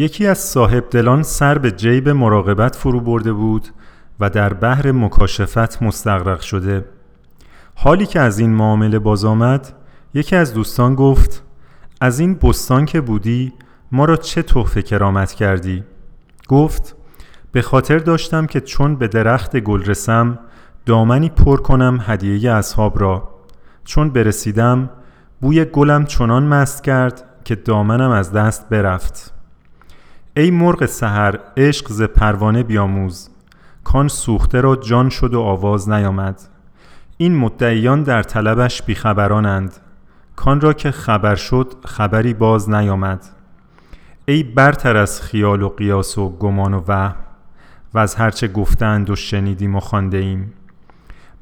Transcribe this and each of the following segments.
یکی از صاحب دلان سر به جیب مراقبت فرو برده بود و در بحر مکاشفت مستغرق شده. حالی که از این معامله باز آمد یکی از دوستان گفت از این بستان که بودی ما را چه تحفه کرامت کردی؟ گفت به خاطر داشتم که چون به درخت گل رسم دامنی پر کنم هدیه اصحاب را. چون برسیدم بوی گلم چنان مست کرد که دامنم از دست برفت. ای مرغ سحر عشق ز پروانه بیاموز. کان سوخته را جان شد و آواز نیامد. این مدعیان در طلبش بیخبرانند. کان را که خبر شد خبری باز نیامد. ای برتر از خیال و قیاس و گمان و وهم و از هرچه گفتند و شنیدیم و خانده ایم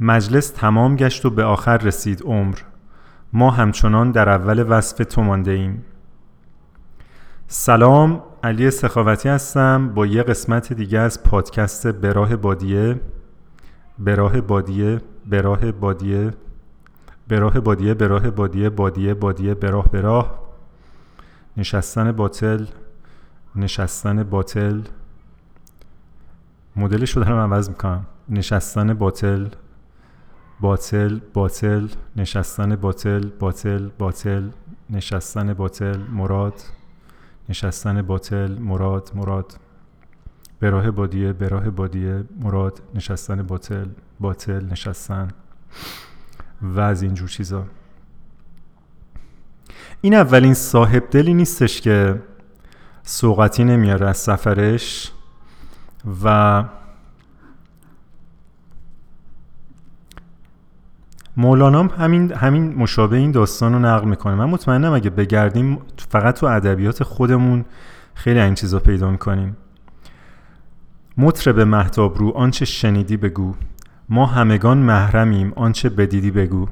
مجلس تمام گشت و به آخر رسید عمر. ما همچنان در اول وصف تو مانده ایم سلام علی سخاوتی هستم با یه قسمت دیگه از پادکست براه بادیه. براه بادیه براه بادیه. براه بادیه براه بادیه بادیه بادیه براه براه. نشستن باطل نشستن باطل. مدلش رو دارم عوض می‌کنم. نشستن باطل باطل باطل. نشستن باطل باطل باطل. نشستن باطل مراد. نشستن باطل مراد مراد. به راه بادیه به راه بادیه مراد نشستن باطل باطل نشستن. و از اینجور چیزا. این اولین صاحب دلی نیستش که سوقتی نمیاره از سفرش و مولانا همین همین مشابه این داستان رو نقل می‌کنه. من مطمئنم اگه بگردیم فقط تو ادبیات خودمون خیلی این چیزا پیدا می‌کنیم. مطرب محتاب رو آنچه شنیدی بگو. ما همگان محرمیم آنچه بدیدی بگو.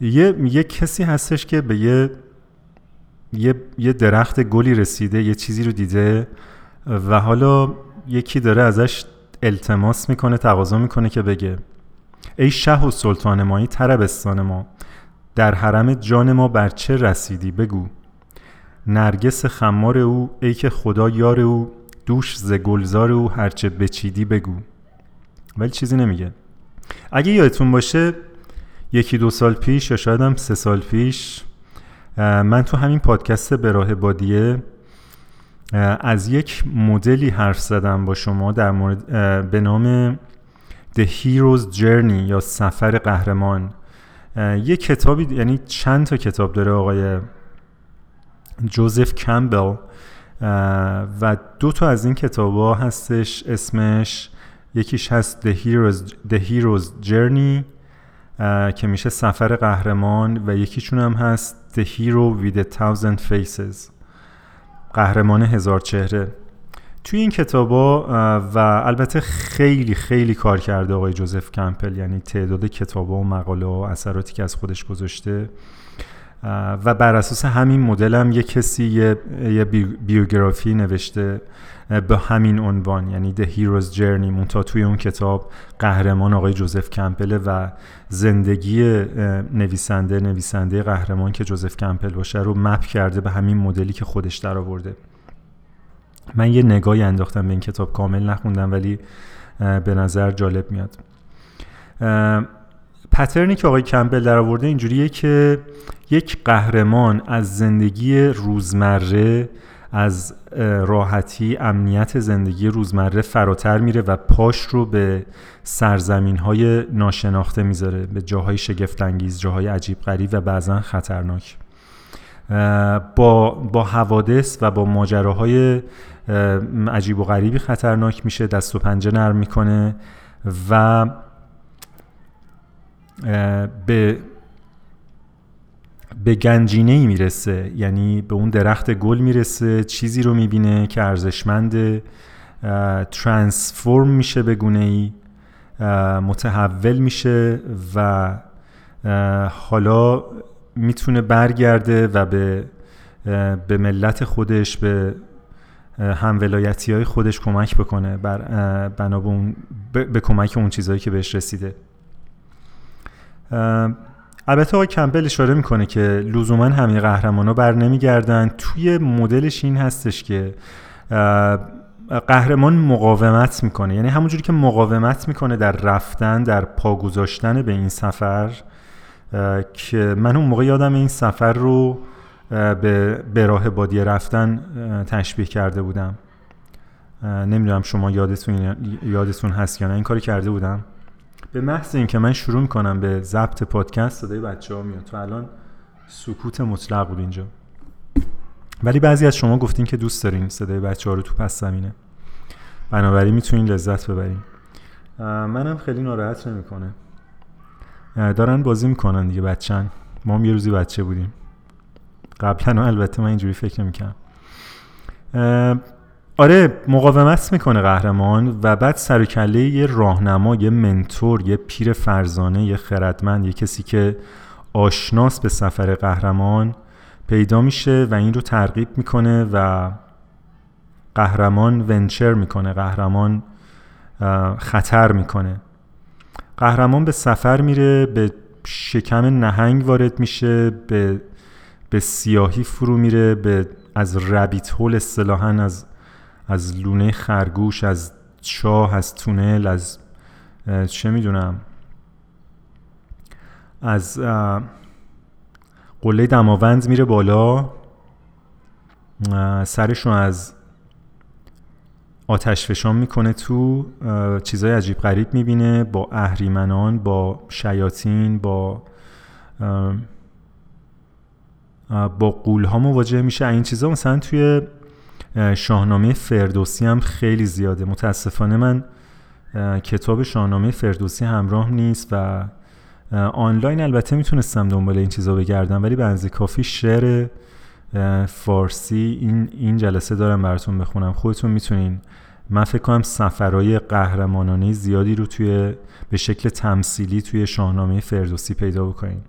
یه, یه کسی هستش که به یه یه, یه درخت گلی رسیده یه چیزی رو دیده و حالا یکی داره ازش التماس می‌کنه تقاضا می‌کنه که بگه. ای شه و سلطان مایی تربستان ما در حرم جان ما بر چه رسیدی؟ بگو. نرگس خمار او ای که خدا یار او دوش ز گلزار او هرچه بچیدی بگو. ولی چیزی نمیگه. اگه یادتون باشه یکی دو سال پیش یا شاید هم سه سال پیش من تو همین پادکست به راه بادیه از یک مدلی حرف زدم با شما در مورد به نام The Hero's Journey یا سفر قهرمان. یه کتابی یعنی چند تا کتاب داره آقای جوزف کمبل. و دو تا از این کتاب ها هستش اسمش یکیش هست The Hero's, The Hero's Journey که میشه سفر قهرمان و یکیشون هم هست The Hero with a Thousand Faces. قهرمان هزار چهره. توی این کتابا و البته خیلی خیلی کار کرده آقای جوزف کمپل یعنی تعداد کتابا و مقاله و اثراتی که از خودش گذاشته. و بر اساس همین مدل هم یه کسی یه, یه بیوگرافی نوشته به همین عنوان. یعنی The Hero's Journey مونتا توی اون کتاب قهرمان آقای جوزف کمپل و زندگی نویسنده نویسنده قهرمان که جوزف کمپل باشه رو مپ کرده به همین مدلی که خودش در آورده من یه نگاهی انداختم به این کتاب کامل نخوندم ولی به نظر جالب میاد. پترنی که آقای کمپل در آورده اینجوریه که یک قهرمان از زندگی روزمره از راحتی امنیت زندگی روزمره فراتر میره و پاش رو به سرزمین های ناشناخته می‌ذاره به جاهای شگفت انگیز جاهای عجیب غریب و بعضا خطرناک. با, با حوادث و با ماجراهای عجیب و غریبی خطرناک میشه دست و پنجه نرم می‌کنه و به به گنجینه ای می‌رسه یعنی به اون درخت گل می‌رسه چیزی رو می‌بینه که ارزشمند ترانسفورم میشه به گونه ای متحول میشه و حالا می‌تونه برگرده و به به ملت خودش به همولایتی های خودش کمک بکنه بر بنا به, به کمک اون چیزهایی که بهش رسیده. البته آقای کمپل اشاره می‌کنه که لزوما همه ها بر نمیگردن. توی مدلش این هستش که قهرمان مقاومت می‌کنه. یعنی همونجوری که مقاومت می‌کنه در رفتن در پا گذاشتن به این سفر که من اون موقع یادم این سفر رو به, به راه بادی رفتن تشبیه کرده بودم. نمی‌دونم شما یادتون یادتون هست یا نه. این کاری کرده بودم. به محض اینکه من شروع می‌کنم به ضبط پادکست صدای بچه ها میاد. تو الان سکوت مطلق بود اینجا. ولی بعضی از شما گفتین که دوست دارین صدای بچه ها رو تو پس زمینه. بنابراین می‌تونین لذت ببرین. منم خیلی ناراحت نمی‌کنه. دارن بازی می‌کنن دیگه بچن ما هم یه روزی بچه بودیم. قبلا البته من اینجوری فکر نمی‌کنم آره مقاومت می‌کنه قهرمان و بعد سر کله یه راهنما یه منتور یه پیر فرزانه یه خردمند یه کسی که آشناس به سفر قهرمان پیدا میشه و این رو ترغیب می‌کنه و قهرمان ونچر می‌کنه قهرمان خطر می‌کنه. قهرمان به سفر میره به شکم نهنگ وارد میشه به به سیاهی فرو میره به از ربیت هول اصطلاحا از از لونه خرگوش از چاه از تونل از چه می‌دونم. از قله دماوند میره بالا. سرشون از آتش فشان می‌کنه تو چیزای عجیب غریب می‌بینه. با اهریمنان با شیاطین با با قول ها مواجه میشه. این چیزا مثلا توی شاهنامه فردوسی هم خیلی زیاده. متاسفانه من کتاب شاهنامه فردوسی همراه نیست و آنلاین البته می‌تونستم دنبال این چیزا بگردم ولی به کافی شعر فارسی این این جلسه دارم براتون بخونم. خودتون می‌تونین. من فکر کنم سفرهای قهرمانانه زیادی رو توی به شکل تمثیلی توی شاهنامه فردوسی پیدا بکنین.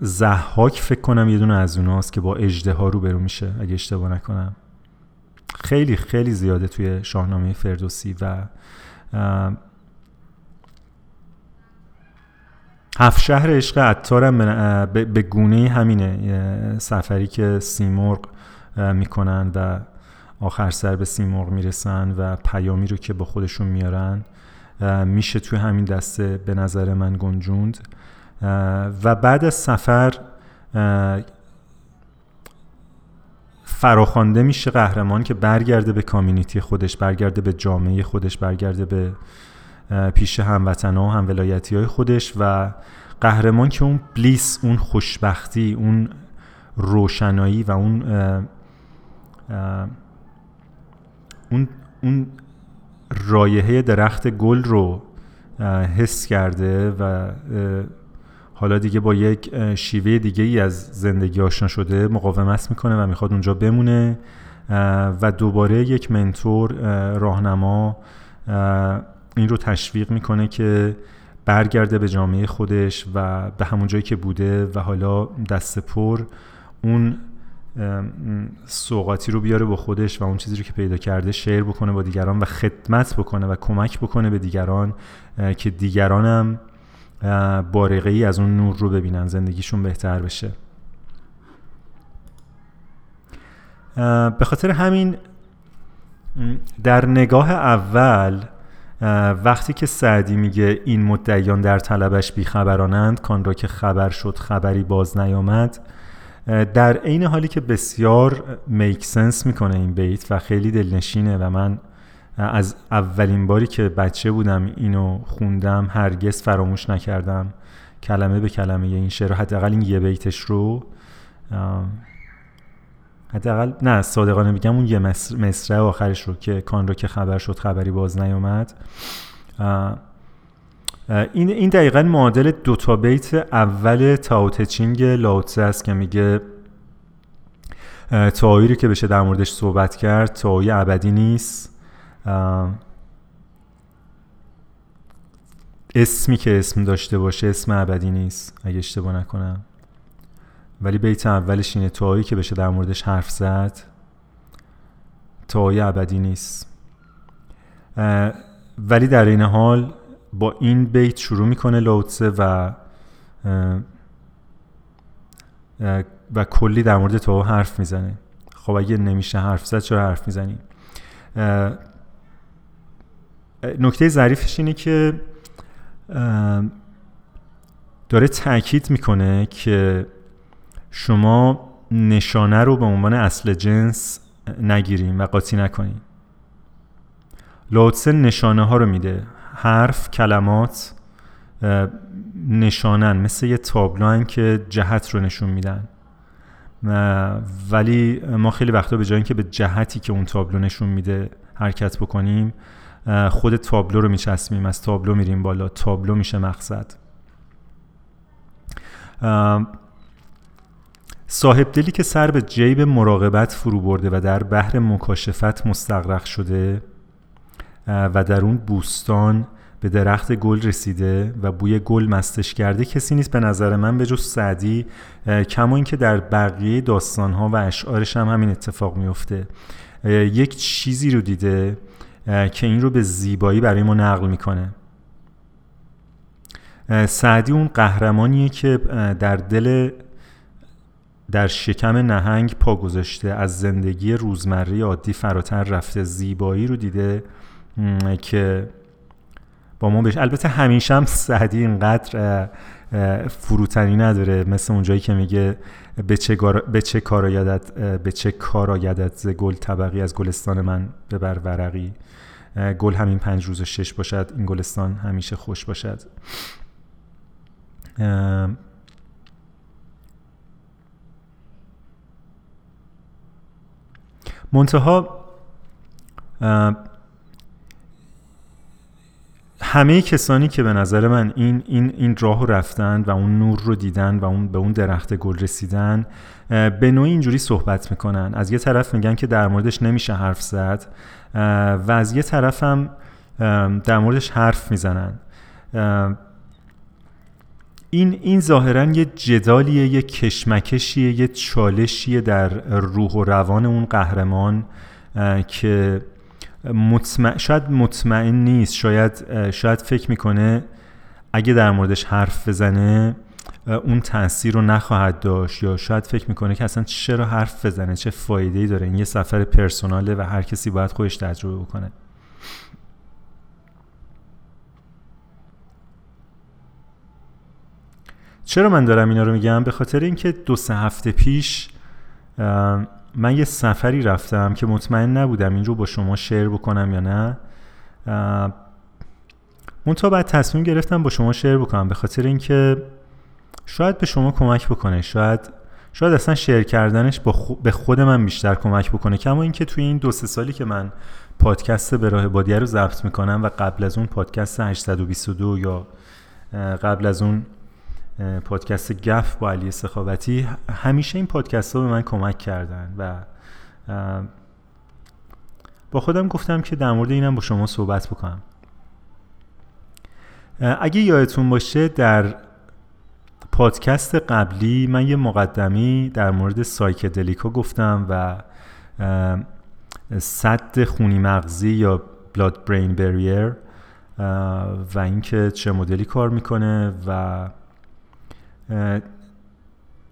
زحاک فکر کنم یه دونه از اوناست که با اجده ها رو برو میشه اگه اشتباه نکنم. خیلی خیلی زیاده توی شاهنامه فردوسی و هفت شهر عشق عطارم به گونه همینه سفری که سیمرغ می‌کنن و آخر سر به سیمرغ می‌رسن و پیامی رو که با خودشون میارن میشه توی همین دسته به نظر من گنجوند. و بعد از سفر فراخوانده میشه قهرمان که برگرده به کامیونیتی خودش برگرده به جامعه خودش برگرده به پیش هموطن و هم ولایتی های خودش و قهرمان که اون بلیس اون خوشبختی اون روشنایی و اون اون اون رایحه درخت گل رو حس کرده و حالا دیگه با یک شیوه دیگه ای از زندگی آشنا شده مقاومت می‌کنه و می‌خواد اونجا بمونه و دوباره یک منتور راهنما این رو تشویق می‌کنه که برگرده به جامعه خودش و به همون جایی که بوده و حالا دست پر اون سوقاتی رو بیاره با خودش و اون چیزی رو که پیدا کرده شیر بکنه با دیگران و خدمت بکنه و کمک بکنه به دیگران که دیگرانم بارقه ای از اون نور رو ببینن زندگیشون بهتر بشه. به خاطر همین در نگاه اول وقتی که سعدی میگه این مدعیان در طلبش بیخبرانند کان را که خبر شد خبری باز نیامد در عین حالی که بسیار میک سنس می‌کنه این بیت و خیلی دلنشینه و من از اولین باری که بچه بودم اینو خوندم هرگز فراموش نکردم. کلمه به کلمه این شعر حداقل این یه بیتش رو. حداقل نه صادقانه میگم اون یه مصرع آخرش رو که کان رو که خبر شد خبری باز نیومد این این دقیقا معادل دوتا بیت اول تاوتچینگ لاوتسه است که میگه تاویی رو که بشه در موردش صحبت کرد تاوی ابدی نیست. اسمی که اسم داشته باشه اسم ابدی نیست اگه اشتباه نکنم. ولی بیت اولش اینه توهایی که بشه در موردش حرف زد توهایی ابدی نیست. ولی در این حال با این بیت شروع می‌کنه لوتسه و و کلی در مورد تو حرف می‌زنه. خب اگه نمیشه حرف زد چرا حرف می‌زنی نکته ظریفش اینه که داره تاکید می‌کنه که شما نشانه رو به عنوان اصل جنس نگیریم و قاطی نکنیم. لوتسه نشانه ها رو میده. حرف کلمات نشانن مثل یه تابلو که جهت رو نشون میدن. ولی ما خیلی وقتا به جای اینکه به جهتی که اون تابلو نشون میده حرکت بکنیم خود تابلو رو میچسبیم از تابلو میریم بالا. تابلو میشه مقصد. صاحب دلی که سر به جیب مراقبت فرو برده و در بحر مکاشفت مستغرق شده و در اون بوستان به درخت گل رسیده و بوی گل مستش کرده کسی نیست به نظر من به جز سعدی کما اینکه در بقیه داستانها و اشعارش هم همین اتفاق میفته یک چیزی رو دیده که این رو به زیبایی برای ما نقل می‌کنه. سعدی اون قهرمانیه که در دل در شکم نهنگ پا گذاشته از زندگی روزمره عادی فراتر رفته زیبایی رو دیده که با ما بشه البته همیشه هم سعدی اینقدر فروتنی نداره مثل اونجایی که میگه به چه, کار آیدت به چه کار آیدت گل طبقی از گلستان من ببر ورقی. گل همین پنج روز شش باشد این گلستان همیشه خوش باشد. منتها همه کسانی که به نظر من این, این, این راه رو رفتن و اون نور رو دیدن و اون به اون درخت گل رسیدن به نوعی اینجوری صحبت می‌کنن. از یه طرف میگن که در موردش نمیشه حرف زد. و از یه طرف هم در موردش حرف می‌زنن. این این ظاهرا یه جدالیه یه کشمکشیه یه چالشیه در روح و روان اون قهرمان که مطمئن شاید مطمئن نیست شاید شاید فکر می‌کنه اگه در موردش حرف بزنه اون تاثیر رو نخواهد داشت یا شاید فکر می‌کنه که اصلا چرا حرف بزنه چه فایده ای داره؟ این یه سفر پرسوناله و هر کسی باید خودش تجربه بکنه. چرا من دارم اینا رو میگم؟ به خاطر اینکه دو سه هفته پیش من یه سفری رفتم که مطمئن نبودم این رو با شما شیر بکنم یا نه. منتها بعد تصمیم گرفتم با شما شیر بکنم به خاطر اینکه شاید به شما کمک بکنه. شاید شاید اصلا شیر کردنش با به خود من بیشتر کمک بکنه. کما اینکه توی این دو سه سالی که من پادکست به راه بادیه رو ضبط می‌کنم و قبل از اون پادکست 822 یا قبل از اون پادکست گف با علی سخاوتی همیشه این پادکست ها به من کمک کردن و با خودم گفتم که در مورد اینم با شما صحبت بکنم. اگه یادتون باشه در پادکست قبلی من یه مقدمی در مورد سایکدلیکا گفتم و صد خونی مغزی یا بلاد برین بریر و اینکه چه مدلی کار می‌کنه و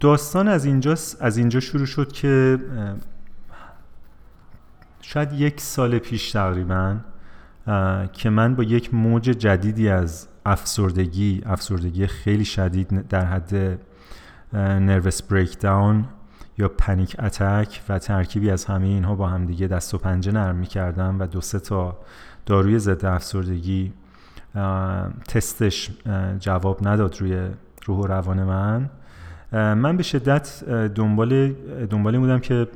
داستان از اینجا از اینجا شروع شد که شاید یک سال پیش تقریبا که من با یک موج جدیدی از افسردگی افسردگی خیلی شدید در حد نروس بریک داون یا پنیک اتک و ترکیبی از همه اینها با هم دیگه دست و پنجه نرم می کردم و دو سه تا داروی ضد افسردگی تستش جواب نداد روی روح و روان من. من به شدت دنبال دنبال بودم که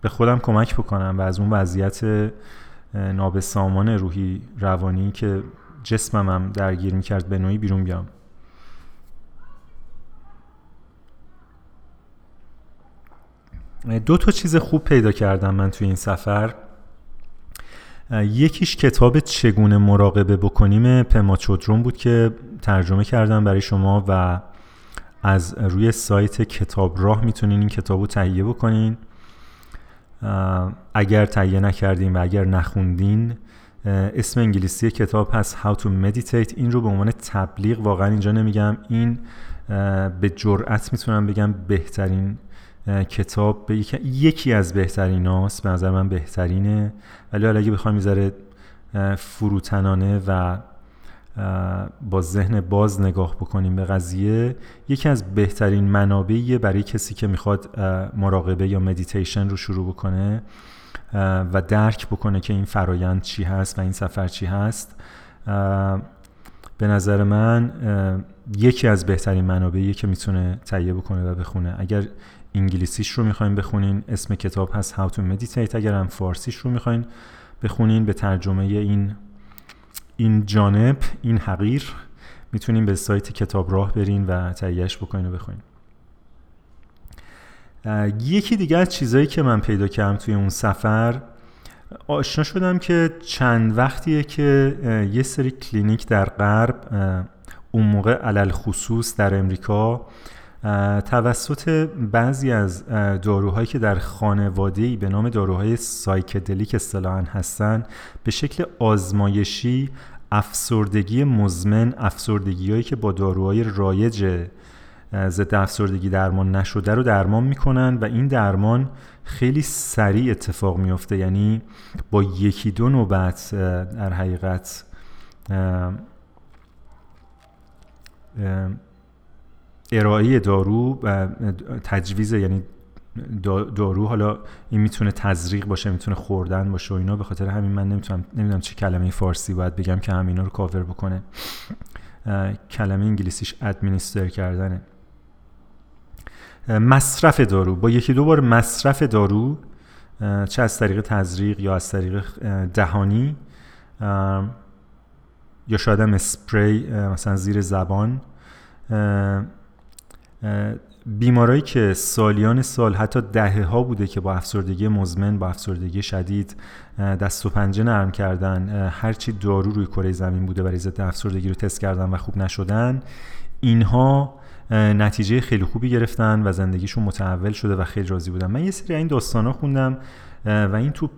به خودم کمک بکنم و از اون وضعیت نابسامان روحی روانی که جسمم هم درگیر می‌کرد به نوعی بیرون بیام. دو تا چیز خوب پیدا کردم من توی این سفر. یکیش کتاب چگونه مراقبه بکنیم پما چودرون بود که ترجمه کردم برای شما و از روی سایت کتاب راه می‌تونین این کتاب رو تهیه بکنین. اگر تهیه نکردین و اگر نخوندین اسم انگلیسی کتاب هست How to Meditate. این رو به عنوان تبلیغ واقعا اینجا نمیگم. این به جرأت می‌تونم بگم بهترین کتاب. به یکی از بهترین هاست. به نظر من بهترینه. ولی حالا اگه بخوایم می‌ذاره فروتنانه و با ذهن باز نگاه بکنیم به قضیه یکی از بهترین منابعی برای کسی که می‌خواد مراقبه یا مدیتیشن رو شروع بکنه. و درک بکنه که این فرایند چی هست و این سفر چی هست. به نظر من یکی از بهترین منابعی که می‌تونه تهیه بکنه و بخونه. اگر انگلیسیش رو می‌خواین بخونین اسم کتاب هست How to Meditate. اگر هم فارسیش رو می‌خواین بخونین به ترجمه این این جانب این حقیر می‌تونین به سایت کتاب راه برین و تهیهش بکنین و بخونین. یکی دیگه از چیزایی که من پیدا کردم توی اون سفر آشنا شدم که چند وقتیه که یه سری کلینیک در غرب اون موقع علل خصوص در امریکا توسط بعضی از داروهایی که در خانواده به نام داروهای سایکدلیک اصطلاحا هستن به شکل آزمایشی افسردگی مزمن افسردگی هایی که با داروهای رایج ضد افسردگی درمان نشده رو درمان می‌کنن و این درمان خیلی سریع اتفاق میفته یعنی با یکی دو نوبت در حقیقت ارائه دارو و تجویز یعنی دارو حالا این می‌تونه تزریق باشه می‌تونه خوردن باشه و اینا. به خاطر همین من نمی‌تونم نمی‌دونم چه کلمه فارسی باید بگم که همینا رو کاور بکنه. کلمه انگلیسیش ادمینیستر کردنه. مصرف دارو. با یکی دو بار مصرف دارو چه از طریق تزریق یا از طریق دهانی یا شاید هم اسپری مثلا زیر زبان. بیمارایی که سالیان سال حتی دهه ها بوده که با افسردگی مزمن با افسردگی شدید دست و پنجه نرم کردن هرچی دارو روی کره زمین بوده برای ضد افسردگی رو تست کردن و خوب نشدن اینها نتیجه خیلی خوبی گرفتن و زندگیشون متحول شده و خیلی راضی بودن. من یه سری این داستان ها خوندم و این تو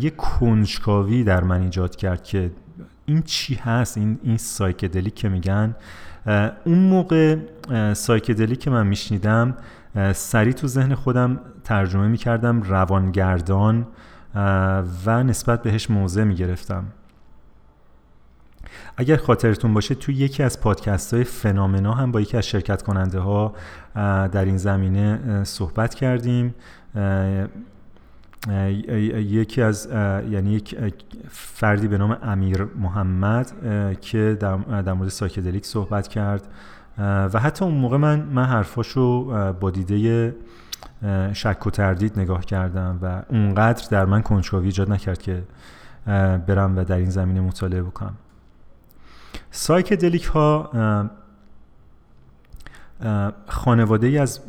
یه کنجکاوی در من ایجاد کرد که این چی هست؟ این این سایکدلی که میگن. اون موقع سایکدلی که من میشنیدم سریع تو ذهن خودم ترجمه می‌کردم روانگردان و نسبت بهش موضع می‌گرفتم. اگر خاطرتون باشه تو یکی از پادکست های فنامنا هم با یکی از شرکت کننده ها در این زمینه صحبت کردیم. یکی از یعنی یک فردی به نام امیر محمد که در مورد psychedelic صحبت کرد. و حتی اون موقع من من حرفاشو با دیده شک و تردید نگاه کردم و اونقدر در من کنجکاوی ایجاد نکرد که برم و در این زمینه مطالعه بکنم. psychedelic ها خانواده ای از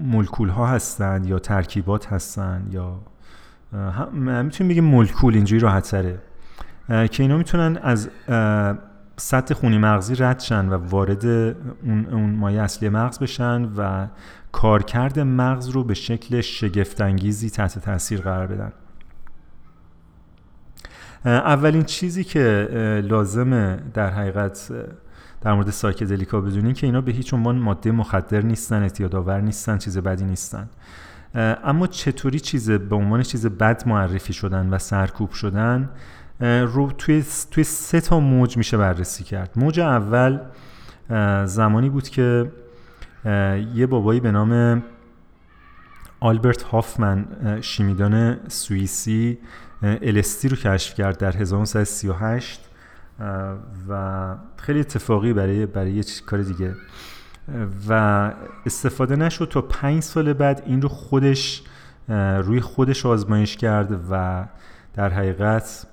مولکول ها هستند یا ترکیبات هستند یا می‌تونیم بگیم مولکول اینجوری راحت تره که اینا می‌تونن از سطح خونی مغزی رد شن و وارد اون, اون مایه اصلی مغز بشن و کارکرد مغز رو به شکل شگفتانگیزی تحت تاثیر قرار بدن. اولین چیزی که لازمه در حقیقت در مورد سایکدلیکا بدونین که اینا به هیچ عنوان ماده مخدر نیستن اعتیادآور نیستن چیز بدی نیستن. اما چطوری چیز به عنوان چیز بد معرفی شدن و سرکوب شدن رو توی توی سه تا موج میشه بررسی کرد. موج اول زمانی بود که یه بابایی به نام آلبرت هافمن شیمیدان سوئیسی الستی رو کشف کرد در 1938 و خیلی اتفاقی برای برای یه کار دیگه. و استفاده نشد تا پنج سال بعد این رو خودش روی خودش آزمایش کرد و در حقیقت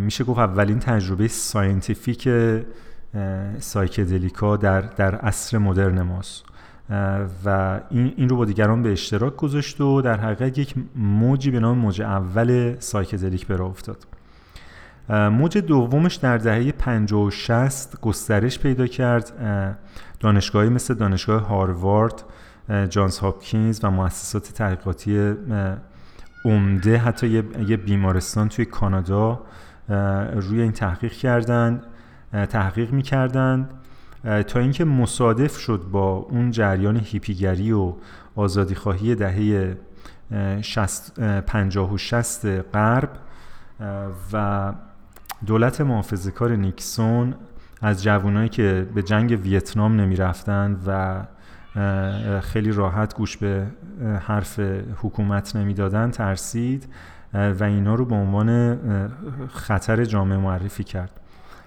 میشه گفت اولین تجربه scientific psychedelic ا در, در عصر مدرن ماست. و این, این رو با دیگران به اشتراک گذاشت و در حقیقت یک موجی به نام موج اول psychedelic به راه افتاد. موج دومش در دهه 50 و 60 گسترش پیدا کرد. دانشگاهی مثل دانشگاه هاروارد جانز هاپکینز و مؤسسات تحقیقاتی عمده حتی یه بیمارستان توی کانادا روی این تحقیق کردند تحقیق می‌کردند. تا اینکه مصادف شد با اون جریان هیپیگری و آزادی خواهی دهه 50 و 60 غرب و دولت محافظه کار نیکسون از جوانایی که به جنگ ویتنام نمی رفتن و خیلی راحت گوش به حرف حکومت نمی‌دادن ترسید و اینا رو به عنوان خطر جامعه معرفی کرد.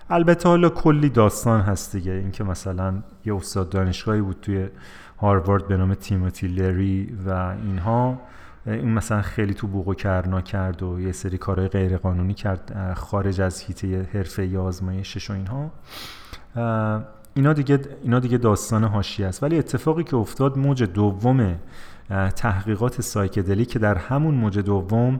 البته حالا کلی داستان هست دیگه. اینکه مثلا یه استاد دانشگاهی بود توی هاروارد به نام تیموتی لری و اینها. این مثلا خیلی تو بوق و کرنا کرد و یه سری کارهای غیر قانونی کرد خارج از هیته حرفه یا آزمایشش و اینها. اینا دیگه اینا دیگه داستان هاشی است. ولی اتفاقی که افتاد موج دوم تحقیقات سایکدلی که در همون موج دوم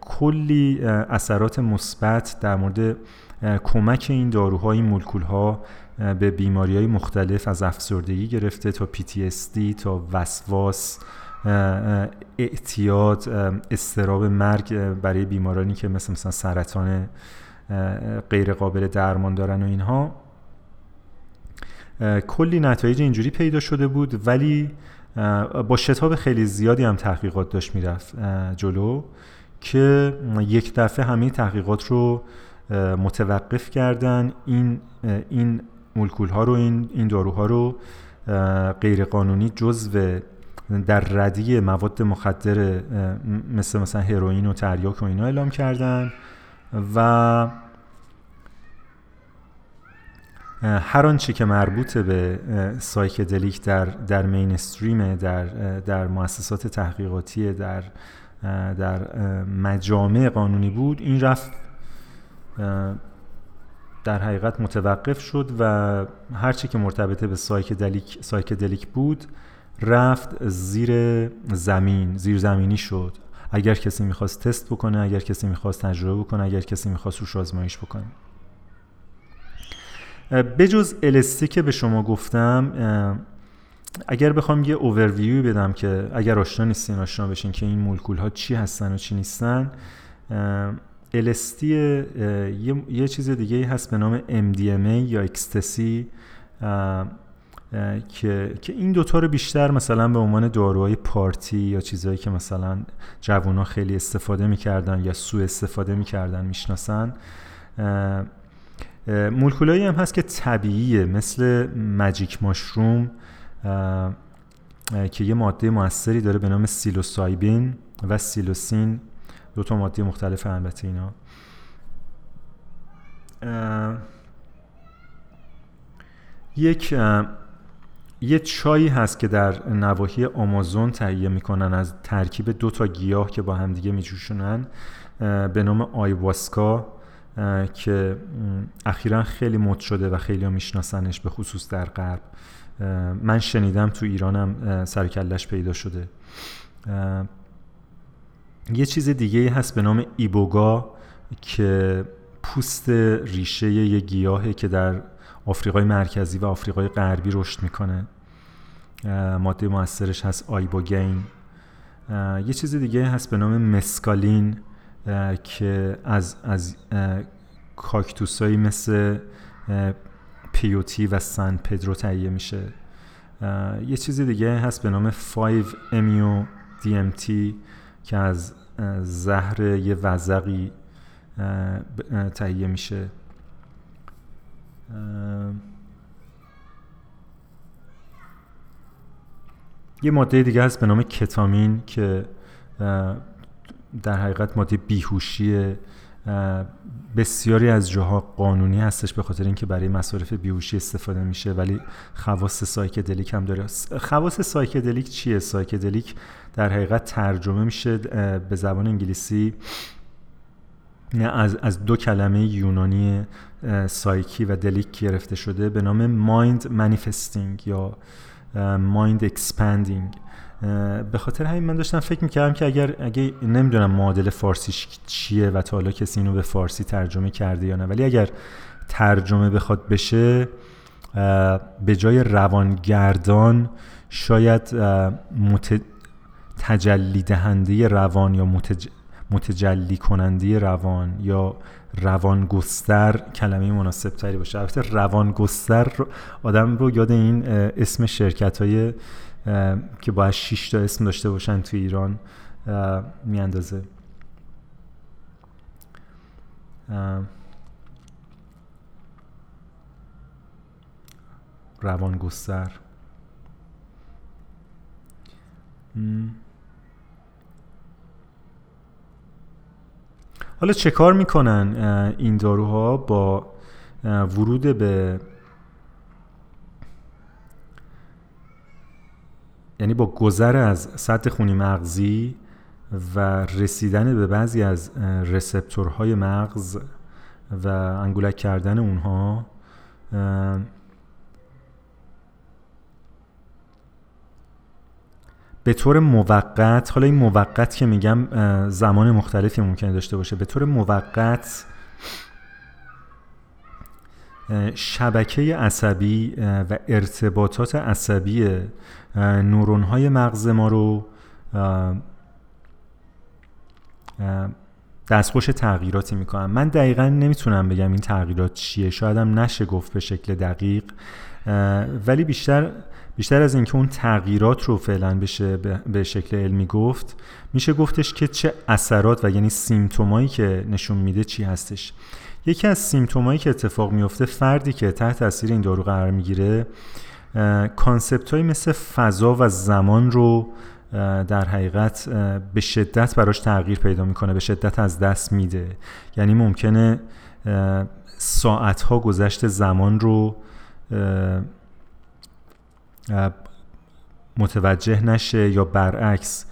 کلی اثرات مثبت در مورد کمک این داروهای مولکولها به بیماری های مختلف از افسردگی گرفته تا PTSD تا وسواس اعتیاد استراب مرگ برای بیمارانی که مثل مثلا سرطان غیر قابل درمان دارن و اینها. کلی نتایج اینجوری پیدا شده بود ولی با شتاب خیلی زیادی هم تحقیقات داشت می‌رفت جلو که یک دفعه همه تحقیقات رو متوقف کردن این این مولکول ها رو این این داروها رو غیر قانونی جزو در رده مواد مخدر مثل مثلا هروئین و تریاک و اینا اعلام کردن و هر آنچه که مربوط به psychedelic در در mainstream در در مؤسسات تحقیقاتی در در مجامع قانونی بود این رفت در حقیقت متوقف شد و هرچی که مرتبطه به psychedelic psychedelic بود رفت زیر زمین زیر زمینی شد. اگر کسی می‌خواست تست بکنه اگر کسی می‌خواست تجربه بکنه اگر کسی می‌خواست روش آزمایش بکنه. بجز LSD که به شما گفتم اگر بخوام یه اوورویو بدم که اگر آشنا نیستین آشنا بشین که این مولکول ها چی هستن و چی نیستن LSD یه،, یه چیز دیگه هست به نام MDMA یا اکستسی که که این دوتا رو بیشتر مثلا به عنوان داروهای پارتی یا چیزهایی که مثلا جوونا خیلی استفاده می‌کردن یا سوء استفاده می‌کردن می‌شناسن. مولکولایی هم هست که طبیعیه مثل مجیک ماشروم که یه ماده موثری داره به نام سیلوسایبین و سیلوسین. دو تا ماده مختلف البته اینا. یک یه چایی هست که در نواحی آمازون تهیه می‌کنن از ترکیب دو تا گیاه که با همدیگه میجوشونن به نام آیواسکا که اخیرا خیلی مد شده و خیلی ها میشناسنش به خصوص در غرب. من شنیدم تو ایرانم سرکلش پیدا شده. یه چیز دیگه هست به نام ایبوگا که پوست ریشه یه گیاهه که در آفریقای مرکزی و آفریقای غربی رشد می‌کنه. ماده موثرش هست آیبوگین. یه چیز دیگه هست به نام مسکالین که از از کاکتوسایی مثل پیوتی و سن پدرو تهیه میشه. یه چیز دیگه هست به نام 5 امیو DMT که از زهر یه وزقی تهیه میشه. یه ماده دیگه هست به نام کتامین که در حقیقت ماده بیهوشی بسیاری از جاها قانونی هستش به خاطر اینکه برای مصارف بیهوشی استفاده میشه ولی خواص psychedelic هم داره. خواص psychedelic چیه؟ psychedelic در حقیقت ترجمه میشه به زبان انگلیسی از, از دو کلمه یونانی psyche و delic گرفته شده به نام mind manifesting یا mind expanding به خاطر همین من داشتم فکر می‌کردم که اگر اگه نمی‌دونم معادل فارسیش چیه و تا حالا کسی اینو به فارسی ترجمه کرده یا نه ولی اگر ترجمه بخواد بشه به جای روانگردان شاید مت... تجلی دهنده روان یا متجلی کننده روان یا روان گستر کلمه مناسب تری باشه. البته روان گستر آدم رو یاد این اسم شرکت های که باید 6 تا اسم داشته باشن تو ایران میاندازه. روان گستر حالا چه کار می‌کنن این داروها با ورود به یعنی با گذر از سطح خونی مغزی و رسیدن به بعضی از رسپتورهای مغز و انگولک کردن اونها به طور موقت حالا این موقت که میگم زمان مختلفی ممکنه داشته باشه به طور موقت شبکه عصبی و ارتباطات عصبی نورون های مغز ما رو دستخوش تغییراتی می‌کنم من دقیقا نمی‌تونم بگم این تغییرات چیه. شایدم نشه گفت به شکل دقیق. ولی بیشتر بیشتر از اینکه اون تغییرات رو فعلا بشه به شکل علمی گفت میشه گفتش که چه اثرات و یعنی سیمتومایی که نشون میده چی هستش. یکی از سیمتومایی که اتفاق میفته فردی که تحت تاثیر این دارو قرار می‌گیره کانسپت های مثل فضا و زمان رو در حقیقت به شدت براش تغییر پیدا می‌کنه به شدت از دست میده. یعنی ممکنه ساعت ها گذشت زمان رو متوجه نشه یا برعکس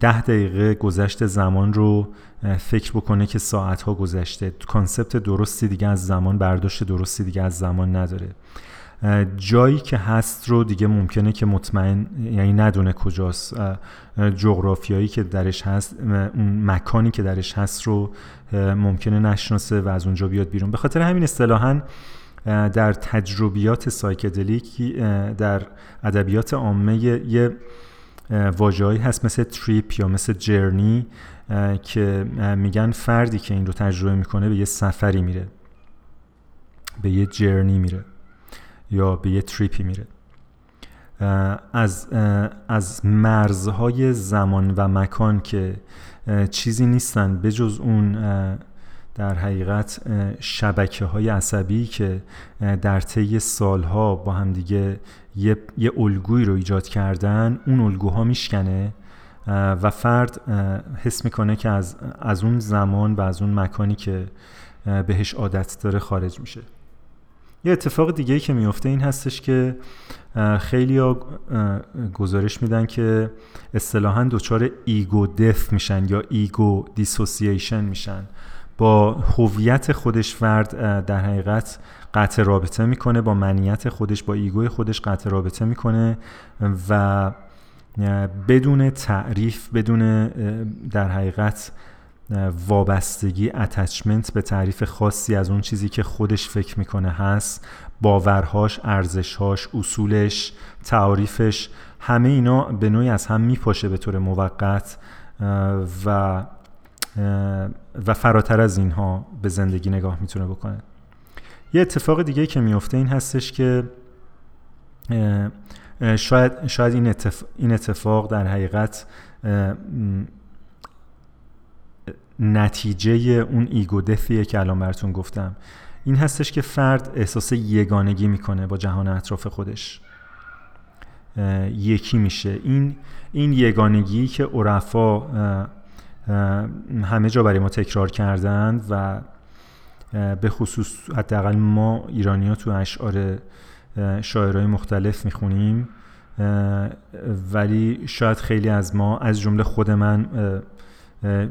ده دقیقه گذشت زمان رو فکر بکنه که ساعت ها گذشته. کانسپت درستی دیگه از زمان برداشت درستی دیگه از زمان نداره. جایی که هست رو دیگه ممکنه که مطمئن یعنی ندونه کجاست. جغرافیایی که درش هست اون مکانی که درش هست رو ممکنه نشناسه و از اونجا بیاد بیرون. به خاطر همین اصطلاحا در تجربیات psychedelic در ادبیات عامه یه واژه‌ای هست مثل trip یا مثل journey که میگن فردی که این رو تجربه می‌کنه به یه سفری میره به یه جرنی میره. یا به یه تریپی میره. از, از مرزهای زمان و مکان که چیزی نیستن به جز اون در حقیقت شبکه های عصبی که در طی سالها با همدیگه یه, یه الگویی رو ایجاد کردن اون الگوها میشکنه. و فرد حس می‌کنه که از, از اون زمان و از اون مکانی که بهش عادت داره خارج میشه. یه اتفاق دیگه که میفته این هستش که خیلی ها گزارش میدن که اصطلاحا دچار ego death میشن یا ego dissociation میشن. با هویت خودش فرد در حقیقت قطع رابطه می‌کنه با منیت خودش با ego ی خودش قطع رابطه می‌کنه و بدون تعریف بدون در حقیقت وابستگی اتچمنت به تعریف خاصی از اون چیزی که خودش فکر می‌کنه هست. باورهاش ارزشهاش اصولش تعریفش همه اینا به نوعی از هم میپاشه به طور موقت و و فراتر از اینها به زندگی نگاه می‌تونه بکنه. یه اتفاق دیگه که میفته این هستش که شاید, شاید این, این اتفاق در حقیقت نتیجه اون ایگو دفیه که الان براتون گفتم. این هستش که فرد احساس یگانگی می‌کنه با جهان اطراف خودش. یکی میشه. این این یگانگی که عرفا همه جا برای ما تکرار کردند و به خصوص حداقل ما ایرانی ها تو اشعار شاعرهای مختلف می‌خونیم. ولی شاید خیلی از ما از جمله خود من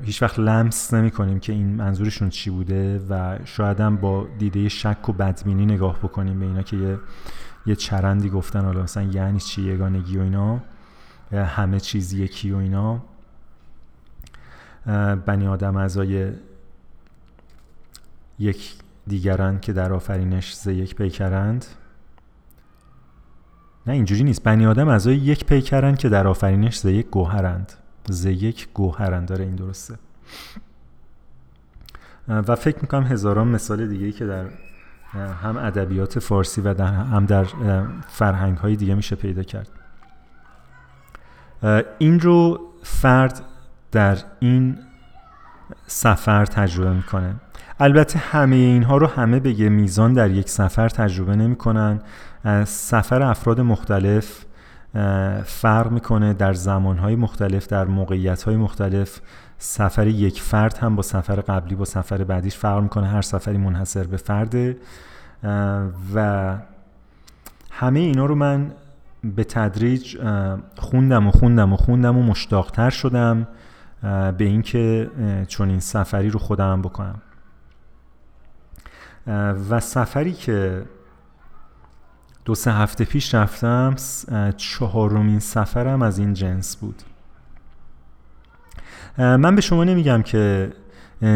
هیچ وقت لمس نمی کنیم که این منظورشون چی بوده و شاید هم با دیده شک و بدبینی نگاه بکنیم به اینا که یه, یه چرندی گفتن حالا مثلا یعنی چی یگانگی و اینا همه چیز یکی و اینا. بنی آدم اعضای یک دیگرند که در آفرینش ز یک پیکرند. نه اینجوری نیست. بنی آدم اعضای یک پیکرند که در آفرینش ز یک گوهرند. ز یک گوهرند داره این درسته. و فکر می‌کنم هزاران مثال دیگه که در هم ادبیات فارسی و در هم در فرهنگ های دیگه میشه پیدا کرد. این رو فرد در این سفر تجربه می‌کنه. البته همه اینها رو همه به یه میزان در یک سفر تجربه نمی‌کنن. سفر افراد مختلف فرق می‌کنه در زمانهای مختلف در موقعیتهای مختلف. سفر یک فرد هم با سفر قبلی با سفر بعدیش فرق می‌کنه. هر سفری منحصر به فرده. و همه اینا رو من به تدریج خوندم و خوندم و خوندم و مشتاقتر شدم به اینکه چون این سفری رو خودم بکنم. و سفری که دو سه هفته پیش رفتم چهارمین سفرم از این جنس بود. من به شما نمیگم که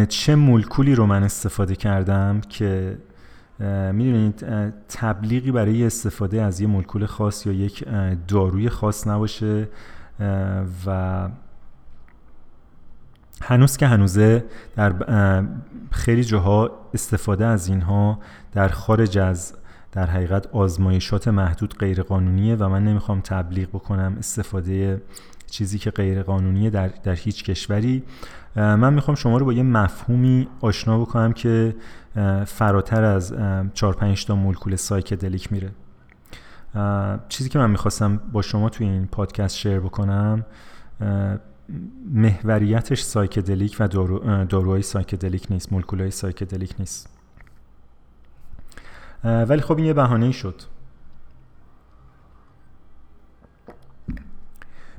چه مولکولی رو من استفاده کردم که می‌دونید تبلیغی برای استفاده از یه مولکول خاص یا یک داروی خاص نباشه و هنوز که هنوزه در خیلی جاها استفاده از اینها در خارج از در حقیقت آزمایشات محدود غیرقانونیه و من نمی‌خوام تبلیغ بکنم استفاده چیزی که غیر قانونیه در, در هیچ کشوری. من می‌خوام شما رو با یه مفهومی آشنا بکنم که فراتر از 4 5 تا مولکول psychedelic میره. چیزی که من می‌خواستم با شما توی این پادکست share بکنم محوریتش psychedelic و دارو، داروهای psychedelic نیست مولکولهای psychedelic نیست. ولی خب این یه بهانه شد.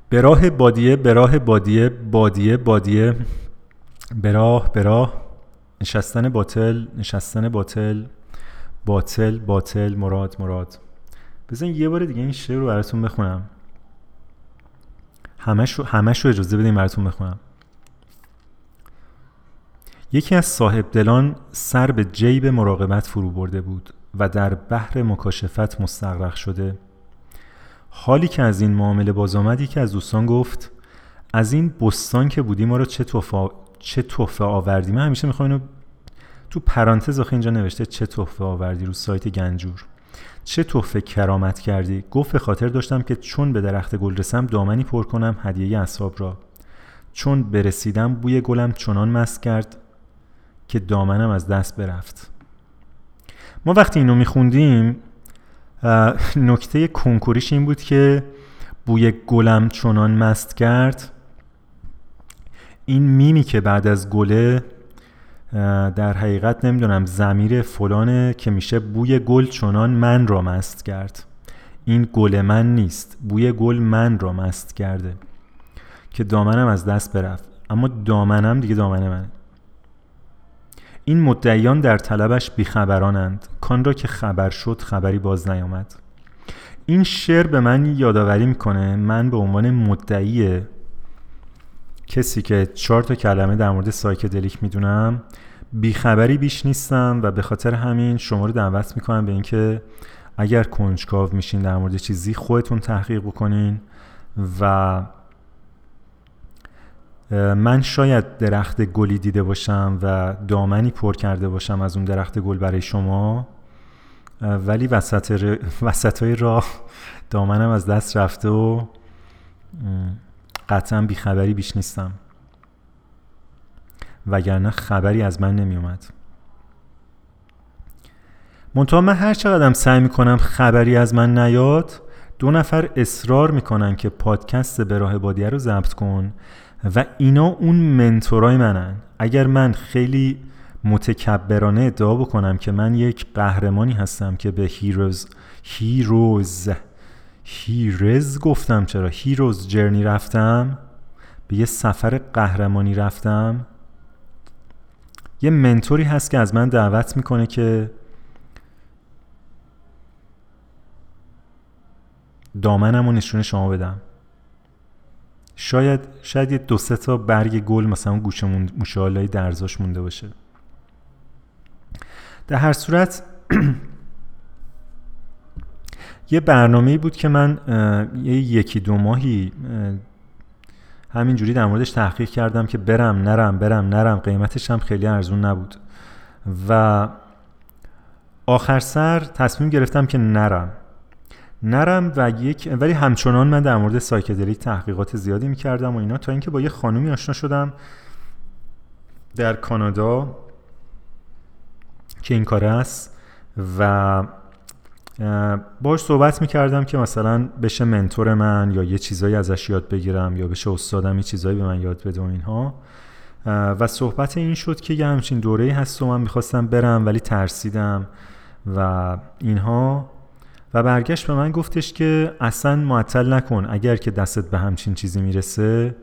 به راه بادیه به راه بادیه بادیه بادیه. به راه به راه. نشستن باطل نشستن باطل. باطل باطل مراد مراد. بزن یه بار دیگه این شعر رو براتون بخونم. همش رو, همش رو اجازه بدیم براتون بخونم. یکی از صاحب دلان سر به جیب مراقبت فرو برده بود. و در بحر مکاشفت مستغرق شده. حالی که از این معامله باز آمد که از دوستان گفت از این بستان که بودی ما رو چه توفه چه توفه آوردی؟ من همیشه می‌خوام اینو تو پرانتز آخه اینجا نوشته چه توفه آوردی رو سایت گنجور. چه توفه کرامت کردی؟ گفت خاطر داشتم که چون به درخت گل رسم دامنی پر کنم هدیه اصحاب را. چون برسیدم بوی گلم چنان مست کرد که دامنم از دست برفت. ما وقتی اینو میخوندیم نکته کنکوریش این بود که بوی گلم چنان مست کرد. این میمی که بعد از گله در حقیقت نمی‌دونم زمیر فلانه که میشه بوی گل چنان من را مست کرد. این گل من نیست بوی گل من را مست کرده. که دامنم از دست برفت. اما دامنم دیگه دامن منه. این مدعیان در طلبش بیخبرانند. کان را که خبر شد خبری باز نیامد. این شعر به من یادآوری می‌کنه من به عنوان مدعی کسی که چهار تا کلمه در مورد سایکدلیک می‌دونم بیخبری بیش نیستم و به خاطر همین شما رو دعوت می‌کنم به اینکه اگر کنجکاو میشین در مورد چیزی خودتون تحقیق بکنین و من شاید درخت گلی دیده باشم و دامنی پر کرده باشم از اون درخت گل برای شما ولی وسط, وسط های راه دامنم از دست رفته و قطعا بیخبری بیش نیستم. وگرنه خبری از من نمی اومد منتها من هر چقدرم سعی می‌کنم خبری از من نیاد دو نفر اصرار می‌کنن که پادکست به راه بادیه رو ضبط کن و اینا اون منتورای منن. اگر من خیلی متکبرانه ادعا بکنم که من یک قهرمانی هستم که به هیروز هیروز هیرز گفتم چرا هیروز جرنی رفتم به یه سفر قهرمانی رفتم. یه منتوری هست که از من دعوت می‌کنه که دامنم و نشون شما بدم. شاید شاید یه دو سه تا برگ گل مثلا گوشه موشالای درزاش مونده باشه. در هر صورت یه برنامه بود که من یه یکی دو ماهی همینجوری در موردش تحقیق کردم که برم نرم برم نرم قیمتش هم خیلی ارزون نبود. و آخر سر تصمیم گرفتم که نرم. نرم و یک ولی همچنان من در مورد psychedelic تحقیقات زیادی می‌کردم و اینا تا اینکه با یه خانومی آشنا شدم در کانادا که این کار است و باش صحبت می‌کردم که مثلا بشه منتور من یا یه چیزایی ازش یاد بگیرم یا بشه استادم یه چیزایی به من یاد بده و اینها. و صحبت این شد که یه همچین دوره هست و من می‌خواستم برم ولی ترسیدم و اینها. و برگشت به من گفتش که اصلا معطل نکن اگر که دستت به همچین چیزی می‌رسه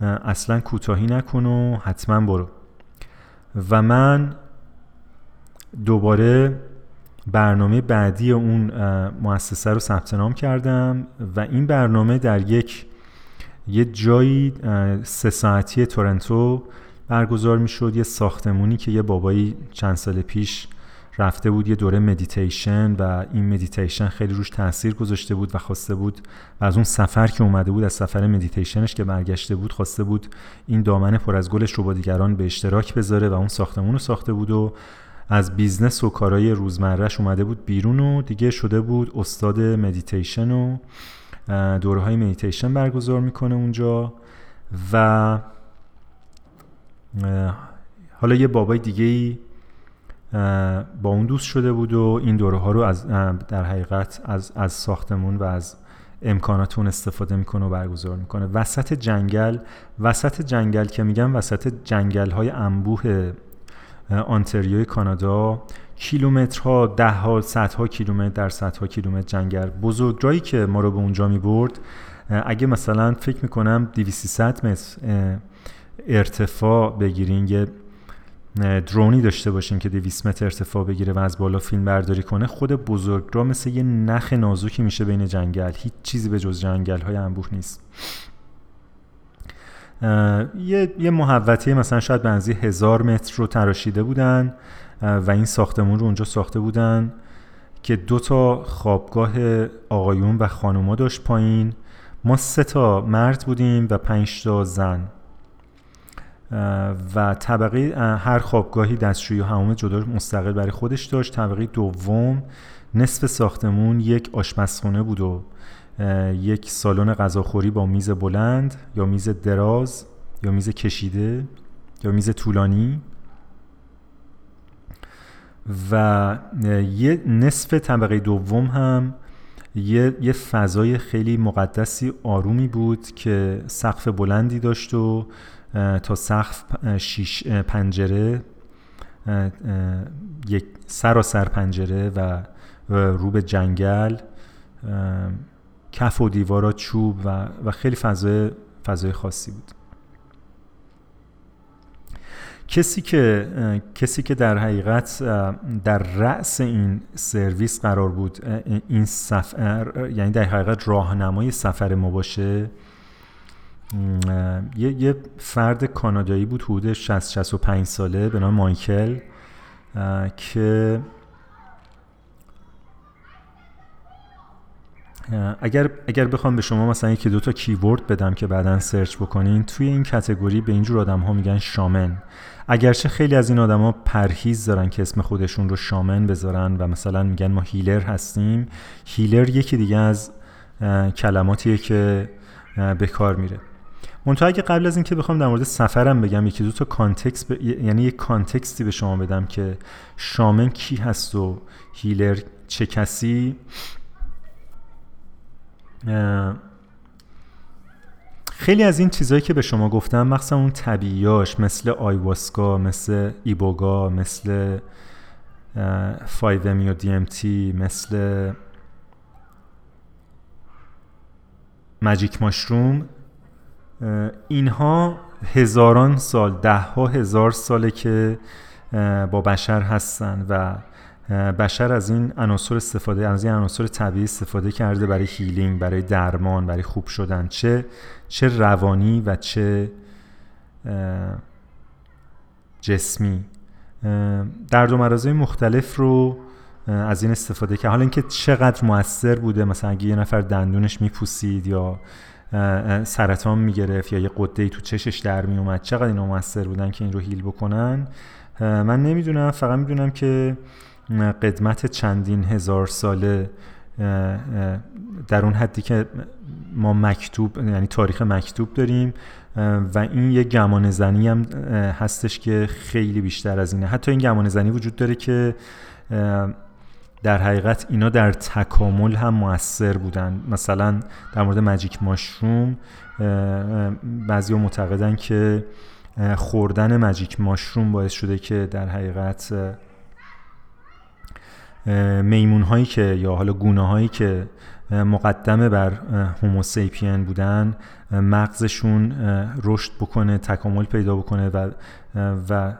اصلا کوتاهی نکن و حتما برو. و من دوباره برنامه بعدی اون مؤسسه رو ثبت نام کردم و این برنامه در یک یه جایی سه ساعتی تورنتو برگزار می شد یه ساختمونی که یه بابایی چند سال پیش رفته بود یه دوره مدیتیشن و این مدیتیشن خیلی روش تاثیر گذاشته بود و خواسته بود و از اون سفر که اومده بود از سفر مدیتیشنش که برگشته بود خواسته بود این دامن پر از گلش رو با دیگران به اشتراک بذاره و اون ساختمون رو ساخته بود و از business و کارهای روزمرهش اومده بود بیرون و دیگه شده بود استاد مدیتیشن و دوره های مدیتیشن برگزار می‌کنه اونجا و حالا یه بابای دیگه ای با اون دوست شده بود و این دوره ها رو از در حقیقت از, از ساختمون و از امکانات اون استفاده می‌کنه و برگزار می‌کنه. وسط جنگل وسط جنگل که میگم وسط جنگل های انبوه آنتریوی کانادا کیلومترها ده ها صدها کیلومتر در صدها کیلومتر جنگل. بزرگرایی که ما رو به اونجا می برد اگه مثلا فکر می‌کنم 200 متر ارتفاع بگیرین یه درونی داشته باشین که 200 متر ارتفاع بگیره و از بالا فیلم برداری کنه خود بزرگرا مثل یه نخ نازکی میشه بین جنگل. هیچ چیزی به جز جنگل های انبوه نیست. یه, یه محوطه مثلا شاید بنزی هزار متر رو تراشیده بودن و این ساختمون رو اونجا ساخته بودن که دو تا خوابگاه آقایون و خانوما داشت پایین. ما سه تا مرد بودیم و پنج تا زن. و طبقه هر خوابگاهی دستشویی و هموم جدا مستقل برای خودش داشت. طبقه دوم نصف ساختمون یک آشپزخونه بود و یک سالن غذاخوری با میز بلند یا میز دراز یا میز کشیده یا میز طولانی. و یه نصف طبقه دوم هم یه, یه فضای خیلی مقدسی آرومی بود که سقف بلندی داشت و تا سقف شیش پنجره یک سراسر پنجره و رو به جنگل کف و دیوارا چوب و, و خیلی فضای فضای خاصی بود. کسی که کسی که در حقیقت در رأس این سرویس قرار بود این سفر یعنی در حقیقت راهنمای سفر ما باشه یه, یه فرد کانادایی بود حدود 60 65 ساله به نام مایکل که اگر اگر بخوام به شما مثلا یکی دو تا کیورد بدم که بعدا سرچ بکنین توی این کتگوری به اینجور آدم ها میگن شامن. اگرچه خیلی از این آدما پرهیز دارن که اسم خودشون رو شامن بذارن و مثلا میگن ما هیلر هستیم هیلر یکی دیگه از کلماتیه که به کار میره. منتها اگه قبل از اینکه بخوام در مورد سفرم بگم یکی دو تا context یعنی یک context ی به شما بدم که shaman کی هست و healer چه کسی. خیلی از این چیزهایی که به شما گفتم مخصوصا اون طبیعیاش مثل ayahuasca مثل iboga مثل فایو و دی ام تی مثل magic mushroom. اینها هزاران سال ده ها هزار ساله که با بشر هستن و بشر از این عناصر استفاده از این عناصر طبیعی استفاده کرده برای healing برای درمان برای خوب شدن. چه چه روانی و چه جسمی. درد و مرازهای مختلف رو از این استفاده کرد. حالا اینکه چقدر موثر بوده مثلا اگه یه نفر دندونش میپوسید یا سرطان می‌گرفت یا یه قده تو چشش در میومد چقدر اینا موثر بودن که این رو هیل بکنن؟ من نمی‌دونم. فقط می‌دونم که قدمت چندین هزار ساله در اون حدی که ما مکتوب یعنی تاریخ مکتوب داریم و این یه گمان زنی هم هستش که خیلی بیشتر از اینه. حتی این گمان زنی وجود داره که در حقیقت اینا در تکامل هم موثر بودن. مثلا در مورد مجیک ماشروم بعضی معتقدن که خوردن مجیک ماشروم باعث شده که در حقیقت میمون هایی که یا حالا گونه هایی که مقدمه بر هوموسیپین بودن مغزشون رشد بکنه تکامل پیدا بکنه و و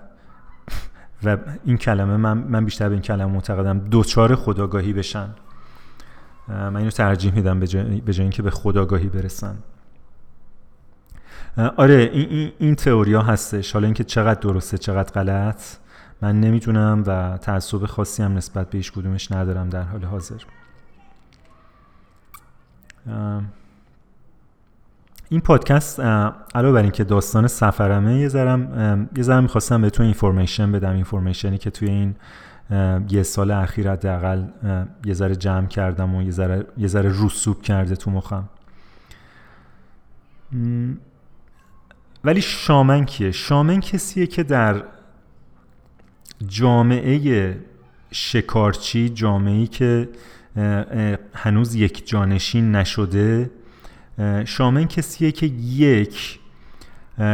و این کلمه من, من بیشتر به این کلمه معتقدم. دوچار خداگاهی بشن. من اینو ترجیح میدم به جای, اینکه به خداگاهی برسن. آره این, این, این تئوریا هستش. حالا اینکه چقدر درسته چقدر غلط من نمی‌تونم و تعصب خاصی هم نسبت به هیچ کدومش ندارم در حال حاضر. این پادکست علاوه بر اینکه داستان سفرمه یه ذرم یه ذرم می‌خواستم بهتون اینفورمیشن بدم اینفورمیشنی که توی این یه سال اخیر حداقل یه ذره جمع کردم و یه ذره یه ذره رسوب کرده تو مخم. ولی شامن کیه؟ شامن کسیه که در جامعه شکارچی جامعه که هنوز یک جانشین نشده شامن کسیه که یک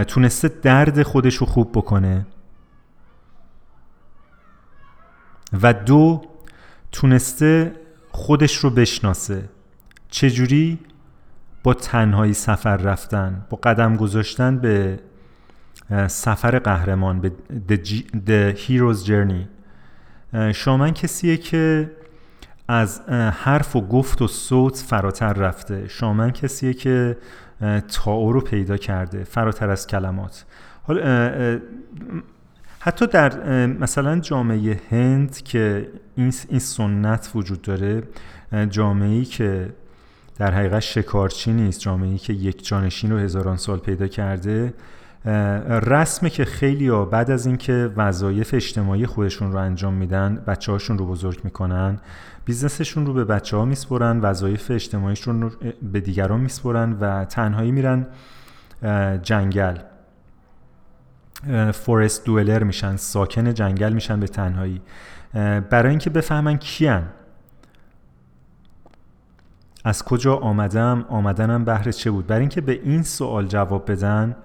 تونسته درد خودش رو خوب بکنه. و دو تونسته خودش رو بشناسه. چجوری؟ با تنهایی سفر رفتن با قدم گذاشتن به سفر قهرمان به The Hero's Journey. شامن کسیه که از حرف و گفت و صوت فراتر رفته. شامن کسیه که تاو رو پیدا کرده فراتر از کلمات. حالا حتی در مثلا جامعه هند که این, سنت وجود داره جامعه ای که در حقیقت شکارچی نیست جامعه ای که یک جانشین رو هزاران سال پیدا کرده رسمه که خیلی ها بعد از اینکه وظایف اجتماعی خودشون رو انجام میدن بچه هاشون رو بزرگ می‌کنن بیزنسشون رو به بچه ها میسپرن وظایف اجتماعیشون رو به دیگران میسپرن و تنهایی میرن جنگل. forest dweller میشن ساکن جنگل میشن به تنهایی. برای اینکه بفهمن کیان. از کجا آمدم؟ آمدنم بهر چه بود؟ برای اینکه به این سوال جواب بدن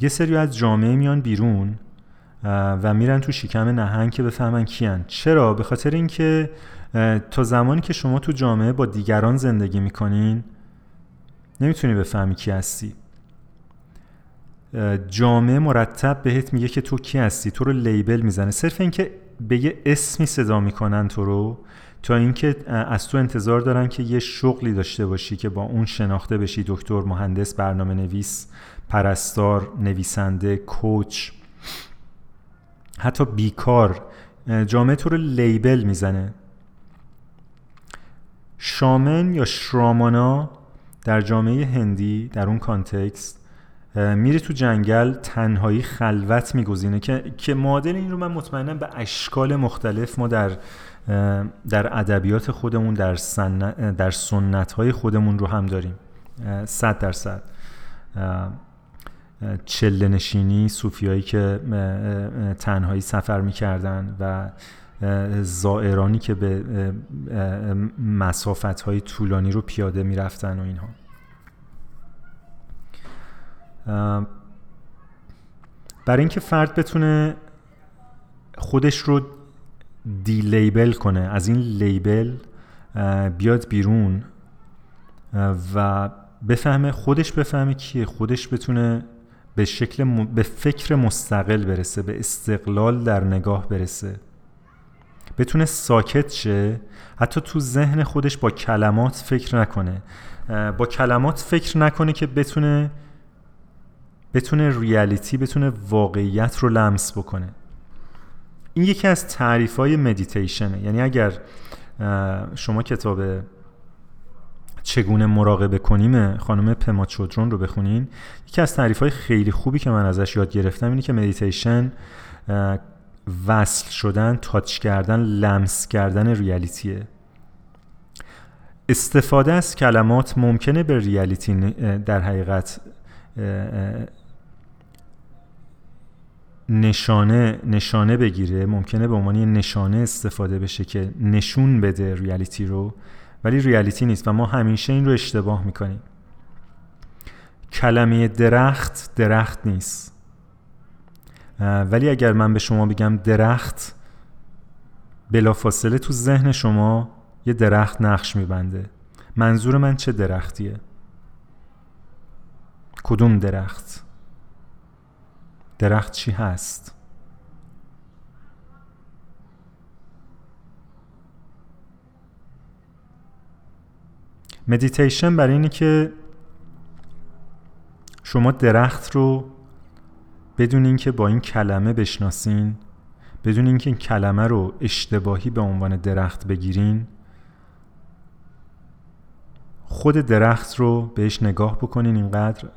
یه سری از جامعه میان بیرون و میرن تو شکم نهنگ که بفهمن کیان. چرا؟ به خاطر اینکه تا زمانی که شما تو جامعه با دیگران زندگی می‌کنین نمی‌تونی بفهمی کی هستی. جامعه مرتب بهت میگه که تو کی هستی تو رو لیبل می‌زنه. صرف اینکه به یه اسمی صدا می‌کنن تو رو تا اینکه از تو انتظار دارن که یه شغلی داشته باشی که با اون شناخته بشی دکتر مهندس برنامه نویس پرستار نویسنده کوچ حتی بیکار. جامعه تو رو لیبل می‌زنه. شامن یا شرامانا در جامعه هندی در اون کانتکست میره تو جنگل تنهایی خلوت میگزینه که که معادل این رو من مطمئنم به اشکال مختلف ما در در ادبیات خودمون در در سنت های خودمون رو هم داریم. صد درصد. چله نشینی صوفیایی که تنهایی سفر می‌کردن و زائرانی که به مسافت های طولانی رو پیاده می‌رفتن و اینها. برای اینکه فرد بتونه خودش رو دی لیبل کنه از این لیبل بیاد بیرون و بفهمه خودش بفهمه کیه خودش بتونه به شکل به فکر مستقل برسه به استقلال در نگاه برسه. بتونه ساکت شه حتی تو ذهن خودش با کلمات فکر نکنه. با کلمات فکر نکنه که بتونه بتونه ریالیتی بتونه واقعیت رو لمس بکنه. این یکی از تعریف های مدیتیشنه یعنی اگر شما کتاب چگونه مراقبه کنیم خانم پما چودرون رو بخونین. یکی از تعریف های خیلی خوبی که من ازش یاد گرفتم اینه که مدیتیشن وصل شدن touch کردن لمس کردن reality ه. استفاده از کلمات ممکنه به reality در حقیقت نشانه نشانه بگیره. ممکنه به عنوان نشانه استفاده بشه که نشون بده ریالیتی رو. ولی ریالیتی نیست و ما همیشه این رو اشتباه می‌کنیم. کلمه درخت درخت نیست. ولی اگر من به شما بگم درخت بلافاصله تو ذهن شما یه درخت نقش میبنده. منظور من چه درختیه؟ کدوم درخت؟ درخت چی هست؟ مدیتیشن برای اینه که شما درخت رو بدون اینکه با این کلمه بشناسین بدون اینکه این کلمه رو اشتباهی به عنوان درخت بگیرین خود درخت رو بهش نگاه بکنین اینقدر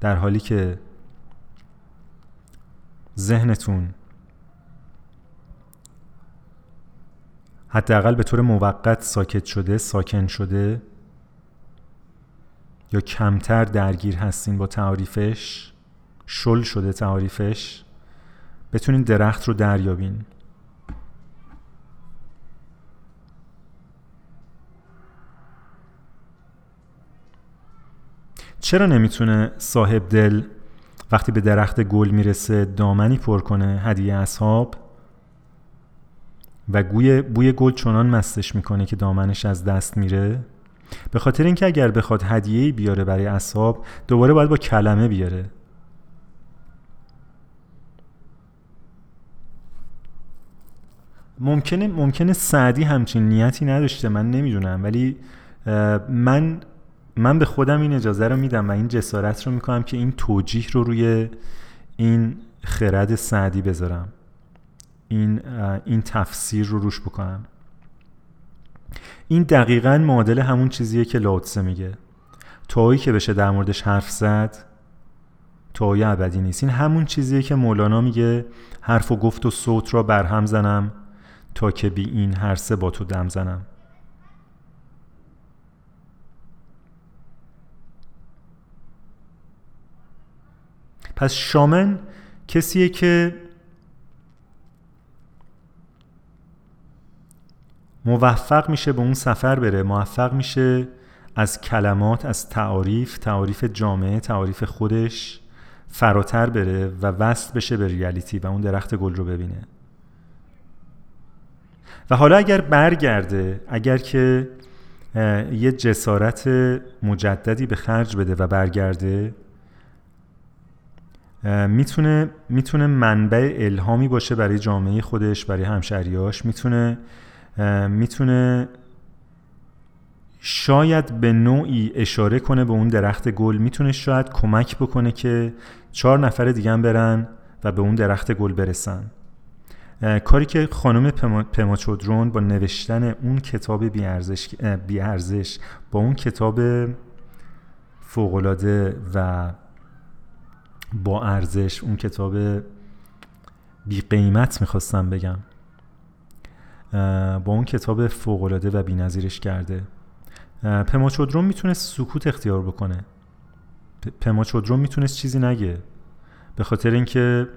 در حالی که ذهنتون حداقل به طور موقت ساکت شده ساکن شده. یا کمتر درگیر هستین با تعاریفش؟ شل شده تعاریفش؟ بتونین درخت رو دریابین. چرا نمی‌تونه صاحب دل وقتی به درخت گل می‌رسه دامنی پر کنه هدیه اصحاب؟ و گوی بوی گل چنان مستش می‌کنه که دامنش از دست میره؟ به خاطر اینکه اگر بخواد هدیه بیاره برای اصحاب دوباره باید با کلمه بیاره. ممکنه ممکنه سعدی همچین نیتی نداشته من نمی‌دونم. ولی من من به خودم این اجازه رو میدم و این جسارت رو می‌کنم که این توجیه رو روی این خرد سعدی بذارم. این این تفسیر رو روش بکنم. این دقیقا معادل همون چیزیه که لاوتسه میگه. تویی که بشه در موردش حرف زد توی ابدی نیست. این همون چیزیه که مولانا میگه حرف و گفت و صوت را برهم زنم تا که بی این هر سه با تو دم زنم. پس شامن کسیه که موفق میشه به اون سفر بره. موفق میشه از کلمات از تعاریف تعاریف جامعه تعاریف خودش فراتر بره و وصل بشه به ریالیتی و اون درخت گل رو ببینه. و حالا اگر برگرده اگر که یه جسارت مجددی به خرج بده و برگرده می‌تونه می‌تونه منبع الهامی باشه برای جامعه خودش برای همشهریاش. می‌تونه می‌تونه شاید به نوعی اشاره کنه به اون درخت گل. می‌تونه شاید کمک بکنه که چهار نفر دیگه برن و به اون درخت گل برسن. کاری که خانم پماچودرون با نوشتن اون کتاب بیارزش, بیارزش با اون کتاب فوقلاده و با ارزش اون کتاب بی قیمت می‌خواستم بگم. با اون کتاب فوقلاده و نظیرش کرده. پماچودروم می‌تونه سکوت اختیار بکنه. پماچودروم می‌تونست چیزی نگه. به خاطر اینکه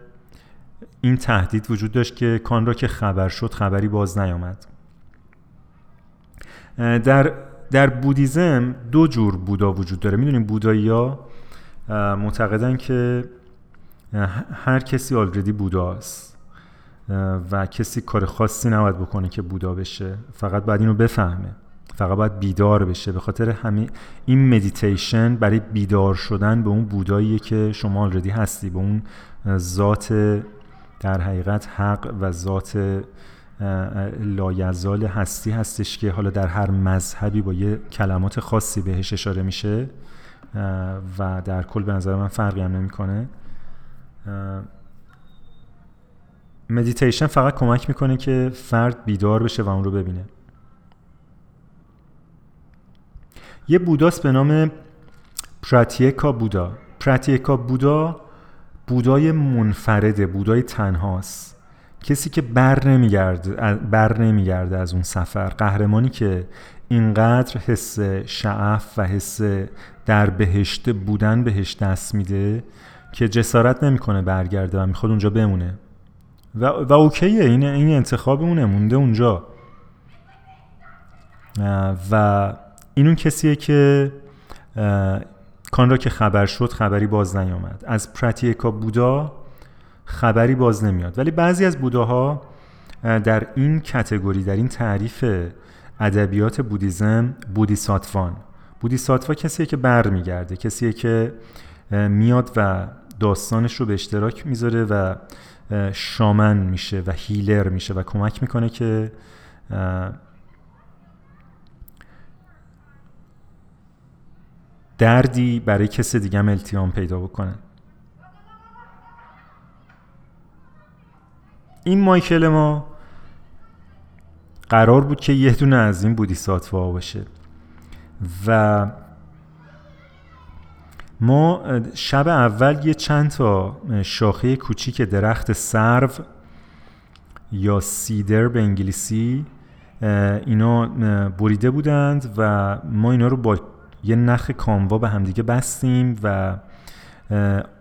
این تهدید وجود داشت که کان را که خبر شد خبری باز نیامد. در در بودیزم دو جور بودا وجود داره. می‌دونیم بودایی ها معتقدن که هر کسی آلردی بوداست و کسی کار خاصی نباید بکنه که بودا بشه. فقط باید اینو بفهمه. فقط باید بیدار بشه. به خاطر همین این مدیتیشن برای بیدار شدن به اون بوداییه که شما already هستی. به اون ذات در حقیقت حق و ذات لایزال هستی هستش که حالا در هر مذهبی با یه کلمات خاصی بهش اشاره میشه و در کل به نظر من فرقی هم نمی‌کنه. مدیتیشن فقط کمک می‌کنه که فرد بیدار بشه و اون رو ببینه. یه بوداست به نام پراتیکا بودا. پراتیکا بودا بودای منفرده بودای تنهاست. کسی که بر نمیگرده بر نمیگرده از اون سفر. قهرمانی که اینقدر حس شعف و حس در بهشت بودن بهش دست میده که جسارت نمی‌کنه برگرده و می‌خواد اونجا بمونه. و, و اوکیه این این انتخابمونه مونده اونجا. و این اون کسیه که کان را که خبر شد خبری باز نیامد. از پراتیکا بودا خبری باز نمیاد. ولی بعضی از بوداها در این کتگوری در این تعریف ادبیات بودیزم بودیساتوان. بودیساتوا کسیه که بر میگرده کسیه که میاد و داستانش رو به اشتراک می‌ذاره و شامن میشه و هیلر میشه و کمک می‌کنه که دردی برای کس دیگه هم التیام پیدا بکنه. این مایکل ما قرار بود که یه دونه از این بودیساتوا باشه و ما شب اول یه چند تا شاخه کوچیک درخت سرو یا سیدر به انگلیسی اینا بریده بودند و ما اینا رو با یه نخ کاموا به همدیگه بستیم و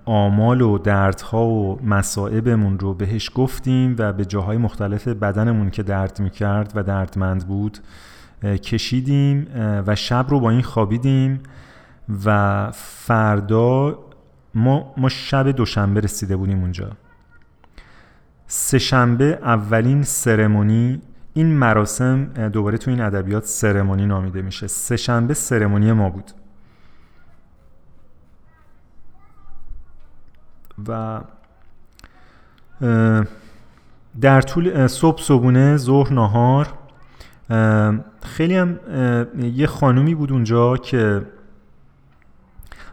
آمال و دردها و مسائبمون رو بهش گفتیم و به جاهای مختلف بدنمون که درد می‌کرد و دردمند بود کشیدیم و شب رو با این خوابیدیم. و فردا ما, ما شب دوشنبه رسیده بودیم اونجا. سه شنبه اولین سرمونی این مراسم دوباره تو این ادبیات سرمونی نامیده میشه. سه شنبه سرمونی ما بود. و در طول صبح صبونه ظهر نهار خیلی هم یه خانومی بود اونجا که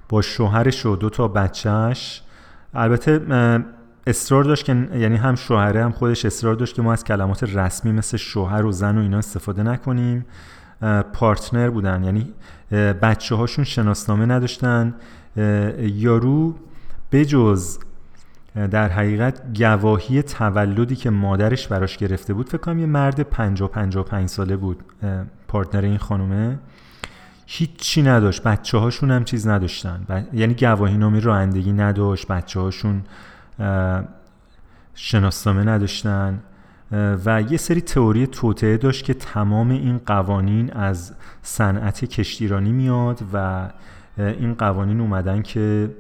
با شوهرش و دو تا بچهش البته اصرار داشت که یعنی هم شوهره هم خودش اصرار داشت که ما از کلمات رسمی مثل شوهر و زن و اینا استفاده نکنیم. پارتنر بودن یعنی بچه هاشون شناسنامه نداشتن. یارو بجز در حقیقت گواهی تولدی که مادرش براش گرفته بود فکر کنم یه مرد 50 55 ساله بود پارتنر این خانومه. هیچی نداشت. بچه هاشون هم چیز نداشتن. ب... یعنی گواهی نامی رانندگی نداشت. بچه هاشون شناسنامه نداشتن. و یه سری تئوری توطعه داشت که تمام این قوانین از صنعت کشتیرانی میاد و این قوانین اومدن که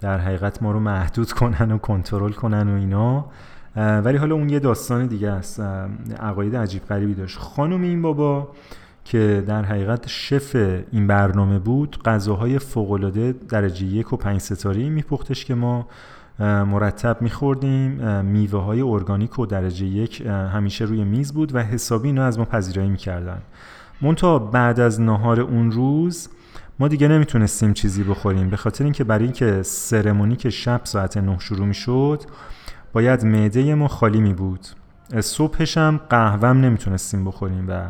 در حقیقت ما رو محدود کنن و کنترل کنن و اینا. ولی حالا اون یه داستان دیگه است. عقاید عجیب غریبی داشت. خانم این بابا که در حقیقت شف این برنامه بود غذاهای فوقالعاده درجه یک و پنج ستاره میپختش که ما مرتب میخوردیم. میوه های ارگانیک و درجه یک همیشه روی میز بود و حسابی اینا از ما پذیرایی می‌کردن. مونتا بعد از نهار اون روز ما دیگه نمی‌تونستیم چیزی بخوریم. به خاطر اینکه برای اینکه سرمونی که شب ساعت نه شروع می‌شد باید معده ما خالی می بود صبحش هم قهوهم نمی‌تونستیم بخوریم و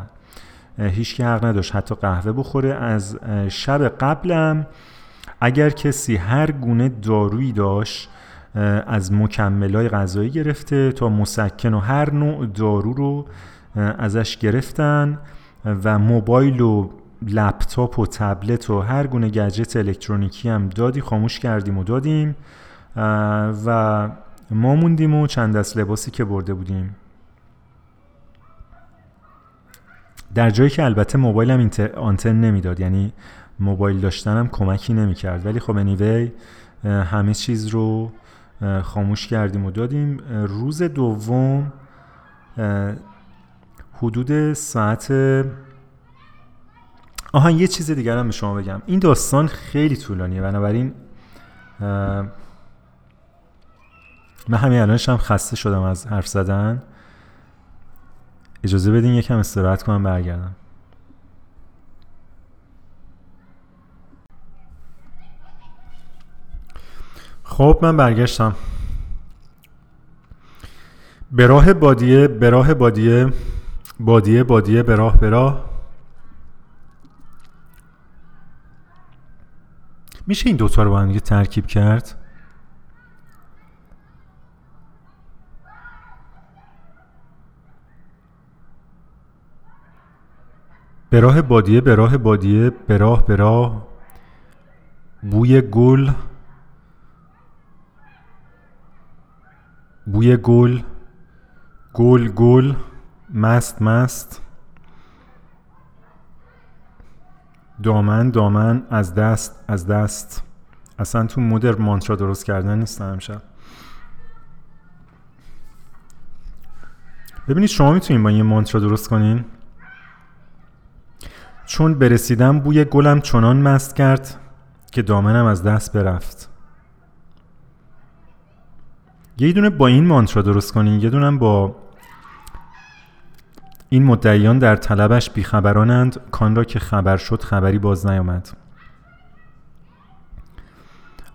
هیچ حق نداشت حتی قهوه بخوره. از شب قبلم اگر کسی هر گونه دارویی داشت از مکملای غذایی گرفته تا مسکن و هر نوع دارو رو ازش گرفتن و موبایل و لپتاپ و تبلت و هر گونه گجت الکترونیکی هم دادی خاموش کردیم و دادیم. و ما موندیم و چند دست لباسی که برده بودیم. در جایی که البته موبایل هم آنتن نمی‌داد یعنی موبایل داشتنم کمکی نمی‌کرد. ولی خب انیوی همه چیز رو خاموش کردیم و دادیم. روز دوم حدود ساعت آهان یه چیز دیگر هم به شما بگم. این داستان خیلی طولانیه. بنابراین من همین الانش هم خسته شدم از حرف زدن. اجازه بدین یکم استراحت کنم برگردم. خب من برگشتم. به راه بادیه به راه بادیه بادیه بادیه به راه به راه. میشه این دوتا رو با هم ترکیب کرد؟ به راه بادیه به راه بادیه به راه به راه. بوی گل. بوی گل. گل گل. مست مست. دامن دامن. از دست از دست. اصلا تو مدر مانترا درست کردن نیستم امشب. ببینید شما می‌تونید با یه مانترا درست کنین؟ چون برسیدم بوی گلم چنان مست کرد که دامنم از دست برفت. یه دونه با این مانترا درست کنین یه دونه با این مدعیان در طلبش بیخبرانند. کان را که خبر شد خبری باز نیامد.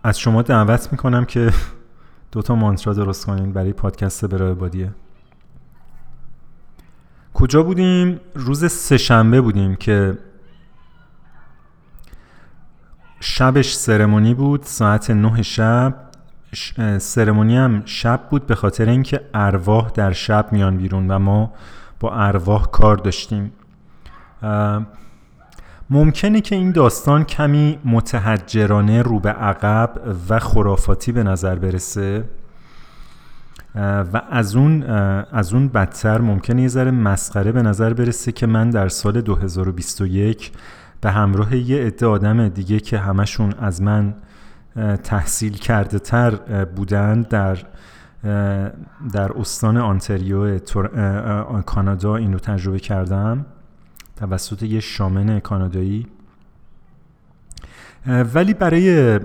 از شما دعوت می‌کنم که دوتا مانترا درست کنین برای پادکست برای بادیه. کجا بودیم؟ روز سهشنبه بودیم که شبش سرمونی بود ساعت نه شب. سرمونی هم شب بود به خاطر اینکه ارواح در شب میان بیرون و ما با ارواح کار داشتیم. ممکنه که این داستان کمی متحجرانه رو به عقب و خرافاتی به نظر برسه. و از اون از اون بدتر ممکنه یه ذره مسخره به نظر برسه که من در سال 2021 به همراه یه عده آدم دیگه که همشون از من تحصیل کرده تر بودن در در استان آنتریو کانادا این رو تجربه کردم توسط یه شامن کانادایی. ولی برای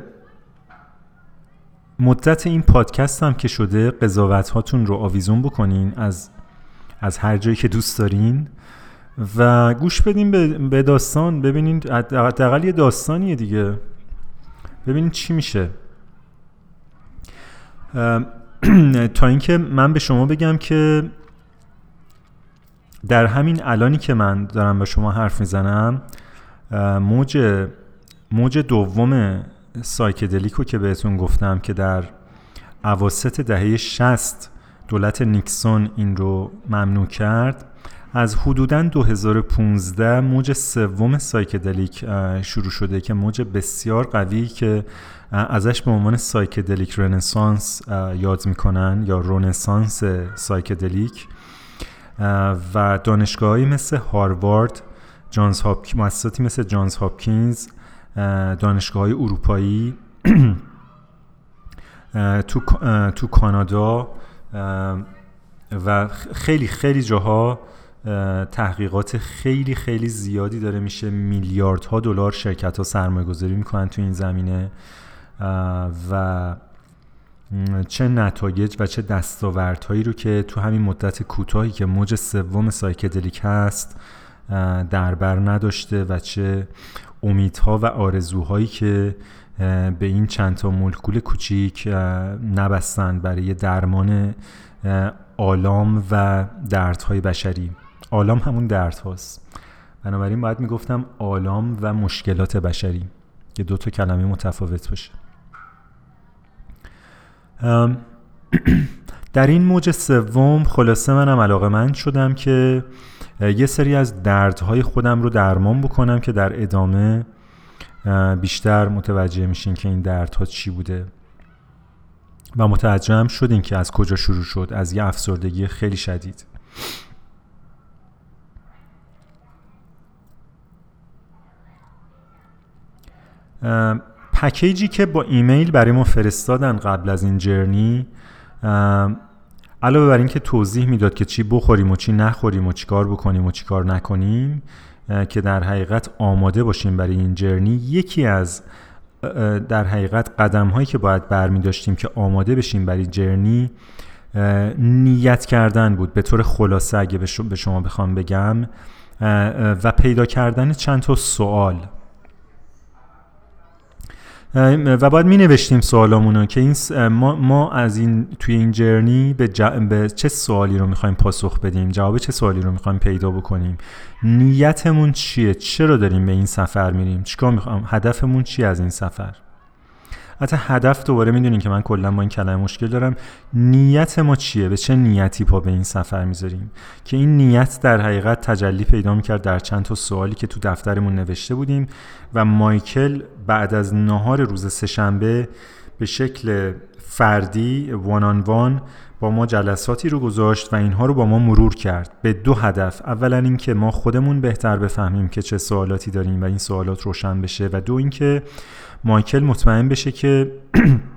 مدت این پادکست هم که شده قضاوت هاتون رو آویزون بکنین از از هر جایی که دوست دارین و گوش بدین به داستان. ببینین حداقل یه داستانیه دیگه. ببینین چی میشه. تا اینکه من به شما بگم که در همین الانی که من دارم با شما حرف می‌زنم موج موج دوم psychedelic و که بهتون گفتم که در اواسط دهه 60 دولت نیکسون این رو ممنوع کرد از حدودا 2015 موج سوم psychedelic شروع شده که موج بسیار قوی که ازش به عنوان psychedelic renaissance یاد می‌کنن یا رنسانس psychedelic. و دانشگاهی مثل هاروارد جانز مؤسساتی مثل جانز هاپکینز دانشگاه های اروپایی تو, تو کانادا و خیلی خیلی جاها تحقیقات خیلی خیلی زیادی داره میشه. میلیاردها دلار شرکت ها سرمایه گذاری می‌کنن تو این زمینه و چه نتایج و چه دستاوردهایی رو که تو همین مدت کوتاهی که موج سوم psychedelic هست در بر نداشته و چه امیدها و آرزوهایی که به این چند تا مولکول کوچیک نبستن برای درمان آلام و دردهای بشری. آلام همون درد هاست. بنابراین باید می‌گفتم آلام و مشکلات بشری. که دو تا کلمه متفاوت باشه. در این موج سوم خلاصه منم علاقه من شدم که یه سری از دردهای خودم رو درمان بکنم که در ادامه بیشتر متوجه میشین که این دردها چی بوده. و متوجه هم شدین که از کجا شروع شد. از یه افسردگی خیلی شدید. پکیجی که با ایمیل برای ما فرستادن قبل از این جرنی علاوه بر اینکه توضیح می‌داد که چی بخوریم و چی نخوریم و چیکار بکنیم و چیکار نکنیم که در حقیقت آماده باشیم برای این جرنی یکی از در حقیقت قدم هایی که باید برمی داشتیم که آماده بشیم برای جرنی نیت کردن بود. به طور خلاصه اگه به شما بخوام بگم و پیدا کردن چند تا سوال. و باید می نوشتیم سوالامونو که این ما, ما از این توی این جرنی به, به چه سوالی رو می‌خوایم پاسخ بدیم؟ جواب چه سوالی رو می‌خوایم پیدا بکنیم؟ نیتمون چیه؟ چرا داریم به این سفر میریم؟ چیکار می‌خوایم هدفمون چی از این سفر؟ حتی هدف دوباره می‌دونین که من کلا با این کلمه مشکل دارم. نیت ما چیه؟ به چه نیتی پا به این سفر می‌ذاریم؟ که این نیت در حقیقت تجلی پیدا می‌کرد در چند تا سوالی که تو دفترمون نوشته بودیم و مایکل بعد از نهار روز سهشنبه به شکل فردی وان وان با ما جلساتی رو گذاشت و اینها رو با ما مرور کرد. به دو هدف. اولا اینکه ما خودمون بهتر بفهمیم که چه سوالاتی داریم و این سوالات روشن بشه و دو اینکه مایکل مطمئن بشه که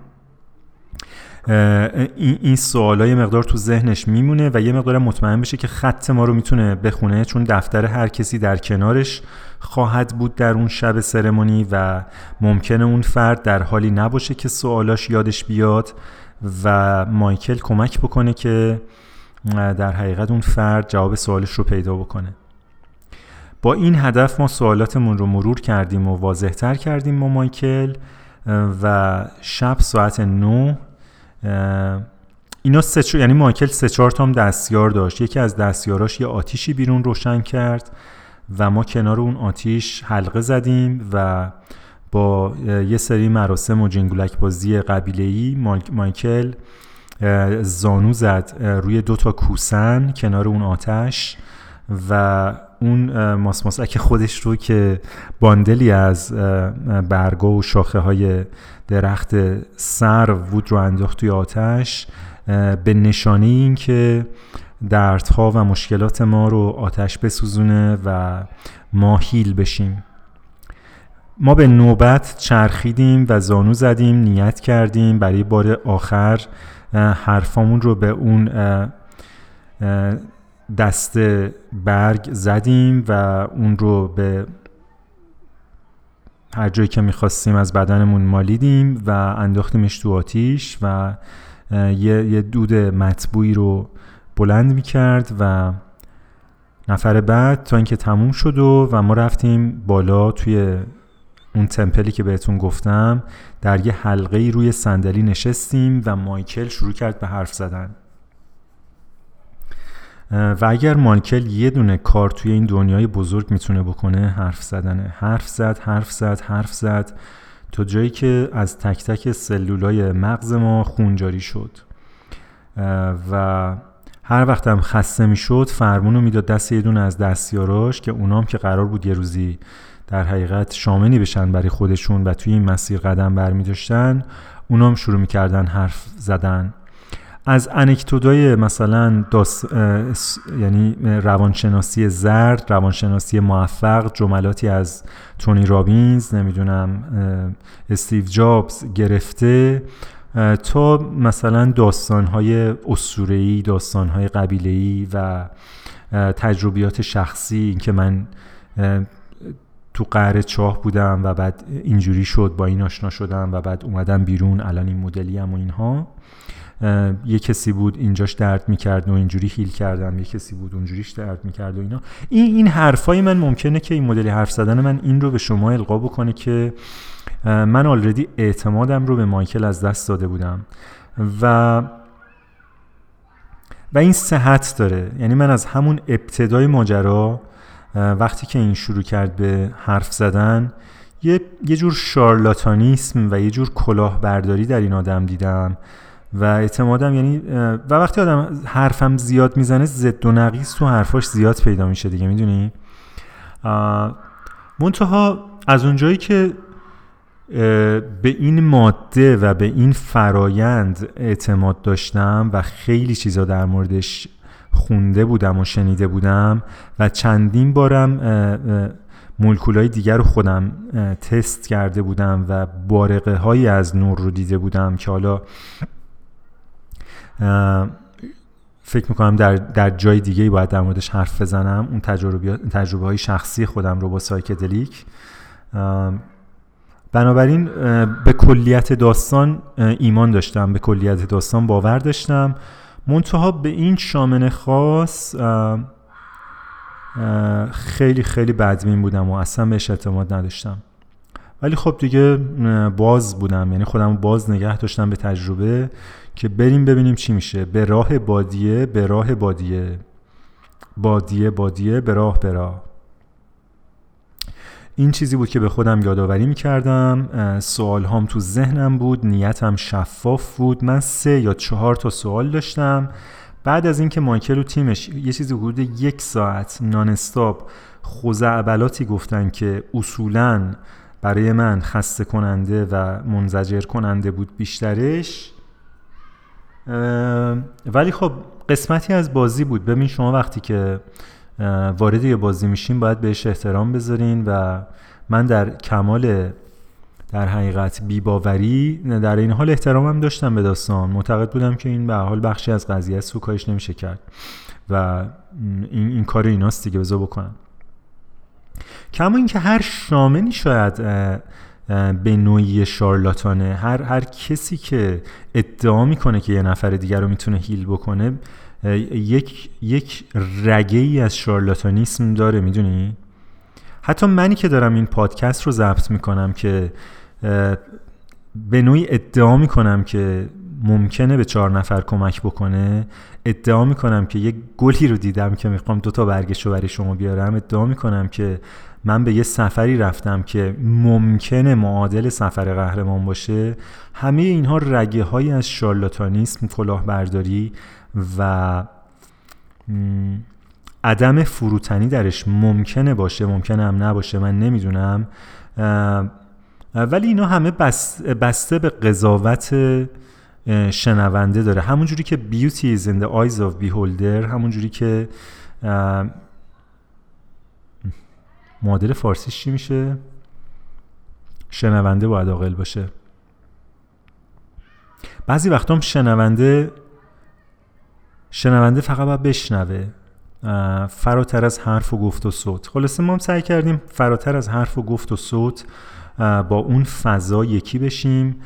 این سوال یه مقدار تو ذهنش میمونه و یه مقدار مطمئن بشه که خط ما رو می‌تونه بخونه چون دفتر هر کسی در کنارش خواهد بود در اون شب سرمونی و ممکنه اون فرد در حالی نباشه که سوالاش یادش بیاد و مایکل کمک بکنه که در حقیقت اون فرد جواب سوالش رو پیدا بکنه. با این هدف ما سوالاتمون رو مرور کردیم و واضحتر کردیم با مایکل و شب ساعت 9 اینا سه یعنی مایکل سه چهار تام دستیار داشت. یکی از دستیاراش یه آتیشی بیرون روشن کرد و ما کنار اون آتیش حلقه زدیم و با یه سری مراسم و جنگولک بازی قبیله مایکل زانو زد روی دو تا کوسن کنار اون آتش و اون ماسماسک خودش رو که باندلی از برگا و شاخه های درخت سر وود رو انداخت توی آتش به نشانه این که دردها و مشکلات ما رو آتش بسوزونه و ما هیل بشیم. ما به نوبت چرخیدیم و زانو زدیم نیت کردیم. برای بار آخر حرفامون رو به اون دست برگ زدیم و اون رو به هر جایی که می‌خواستیم از بدنمون مالیدیم و انداختیمش تو آتیش و یه, یه دود مطبوعی رو بلند می‌کرد و نفر بعد تا اینکه تموم شد و, و ما رفتیم بالا توی اون تمپلی که بهتون گفتم در یه حلقه روی صندلی نشستیم و مایکل شروع کرد به حرف زدن. و اگر مایکل یه دونه کار توی این دنیای بزرگ می‌تونه بکنه حرف زدنه. حرف زد حرف زد حرف زد تا جایی که از تک تک سلولای مغز ما خونجاری شد. و هر وقت هم خسته می‌شد فرمون رو می‌داد دست یه دونه از دستیاراش که اونام که قرار بود یه روزی در حقیقت شامنی بشن برای خودشون و توی این مسیر قدم برمی داشتن اونام شروع می‌کردن حرف زدن. از انکتودای مثلا داست یعنی روانشناسی زرد روانشناسی موفق جملاتی از تونی رابینز نمی‌دونم استیو جابز گرفته تا مثلا داستانهای اسطوره‌ای داستانهای قبیله‌ای و تجربیات شخصی که من تو قهر چاه بودم و بعد اینجوری شد با این آشنا شدم و بعد اومدم بیرون الان این مدلی و اینها. یه کسی بود اینجاش درد می‌کرد و اینجوری هیل کردم یه کسی بود اونجوریش درد می‌کرد و اینا. این این حرفای من ممکنه که این مدلی حرف زدن من این رو به شما القا بکنه که من آلردی اعتمادم رو به مایکل از دست داده بودم. و و این صحت داره. یعنی من از همون ابتدای ماجرا وقتی که این شروع کرد به حرف زدن یه, یه جور شارلاتانیسم و یه جور کلاهبرداری در این آدم دیدم. و اعتمادم یعنی و وقتی آدم حرفم زیاد می‌زنه زد و نقیص تو حرفاش زیاد پیدا میشه دیگه می‌دونی؟ منتها از اونجایی که به این ماده و به این فرایند اعتماد داشتم و خیلی چیزا در موردش خونده بودم و شنیده بودم و چندین بارم مولکولای دیگر رو خودم تست کرده بودم و بارقه هایی از نور رو دیده بودم که حالا فکر می‌کنم در, در جای دیگه باید در موردش حرف بزنم. اون تجربه, تجربه های شخصی خودم رو با سایکدلیک. بنابراین به کلیت داستان ایمان داشتم. به کلیت داستان باور داشتم. منتها به این شامن خاص خیلی خیلی بدبین بودم و اصلا بهش اعتماد نداشتم. ولی خب دیگه باز بودم. یعنی خودم باز نگه داشتم به تجربه که بریم ببینیم چی میشه. به راه بادیه به راه بادیه. بادیه بادیه به راه به راه. این چیزی بود که به خودم یادآوری می‌کردم. سوال هام تو ذهنم بود نیتم شفاف بود. من سه یا چهار تا سوال داشتم. بعد از اینکه مایکل و تیمش یه چیزی حدود یک ساعت نانستاپ خوزعبلاتی گفتن که اصولا برای من خسته کننده و منزجر کننده بود بیشترش. ولی خب قسمتی از بازی بود. ببین شما وقتی که وارد یه بازی میشین باید بهش احترام بذارین و من در کمال در حقیقت بیباوری در این حال احترامم داشتم به داستان. معتقد بودم که این به حال بخشی از قضیه است و نمیشه کرد و این, این کار ایناست دیگه بذار بکنم. کما اینکه هر شامنی شاید به نوعی شارلاتانه هر هر کسی که ادعا می‌کنه که یه نفر دیگر رو می‌تونه هیل بکنه یک یک رگه ای از شارلاتانیسم داره می‌دونی؟ حتی منی که دارم این پادکست رو ضبط می‌کنم که به نوعی ادعا می‌کنم که ممکنه به چهار نفر کمک بکنه ادعا می‌کنم که یک گلی رو دیدم که می‌خوام دوتا برگش رو برای شما بیارم. ادعا می‌کنم که من به یه سفری رفتم که ممکنه معادل سفر قهرمان باشه. همه اینها رگه های از شارلاتانیسم کلاهبرداری و عدم فروتنی درش ممکنه باشه ممکنه هم نباشه من نمی‌دونم. ولی اینا همه بسته به قضاوت شنونده داره. همونجوری که beauty is in the eyes of beholder همونجوری که معادل فارسیش چی میشه؟ شنونده باید عاقل باشه. بعضی وقتا هم شنونده شنونده فقط باید بشنوه. فراتر از حرف و گفت و صوت. خلاصه ما هم سعی کردیم فراتر از حرف و گفت و صوت با اون فضا یکی بشیم.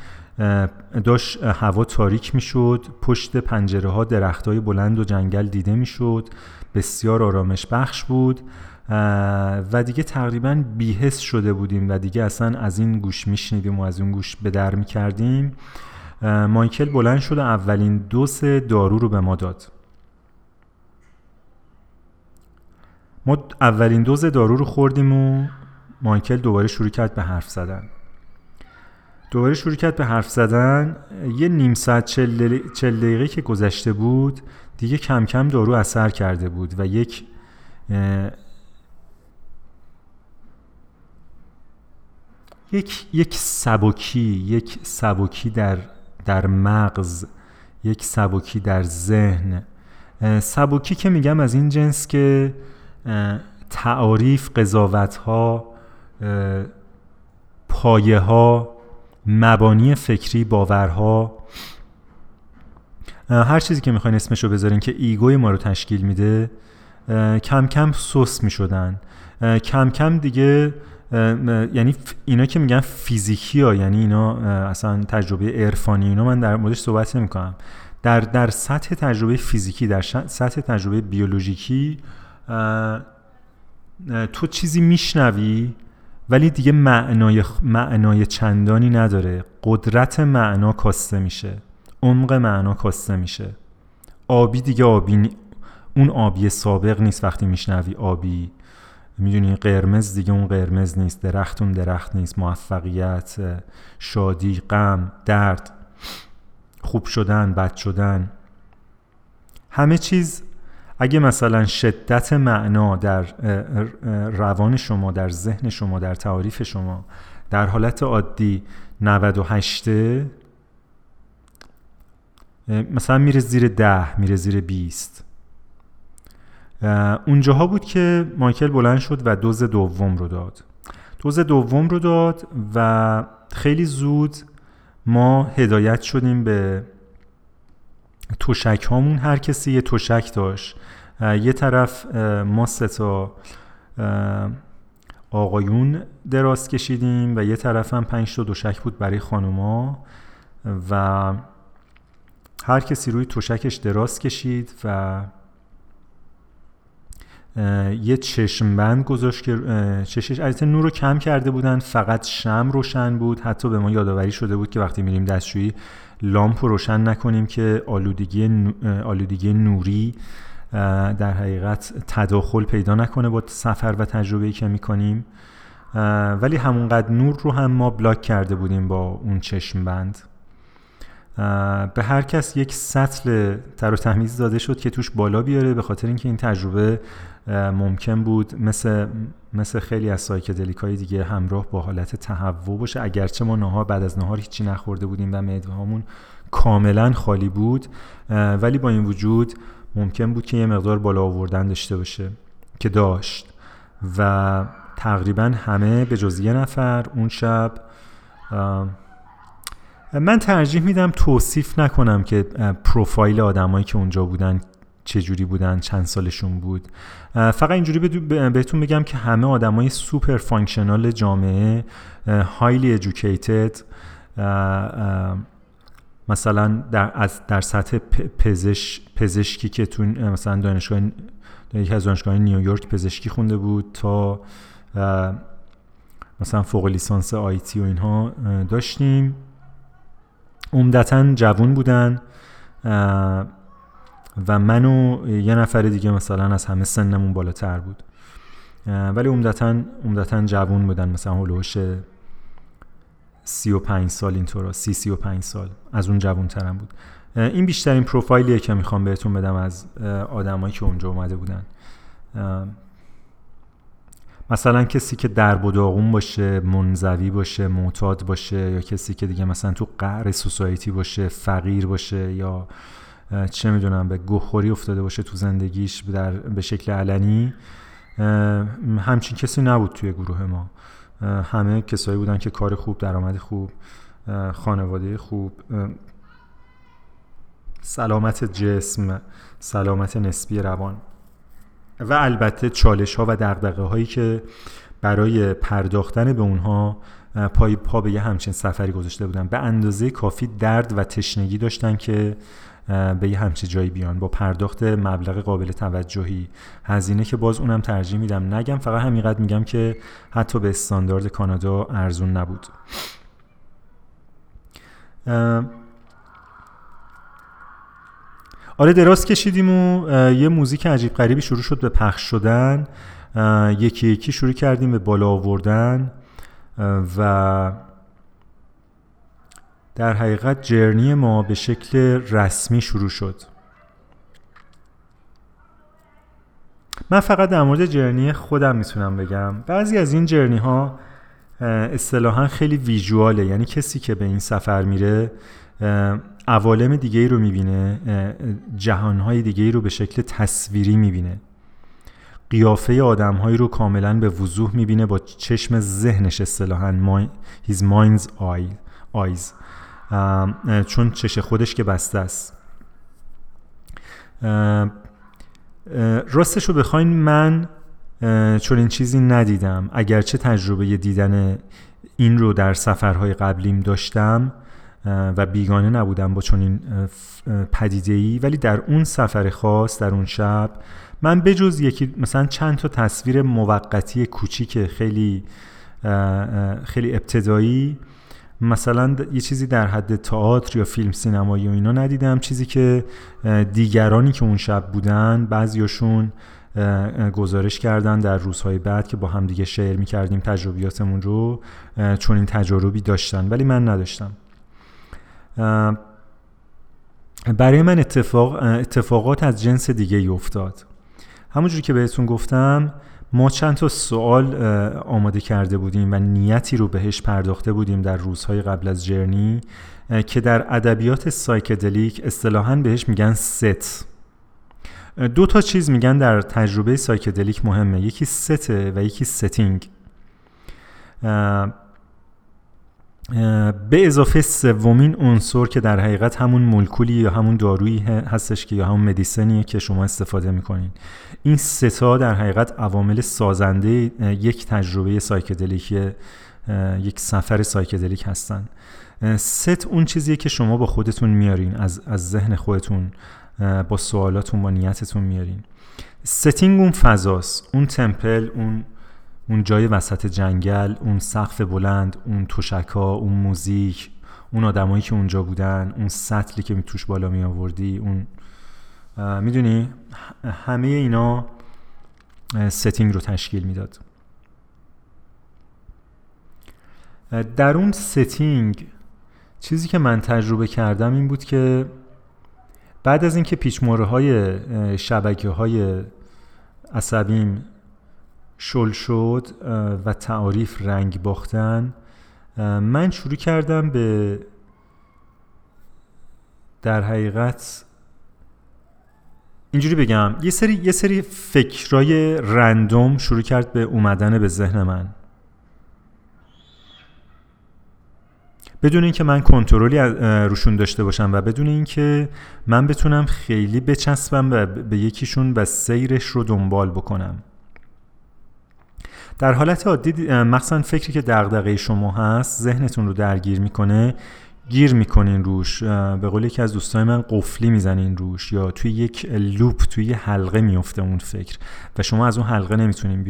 داشت هوا تاریک می‌شد پشت پنجره ها درخت های بلند و جنگل دیده می‌شد بسیار آرامش بخش بود و دیگه تقریبا بیهس شده بودیم و دیگه اصلا از این گوش میشنیدیم و از اون گوش به در می‌کردیم. مایکل بلند شد و اولین دوس دارو رو به ما داد. ما اولین دوز دارو رو خوردیم و مایکل دوباره شروع کرد به حرف زدن. دوباره شروع کرد به حرف زدن. یه نیم ساعت چل دقیقه که گذشته بود دیگه کم کم دارو اثر کرده بود و یک یک یک سبکی یک سبکی در در مغز یک سبکی در ذهن. سبکی که میگم از این جنس که تعاریف قضاوت ها پایه ها مبانی فکری باورها. هر چیزی که می‌خواین اسمشو بذارین که ایگوی ما رو تشکیل میده کم کم سوس می‌شدن. کم کم دیگه یعنی اینا که میگن فیزیکی ها یعنی اینا اصلا تجربه عرفانی اینا من در موردش صحبت نمی کنم در, در سطح تجربه فیزیکی در سطح تجربه بیولوژیکی تو چیزی میشنوی ولی دیگه معنای, معنای چندانی نداره. قدرت معنا کاسته میشه. عمق معنا کاسته میشه. آبی دیگه آبی اون آبی سابق نیست وقتی میشنوی آبی. می‌دونی قرمز دیگه اون قرمز نیست. درخت اون درخت نیست. موفقیت شادی غم درد خوب شدن بد شدن. همه چیز اگه مثلا شدت معنا در روان شما در ذهن شما در تعاریف شما در حالت عادی 98 مثلا میره زیر ده میره زیر 20 اونجاها بود که مایکل بلند شد و دوز دوم رو داد. دوز دوم رو داد و خیلی زود ما هدایت شدیم به توشک هامون هر کسی یه توشک داشت. یه طرف ما تا آقایون دراز کشیدیم و یه طرف هم پنج تا دوشک بود برای خانوما و هر کسی روی توشکش دراز کشید و یه چشم بند گذاشت که چشش البته نور رو کم کرده بودن فقط شم روشن بود. حتی به ما یادآوری شده بود که وقتی میریم دستشویی لامپ رو روشن نکنیم که آلودگی, آلودگی نوری در حقیقت تداخل پیدا نکنه با سفر و تجربه‌ای که می‌کنیم. ولی همونقدر نور رو هم ما block کرده بودیم با اون چشم بند. به هر کس یک سطل تر و تمیز داده شد که توش بالا بیاره به خاطر اینکه این تجربه ممکن بود مثل مثل خیلی از psychedelic های دیگه همراه با حالت تهوع باشه. اگرچه ما نهار بعد از نهار هیچی نخورده بودیم و معده هامون کاملا خالی بود ولی با این وجود ممکن بود که یه مقدار بالا آوردن داشته باشه که داشت. و تقریبا همه به جز یه نفر اون شب من ترجیح میدم توصیف نکنم که پروفایل آدمایی که اونجا بودن چه جوری بودن چند سالشون بود. فقط اینجوری بهتون بگم که همه آدمای super functional جامعه هایلی ادوکیتد مثلا در از در سطح پزش پزشکی که تو مثلا دانشگاه یکی از دانشگاه نیویورک پزشکی خونده بود تا مثلا فوق لیسانس آیتی و اینها داشتیم. عمدتا جوون بودن و من و یه نفر دیگه مثلا از همه سنمون بالاتر بود. ولی عمدتا عمدتا جوون بودن مثلا هلوش سی و پنج سال اینطورا سی سی و پنج سال از اون جوون ترم بود این بیشترین پروفایلیه که می‌خوام بهتون بدم از آدمایی که اونجا اومده بودن. مثلا کسی که درب و داغون باشه منزوی باشه معتاد باشه یا کسی که دیگه مثلا تو قعر سوسایتی باشه فقیر باشه یا چه می‌دونم به گوخوری افتاده باشه تو زندگیش در به شکل علنی همچین کسی نبود توی گروه ما. همه کسایی بودن که کار خوب درآمد خوب خانواده خوب سلامت جسم سلامت نسبی روان. و البته چالش ها و دقدقه هایی که برای پرداختن به اونها پای پا به یه همچین سفری گذاشته بودن. به اندازه کافی درد و تشنگی داشتن که به یه همچین جایی بیان. با پرداخت مبلغ قابل توجهی. هزینه که باز اونم ترجیح میدم. نگم فقط همینقدر میگم که حتی به استاندارد کانادا ارزون نبود. آره دراز کشیدیم و یه موزیک عجیب غریبی شروع شد به پخش شدن. یکی یکی شروع کردیم به بالا آوردن. و در حقیقت جرنی ما به شکل رسمی شروع شد. من فقط در مورد جرنی خودم می‌تونم بگم. بعضی از این جرنی ها اصطلاحا خیلی ویژواله. یعنی کسی که به این سفر میره عوالم دیگه ای رو می‌بینه جهانهای دیگه ای رو به شکل تصویری می‌بینه. قیافه آدم هایی رو کاملا به وضوح می‌بینه با چشم ذهنش اصطلاحا his mind's eyes. چون چش خودش که بسته است. راستش رو بخواین من چون این چیزی ندیدم. اگرچه تجربه دیدن این رو در سفرهای قبلیم داشتم و بیگانه نبودم با چنین پدیده ای ولی در اون سفر خاص در اون شب من بجز یکی مثلا چند تا تصویر موقتی کوچیک خیلی خیلی ابتدایی مثلا یه چیزی در حد تئاتر یا فیلم سینمایی و اینا ندیدم. چیزی که دیگرانی که اون شب بودن بعضیاشون گزارش کردن در روزهای بعد که با هم دیگه شیر می‌کردیم تجربیاتمون رو چون این تجربی داشتن. ولی من نداشتم. برای من اتفاق اتفاقات از جنس دیگه ای افتاد. همونجوری که بهتون گفتم ما چند تا سوال آماده کرده بودیم و نیتی رو بهش پرداخته بودیم در روزهای قبل از journey که در ادبیات psychedelic اصطلاحا بهش میگن ست. دو تا چیز میگن در تجربه psychedelic مهمه یکی سته و یکی setting. به اضافه سومین عنصر که در حقیقت همون مولکولی یا همون دارویی هستش که یا همون medicine یه که شما استفاده می‌کنین. این سه تا در حقیقت عوامل سازنده یک تجربه psychedelic یا یک سفر psychedelic هستن. ست اون چیزیه که شما با خودتون میارین از, از ذهن خودتون با سوالاتون با نیتتون میارین. setting اون فضاست اون temple اون اون جای وسط جنگل اون سقف بلند اون تشکا اون موزیک اون آدمایی که اونجا بودن اون سطلی که توش بالا می آوردی اون می‌دونی؟ همه اینا setting رو تشکیل می‌داد. در اون setting چیزی که من تجربه کردم این بود که بعد از اینکه پیچ مهره های شبکه های عصبیم شل شد و تعاریف رنگ باختن. من شروع کردم به در حقیقت اینجوری بگم یه سری یه سری فکرای رندوم شروع کرد به اومدن به ذهن من. بدون اینکه من کنترلی روشون داشته باشم و بدون اینکه من بتونم خیلی بچسبم به یکیشون و سیرش رو دنبال بکنم. در حالت عادی مخصوصا فکری که دغدغه شما هست ذهنتون رو درگیر می‌کنه گیر می‌کنین روش. به قول یکی از دوستای من قفلی می‌زنین روش یا توی یک loop توی یه حلقه میفته اون فکر و شما از اون حلقه نمی‌تونین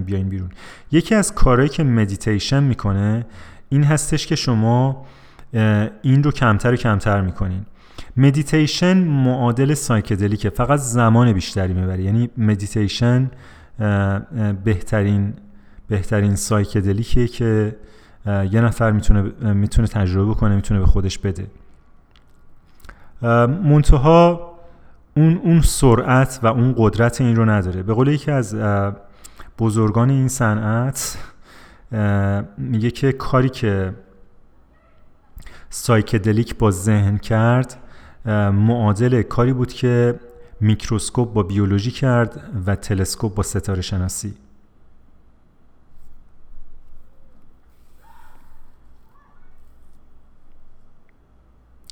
بیاین بیرون. یکی از کارهایی که مدیتیشن می‌کنه این هستش که شما این رو کمتر و کمتر می‌کنین. مدیتیشن معادل psychedelic ه فقط زمان بیشتری می‌بره. یعنی مدیتیشن بهترین بهترین psychedelic ه که یه نفر می‌تونه می‌تونه تجربه کنه می‌تونه به خودش بده. منتها اون اون سرعت و اون قدرت این رو نداره. به قول یکی از بزرگان این صنعت میگه که کاری که psychedelic با ذهن کرد معادل کاری بود که میکروسکوپ با بیولوژی کرد و تلسکوپ با ستاره شناسی.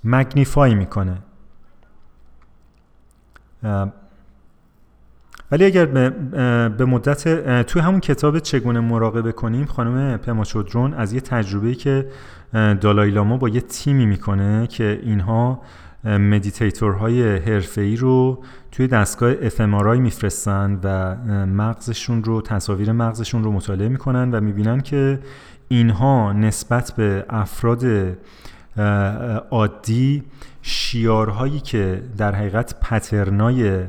magnify می‌کنه. ولی اگر به مدت توی همون کتاب چگونه مراقبه کنیم خانم پما چودرون از یه تجربه‌ای که دالای لاما با یه تیمی می‌کنه که اینها meditator های حرفه‌ای رو توی دستگاه FMRI میفرستن و مغزشون رو تصاویر مغزشون رو مطالعه می‌کنن و می‌بینن که اینها نسبت به افراد عادی شیارهایی که در حقیقت پترنای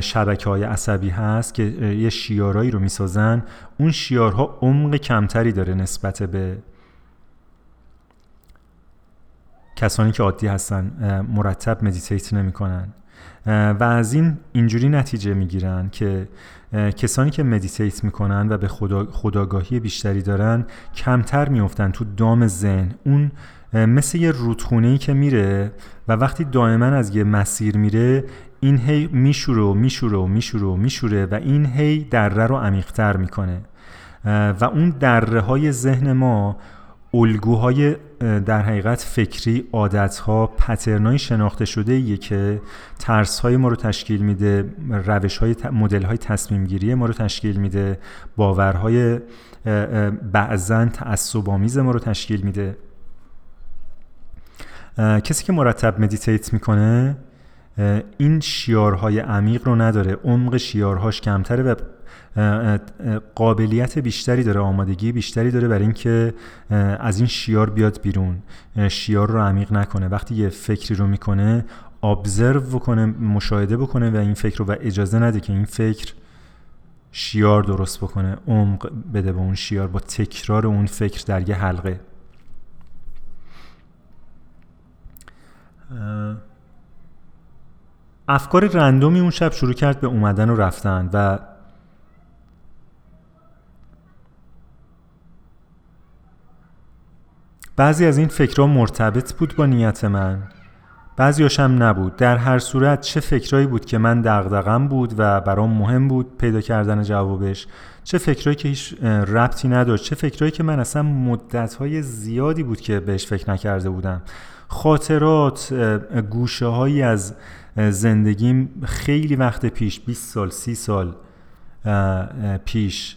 شبکه های عصبی هست که یه شیارهایی رو می‌سازن اون شیارها عمق کمتری داره نسبت به کسانی که عادی هستن مرتب مدیتیت نمی‌کنن. و از این اینجوری نتیجه می‌گیرن که کسانی که مدیتیت می‌کنن و به خدا، خداگاهی بیشتری دارن کمتر میفتن تو دام ذهن. اون مثل یه رودخونه ای که میره و وقتی دائما از یه مسیر میره این هی میشوره و میشوره و میشوره و میشوره و این هی دره رو عمیقتر می‌کنه. و اون دره های ذهن ما الگوهای در حقیقت فکری عادتها پترنای شناخته شده ایه که ترس های ما رو تشکیل میده روش های مدل های تصمیم گیری ما رو تشکیل میده باورهای بعضا تعصب آمیز ما رو تشکیل میده. کسی که مرتب مدیتیت می‌کنه این شیارهای عمیق رو نداره. عمق شیارهاش کمتره و قابلیت بیشتری داره آمادگی بیشتری داره برای اینکه از این شیار بیاد بیرون. شیار رو عمیق نکنه. وقتی یه فکری رو می‌کنه ابزرو بکنه مشاهده بکنه و این فکر رو و اجازه نده که این فکر شیار درست بکنه عمق بده به اون شیار با تکرار اون فکر در یه حلقه. افکار رندومی اون شب شروع کرد به اومدن و رفتن و بعضی از این فکرها مرتبط بود با نیت من. بعضی هم نبود. در هر صورت چه فکرهایی بود که من دغدغم بود و برام مهم بود پیدا کردن جوابش چه فکرهایی که هیچ ربطی نداشت چه فکرهایی که من اصلا مدتهای زیادی بود که بهش فکر نکرده بودم. خاطرات گوشه هایی از زندگیم خیلی وقت پیش 20 سال 30 سال پیش.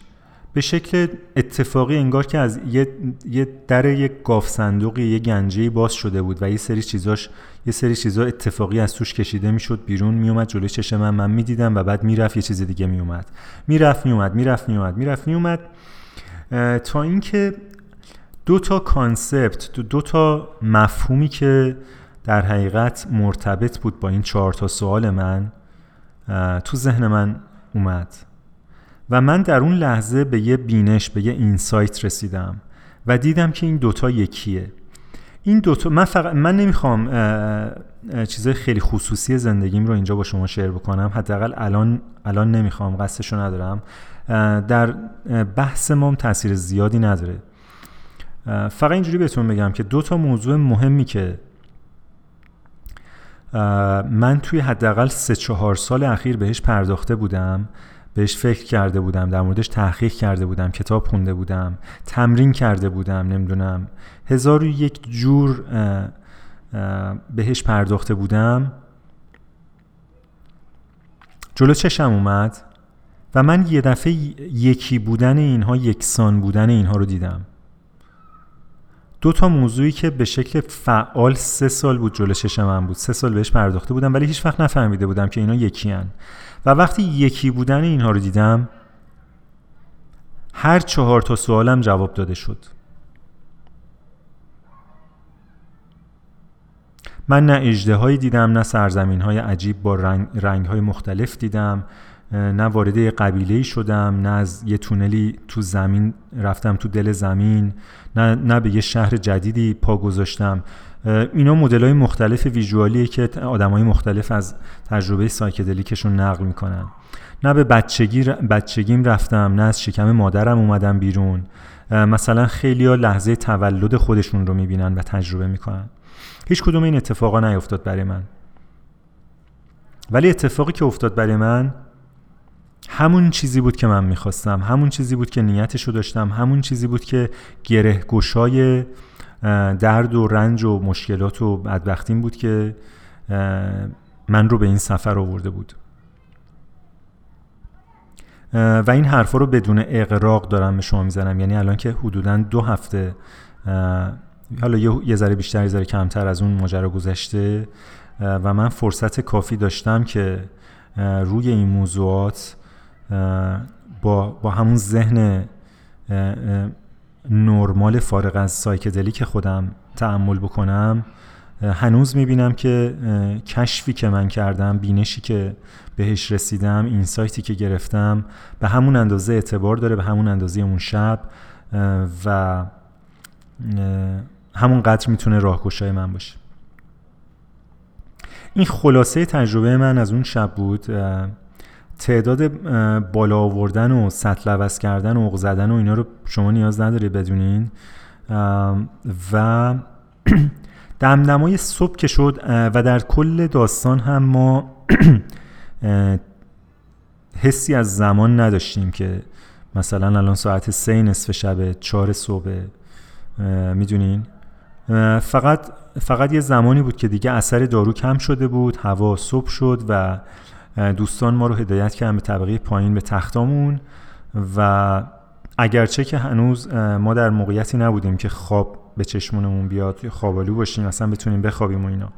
به شکل اتفاقی انگار که از یه, یه در یک گاو صندوقی یه گنجه باز شده بود و یه سری چیزاش یه سری چیزا اتفاقی از توش کشیده می‌شد بیرون میومد جلوی چشم من من می‌دیدم و بعد می‌رفت یه چیز دیگه میومد می‌رفت میومد می‌رفت میومد می‌رفت میومد تا اینکه دو تا concept دو تا مفهومی که در حقیقت مرتبط بود با این چهار تا سوال من تو ذهن من اومد. و من در اون لحظه به یه بینش به یه اینسایت رسیدم و دیدم که این دوتا یکیه. این دوتا من فقط من نمی‌خوام چیزای خیلی خصوصی زندگیم رو اینجا با شما شیر بکنم. حداقل الان الان نمی‌خوام قصدشو ندارم. در بحث ما تاثیر زیادی نداره. فقط اینجوری بهتون بگم که دو تا موضوع مهمی که من توی حداقل سه چهار سال اخیر بهش پرداخته بودم بهش فکر کرده بودم در موردش تحقیق کرده بودم کتاب خونده بودم تمرین کرده بودم نمی‌دونم هزار و یک جور بهش پرداخته بودم. جلو چشم اومد و من یه دفعه یکی بودن اینها یکسان بودن اینها رو دیدم. دو تا موضوعی که به شکل فعال سه سال بود جلو چشم من بود. سه سال بهش پرداخته بودم ولی هیچ وقت نفهمیده بودم که اینا یکی هن. و وقتی یکی بودن اینها رو دیدم هر چهار تا سوالم جواب داده شد. من نه اجده دیدم نه سرزمین های عجیب با رنگ, رنگ های مختلف دیدم. نه وارد یه قبیله شدم نه از یه تونلی تو زمین رفتم تو دل زمین نه, نه به یه شهر جدیدی پا گذاشتم. اینا مدل های مختلف ویژوالیه که آدم های مختلف از تجربه سایکدلیکشون نقل می‌کنن. نه به بچگی بچگیم رفتم نه از شکم مادرم اومدم بیرون. مثلا خیلی ها لحظه تولد خودشون رو می‌بینن و تجربه می‌کنن. هیچ کدوم این اتفاقا نیفتاد برای من. ولی اتفاقی که افتاد برای من همون چیزی بود که من می‌خواستم همون چیزی بود که نیتشو داشتم همون چیزی بود که گره گشای درد و رنج و مشکلات و بدبختیم بود که من رو به این سفر آورده بود. و این حرفا رو بدون اقراق دارم به شما می‌زنم. یعنی الان که حدودا دو هفته حالا یه ذره بیشتر یه ذره کمتر از اون ماجرا گذشته و من فرصت کافی داشتم که روی این موضوعات با, با همون ذهن نرمال فارغ از سایکدلی که خودم تعمل بکنم هنوز می‌بینم که کشفی که من کردم بینشی که بهش رسیدم این سایتی که گرفتم به همون اندازه اعتبار داره به همون اندازه اون شب و همون قدر می‌تونه راهگشای من باشه. این خلاصه تجربه من از اون شب بود تعداد بالا آوردن و سطل عوض کردن و زدن و اینا رو شما نیاز نداری بدونین. و دمدمای صبح که شد و در کل داستان هم ما حسی از زمان نداشتیم که مثلا الان ساعت سه نصف شب چهار صبح می‌دونین؟ فقط فقط یه زمانی بود که دیگه اثر دارو کم شده بود هوا صبح شد و دوستان ما رو هدایت کردن به طبقه پایین به تختامون. و اگرچه که هنوز ما در موقعیتی نبودیم که خواب به چشمونمون بیاد یا خوابالو باشیم اصلا بتونیم بخوابیم و اینا.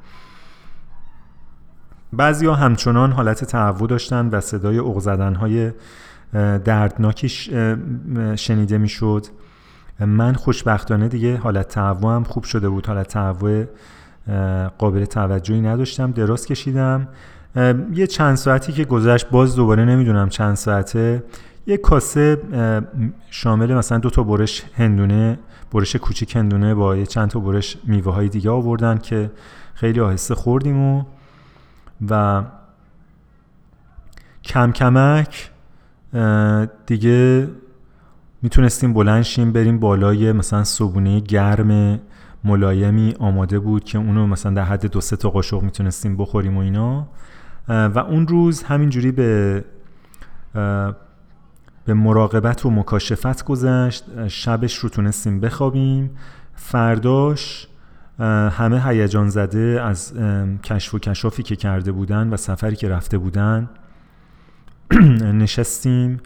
بعضی ها همچنان حالت تهوع داشتن و صدای اغزدن های دردناکی شنیده می‌شد. من خوشبختانه دیگه حالت تهوع هم خوب شده بود. حالت تهوع قابل توجهی نداشتم. دراز کشیدم. یه چند ساعتی که گذشت باز دوباره نمی‌دونم چند ساعته یه کاسه شامل مثلا دو تا برش هندونه برش کوچیک هندونه با یه چند تا برش میوه های دیگه آوردن که خیلی آهسته خوردیم و و کم کمک دیگه می‌تونستیم بلند شیم بریم بالای مثلا صبونه گرم ملایمی آماده بود که اونو مثلا در حد دو سه تا قاشق می‌تونستیم بخوریم و اینا. و اون روز همینجوری به به مراقبت و مکاشفت گذشت. شبش رو تونستیم بخوابیم. فرداش همه هیجان زده از کشف و کشافی که کرده بودن و سفری که رفته بودن. نشستیم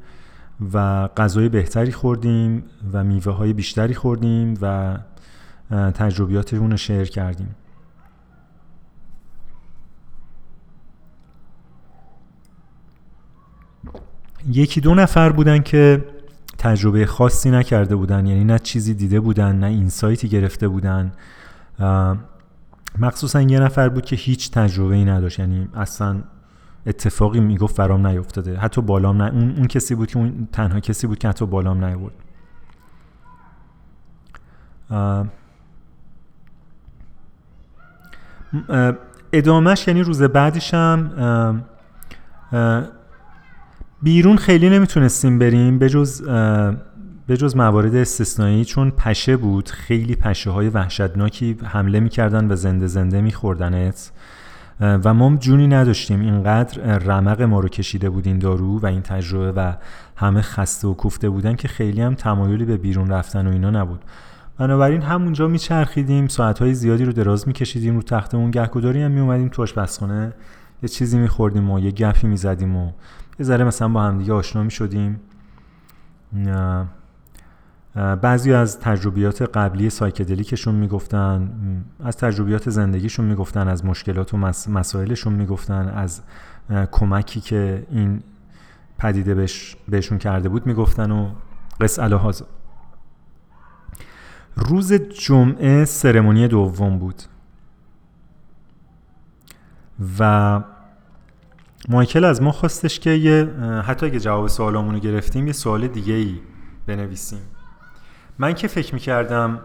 و غذای بهتری خوردیم و میوه های بیشتری خوردیم و تجربیاتمون رو شیر کردیم. یکی دو نفر بودن که تجربه خاصی نکرده بودن یعنی نه چیزی دیده بودن نه اینسایتی گرفته بودن. مخصوصا یه نفر بود که هیچ تجربه ای نداشت یعنی اصلا اتفاقی می‌گفت فرام نیفتاده. حتی بالام نه اون, اون کسی بود که اون تنها کسی بود که حتی بالام نیورد ادامهش یعنی روز بعدشم بیرون خیلی نمی‌تونستیم بریم به جز به جز موارد استثنایی چون پشه بود. خیلی پشه های وحشتناکی حمله می‌کردن و زنده زنده میخوردنت. و ما جونی نداشتیم. اینقدر رمق ما رو کشیده بود این دارو و این تجربه و همه خسته و کوفته بودن که خیلی هم تمایلی به بیرون رفتن و اینا نبود. بنابراین همونجا میچرخیدیم. ساعتهای زیادی رو دراز میکشیدیم رو تختمون. گهگداری هم میومدیم تو آشپزخونه یه چیزی میخوردیم و یه گپی می‌زدیم و یه ذره مثلا با همدیگه آشنا می‌شدیم. بعضی از تجربیات قبلی سایکدلیکشون می‌گفتن از تجربیات زندگیشون می‌گفتن از مشکلات و مسائلشون می‌گفتن از کمکی که این پدیده بهش بهشون کرده بود می‌گفتن و قص هازا روز جمعه سرمونی دوم بود و مایکل از ما خواستش که یه حتی اگه جواب سوالامونو گرفتیم یه سوال دیگه ای بنویسیم. من که فکر می‌کردم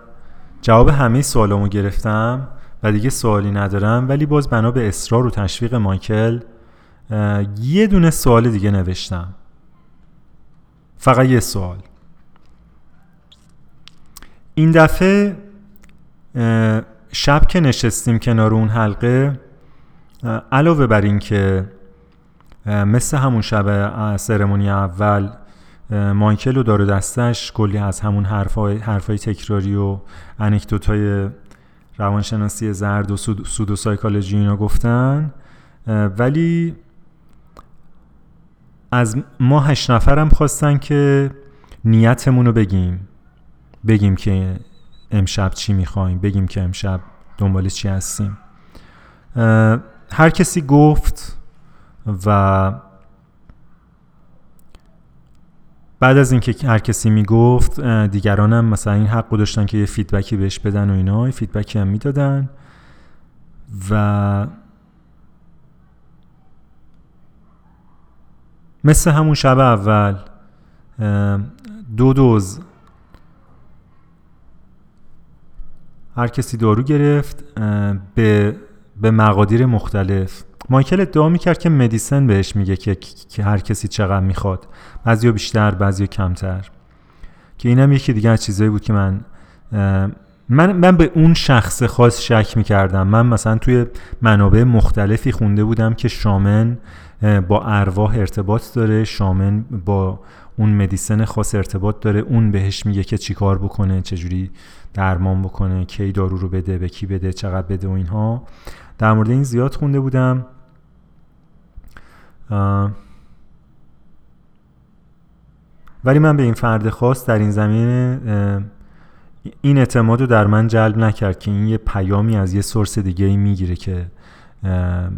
جواب همه سوالامو گرفتم و دیگه سوالی ندارم ولی باز بنا به اصرار و تشویق مایکل یه دونه سوال دیگه نوشتم. فقط یه سوال. این دفعه شب که نشستیم کنار اون حلقه علاوه بر این که مثل همون شب سرمونی اول مایکل و دار دستش کلی از همون حرفای, حرفای تکراری و انکدوت های روانشناسی زرد و سود, و سایکالوجی اینا گفتن. ولی از ما هشت نفرم خواستن که نیتمون رو بگیم. بگیم که امشب چی می‌خوایم بگیم که امشب دنبال چی هستیم. هر کسی گفت و بعد از اینکه هر کسی می‌گفت دیگرانم مثلا این حق داشتن که یه feedback ی بهش بدن و اینا feedback ی هم می‌دادن. و مثل همون شب اول دو دوز هر کسی دارو گرفت به به مقادیر مختلف. مایکل ادعا می‌کرد که مدیسن بهش میگه که, هر کسی چقدر می‌خواد. بعضی بیشتر بعضی کمتر. که اینم یکی دیگه از چیزایی بود که من من, من به اون شخص خاص شک می‌کردم. من مثلا توی منابع مختلفی خونده بودم که شامن با ارواح ارتباط داره شامن با اون مدیسن خاص ارتباط داره اون بهش میگه که چیکار بکنه چجوری درمان بکنه کی دارو رو بده به کی بده چقدر بده و اینها. در مورد این زیاد خونده بودم. ولی من به این فرد خاص در این زمینه این اعتماد رو در من جلب نکرد که این یه پیامی از یه سورس دیگه ای می‌گیره که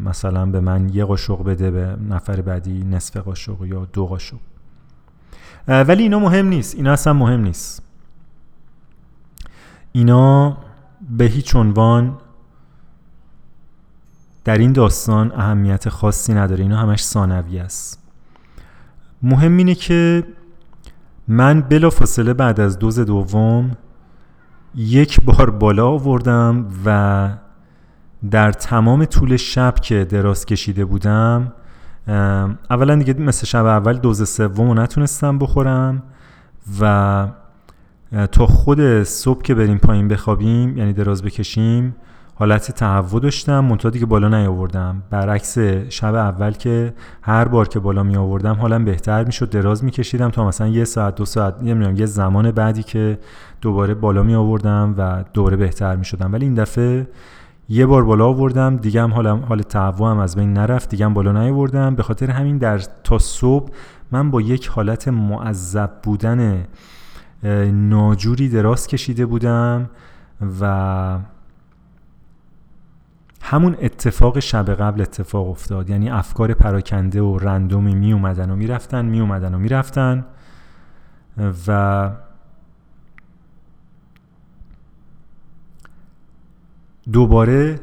مثلا به من یه قاشق بده به نفر بعدی نصف قاشق یا دو قاشق. ولی اینا مهم نیست. اینا اصلا مهم نیست. اینا به هیچ عنوان در این داستان اهمیت خاصی نداره. اینا همش ثانوی است. مهم اینه که من بلا فاصله بعد از دوز دوم یک بار بالا آوردم و در تمام طول شب که دراز کشیده بودم اولا دیگه مثل شب اول دوز سوم نتونستم بخورم و تا خود صبح که بریم پایین بخوابیم یعنی دراز بکشیم حالت تهوع داشتم منتها دیگه بالا نیاوردم. برعکس شب اول که هر بار که بالا می آوردم حالم بهتر می‌شد دراز میکشیدم تا مثلا یه ساعت دو ساعت نمی‌دونم یه زمان بعدی که دوباره بالا می آوردم و دوباره بهتر می شدم ولی این دفعه یه بار بالا آوردم دیگه هم حالم حال تهوع هم از بین نرفت دیگه هم بالا نیاوردم. به خاطر همین در تا صبح من با یک حالت معذب بودن ناجوری دراز کشیده بودم و همون اتفاق شب قبل اتفاق افتاد. یعنی افکار پراکنده و رندومی می اومدن و می‌رفتن می اومدن و می‌رفتن و دوباره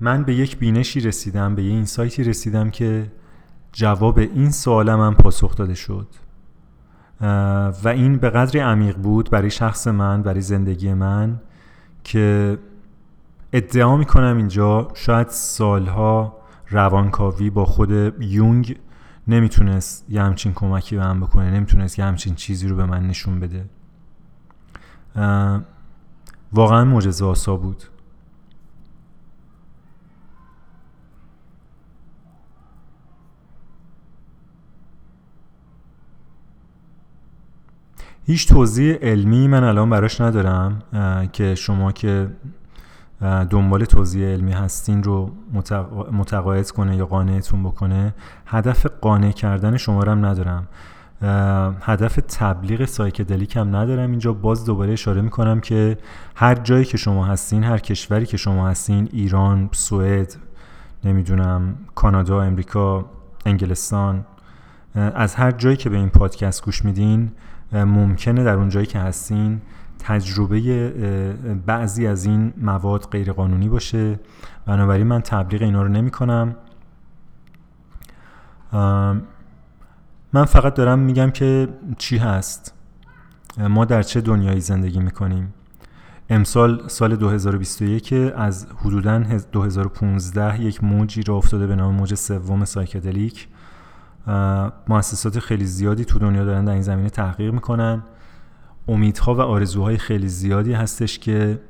من به یک بینشی رسیدم به یه اینسایتی رسیدم که جواب این سوالم هم پاسخ داده شد. و این به قدری عمیق بود برای شخص من برای زندگی من که ادعا می‌کنم اینجا شاید سالها روانکاوی با خود یونگ نمی‌تونست یه همچین کمکی به من بکنه نمی‌تونست یه همچین چیزی رو به من نشون بده. واقعا معجزه آسا بود. هیچ توضیح علمی من الان براش ندارم که شما که دنبال توضیح علمی هستین رو متقاعد کنه یا قانعتون بکنه هدف قانع کردن شما رو هم ندارم. هدف تبلیغ سایکدلیک هم ندارم. اینجا باز دوباره اشاره می‌کنم که هر جایی که شما هستین هر کشوری که شما هستین ایران، سوئد، نمی‌دونم کانادا، امریکا، انگلستان از هر جایی که به این پادکست گوش میدین ممکنه در اون جایی که هستین تجربه بعضی از این مواد غیرقانونی باشه. بنابراین من تبلیغ اینا رو نمی کنم. من فقط دارم میگم که چی هست. ما در چه دنیایی زندگی می‌کنیم امسال سال 2021 از حدودا 2015 یک موجی را افتاده به نام موج سوم سایکدلیک. مؤسسات خیلی زیادی تو دنیا دارن در این زمینه تحقیق می‌کنن. امیدها و آرزوهای خیلی زیادی هستش که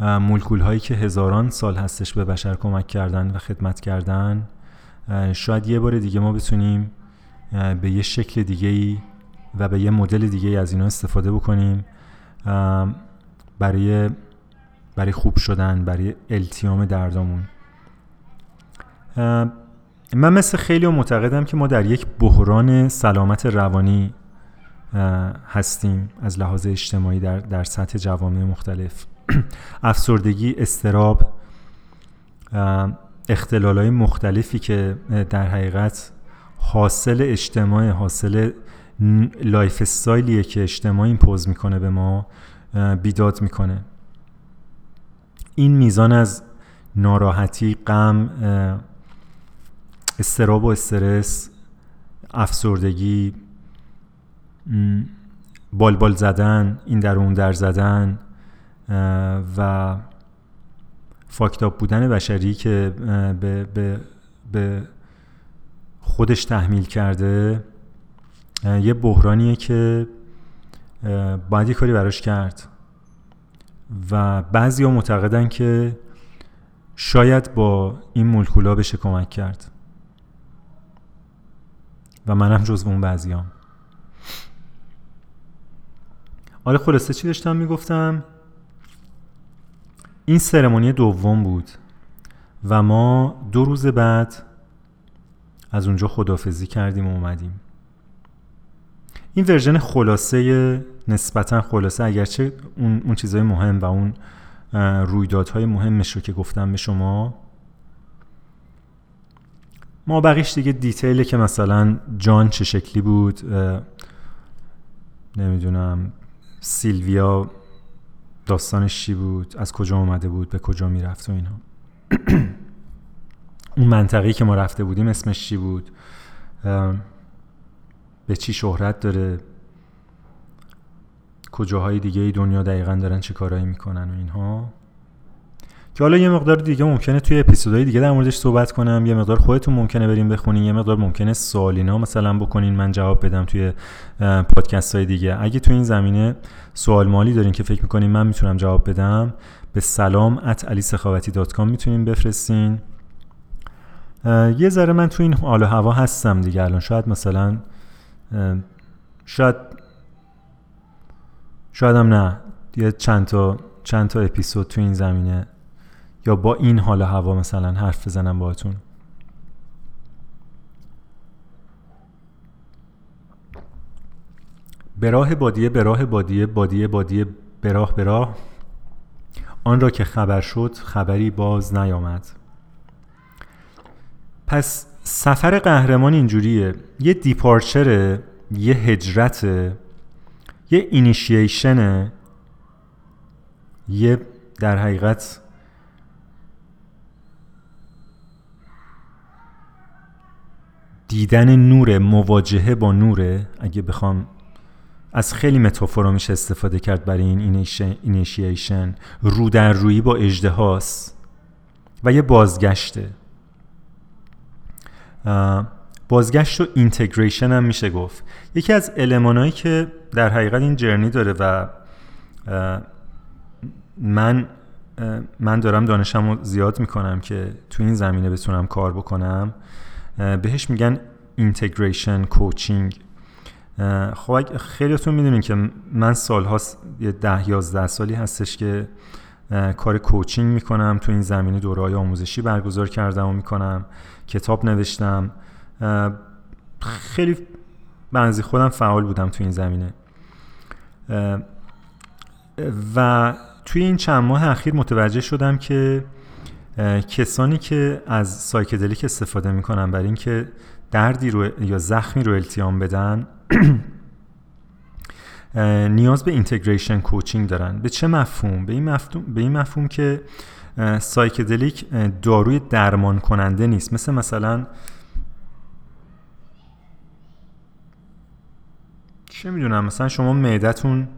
مولکول هایی که هزاران سال هستش به بشر کمک کردن و خدمت کردن شاید یه بار دیگه ما بتونیم به یه شکل دیگه ای و به یه مدل دیگه ای از اینا استفاده بکنیم. برای برای خوب شدن برای التیام دردامون من مثل خیلی معتقدم که ما در یک بحران سلامت روانی هستیم از لحاظ اجتماعی در, در سطح جوامع مختلف. افسردگی استراب اختلال های مختلفی که در حقیقت حاصل اجتماع حاصل lifestyle یه که اجتماع impose می‌کنه به ما بیداد می‌کنه. این میزان از ناراحتی غم اضطراب و استرس افسردگی بالبال زدن این در اون در زدن و fucked up بودن بشری که به, به, به خودش تحمیل کرده یه بحرانیه که باید کاری براش کرد. و بعضی معتقدن که شاید با این مولکولا بشه کمک کرد. و منم جزو اون بعضیام. آره خلاصه چی داشتم می‌گفتم؟ این سرمونی دوم بود و ما دو روز بعد از اونجا خدافزی کردیم و اومدیم. این ورژن خلاصه نسبتا خلاصه اگرچه اون, اون چیزهای مهم و اون رویدادهای مهمش رو که گفتم به شما ما بقیش دیگه دیتیله که مثلا جان چه شکلی بود نمی‌دونم سیلویا داستانش چی بود از کجا آمده بود به کجا می‌رفت و اینا. اون منطقه‌ای که ما رفته بودیم اسمش چی بود؟ به چی شهرت داره؟ کجاهای دیگه دنیا دقیقا دارن چه کارهایی می‌کنن و اینها؟ که حالا یه مقدار دیگه ممکنه توی اپیزودهای دیگه در موردش صحبت کنم. یه مقدار خودتون ممکنه بریم بخونین. یه مقدار ممکنه سوالینا مثلا بکنین. من جواب بدم توی پادکست های دیگه. اگه توی این زمینه سوال مالی دارین که فکر می‌کنین من می‌تونم جواب بدم به سلام at alisekhavati.com می‌تونین بفرستین. یه ذره من تو این حال و هوا هستم دیگه الان. شاید مثلا شاید شاید هم نه. یه چند تا چند تا اپیزود تو این زمینه. یا با این حال هوا مثلا حرف بزنم باهاتون؟ به راه بادیه به راه بادیه بادیه بادیه براه براه آن را که خبر شد خبری باز نیامد. پس سفر قهرمان اینجوریه. یه دیپارچره یه هجرته یه اینیشیشنه یه در حقیقت دیدن نور مواجهه با نوره اگه بخوام از خیلی متافورا میشه استفاده کرد برای این اینیشیشن رو در روی با اجده و یه بازگشته. بازگشت و اینتگریشن هم میشه گفت. یکی از المانهایی که در حقیقت این جرنی داره و من من دارم دانشم رو زیاد می‌کنم که تو این زمینه بتونم کار بکنم. بهش میگن اینتگریشن کوچینگ خب خیلیتون می‌دونین که من سالهاست یه ده یازده سالی هستش که کار کوچینگ می‌کنم. تو این زمینه دورهای آموزشی برگزار کردم و می‌کنم. کتاب نوشتم. خیلی بنزی خودم فعال بودم تو این زمینه. و توی این چند ماه اخیر متوجه شدم که کسانی که از psychedelic استفاده می‌کنن برای اینکه دردی رو یا زخمی رو التیام بدن نیاز به integration coaching دارن. به چه مفهوم؟ به این مفهوم به این مفهوم که psychedelic داروی درمان کننده نیست. مثل مثلا چه می‌دونم مثلا شما معدتون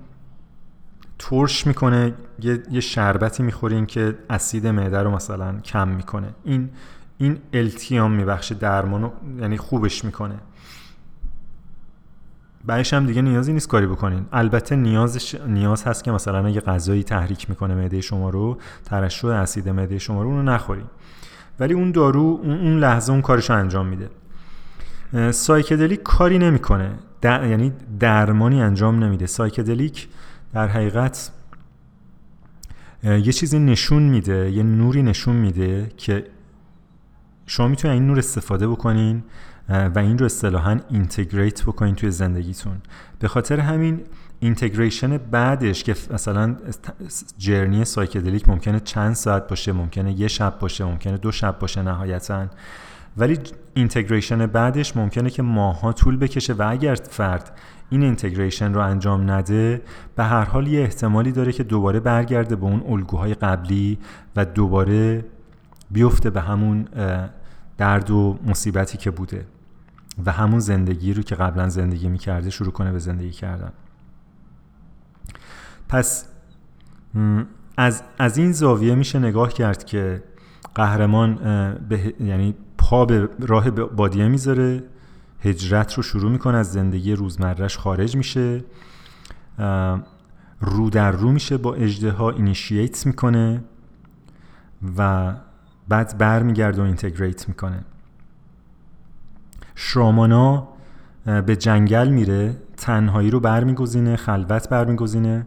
ترش می‌کنه یه, یه شربتی می‌خورین که اسید معده رو مثلا کم می‌کنه. این این التیام میبخشه درمانو یعنی خوبش می‌کنه. بعدش هم دیگه نیازی نیست کاری بکنین. البته نیازش نیاز هست که مثلا یه غذایی تحریک می‌کنه معده شما رو ترشح اسید معده شما رو اونو نخورین. ولی اون دارو اون لحظه اون کارش انجام میده. سایکدلیک کاری نمی‌کنه. در... یعنی درمانی انجام نمیده. psychedelic در حقیقت یه چیزی نشون میده یه نوری نشون میده که شما می‌تونید این نور استفاده بکنین و این رو اصطلاحا integrate بکنین توی زندگیتون. به خاطر همین integration بعدش که مثلا journey psychedelic ممکنه چند ساعت باشه ممکنه یه شب باشه ممکنه دو شب باشه نهایتا ولی اینتگریشن بعدش ممکنه که ماها طول بکشه و اگر فرد این اینتگریشن رو انجام نده به هر حال یه احتمالی داره که دوباره برگرده به اون الگوهای قبلی و دوباره بیفته به همون درد و مصیبتی که بوده و همون زندگی رو که قبلا زندگی می‌کرده شروع کنه به زندگی کردن. پس از, از این زاویه میشه نگاه کرد که قهرمان به یعنی پا به راه بادیه می‌ذاره. هجرت رو شروع می‌کنه از زندگی روزمرهش خارج میشه. رو در رو میشه با اجده ها اینیشییت می‌کنه و بعد برمیگرده و اینتگریت می‌کنه. شرامانا به جنگل میره تنهایی رو برمیگزینه خلوت برمیگزینه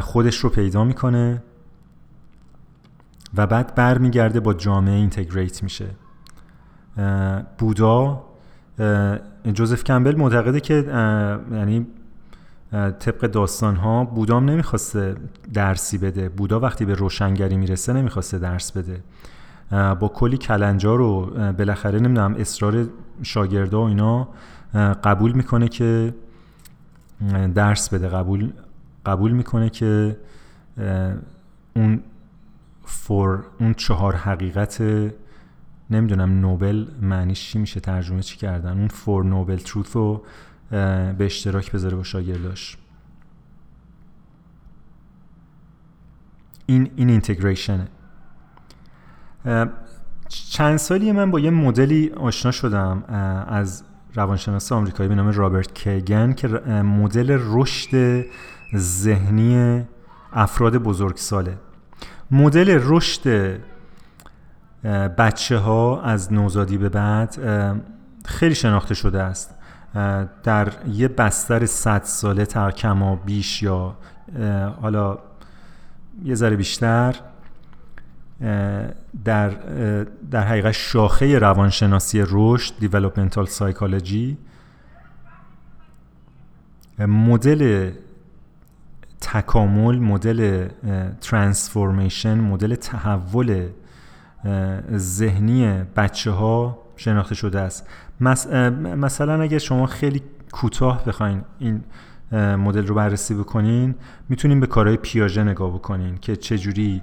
خودش رو پیدا می‌کنه و بعد برمیگرده با جامعه اینتگریت میشه. بودا جوزف کمبل معتقده که یعنی طبق داستان ها بودام نمی‌خواسته درسی بده. بودا وقتی به روشنگری می‌رسه نمی‌خواسته درس بده. با کلی کلنجار و بالاخره نمی‌دونم اصرار شاگردا و اینا قبول می‌کنه که درس بده. قبول قبول می‌کنه که اون فور اون چهار حقیقت نمی‌دونم نوبل معنیش چی میشه ترجمه چی کردن. اون فور نوبل تروث رو به اشتراک بذاره با شاگرداش. این این اینتگریشنه چند سالی من با یه مدلی آشنا شدم از روانشناس آمریکایی به نام رابرت کیگن که مدل رشد ذهنی افراد بزرگساله. مدل رشد بچه ها از نوزادی به بعد خیلی شناخته شده است. در یه بستر صد ساله تر کما بیش یا حالا یه ذره بیشتر در در حقیقت شاخه روانشناسی رشد دیولپمنتال سایکولوژی مدل تکامل مدل ترانسفورمیشن مدل تحول ذهنی بچه ها شناخته شده است. مثلا اگر شما خیلی کوتاه بخواین این مدل رو بررسی بکنین می‌تونین به کارهای پیاژه نگاه بکنین که چجوری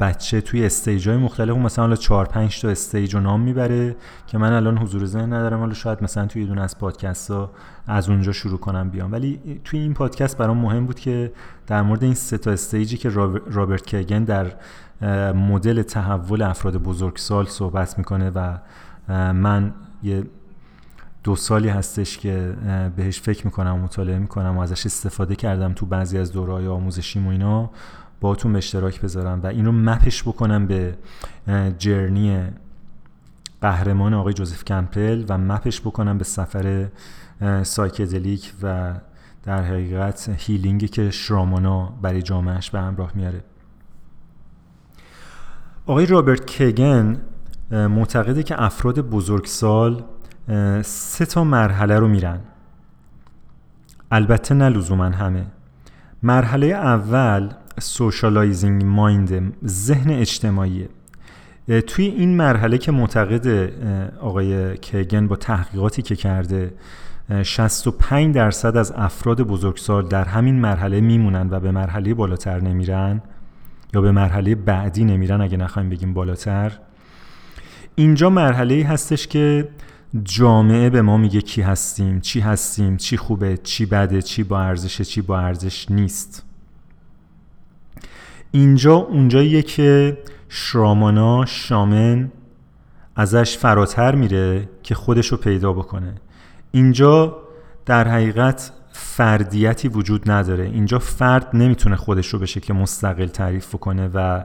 بچه توی stage های مختلف مثلا حالا 4 5 تا stage رو نام می‌بره که من الان حضور ذهن ندارم حالا شاید مثلا توی دونه از پادکست ها از اونجا شروع کنم بیام. ولی توی این پادکست برام مهم بود که در مورد این سه تا stage ی که رابرت کیگن در مدل تحول افراد بزرگسال صحبت می‌کنه و من یه دو سالی هستش که بهش فکر می‌کنم و مطالعه می‌کنم و ازش استفاده کردم تو بعضی از دوره‌های آموزشیم و اینا. باهاتون به اشتراک بذارم و اینو map ش بکنم به journey قهرمان آقای جوزف کمپل و map ش بکنم به سفر psychedelic و در حقیقت healing ی که شامانا برای جامعهش به همراه میاره. آقای رابرت کیگن معتقده که افراد بزرگسال سه تا مرحله رو میرن. البته نه لزوما همه. مرحله اول socializing mind ذهن اجتماعیه توی این مرحله که معتقد آقای کیگن با تحقیقاتی که کرده 65 درصد از افراد بزرگسال در همین مرحله میمونن و به مرحله بالاتر نمیرن. یا به مرحله بعدی نمیرن اگه نخوایم بگیم بالاتر. اینجا مرحله ای هستش که جامعه به ما میگه کی هستیم چی هستیم چی خوبه چی بده چی با ارزشه چی با ارزش نیست. اینجا اونجاییه که شرامانا شامن ازش فراتر میره که خودش رو پیدا بکنه. اینجا در حقیقت فردیتی وجود نداره. اینجا فرد نمی‌تونه خودش رو به شکل مستقل تعریف کنه و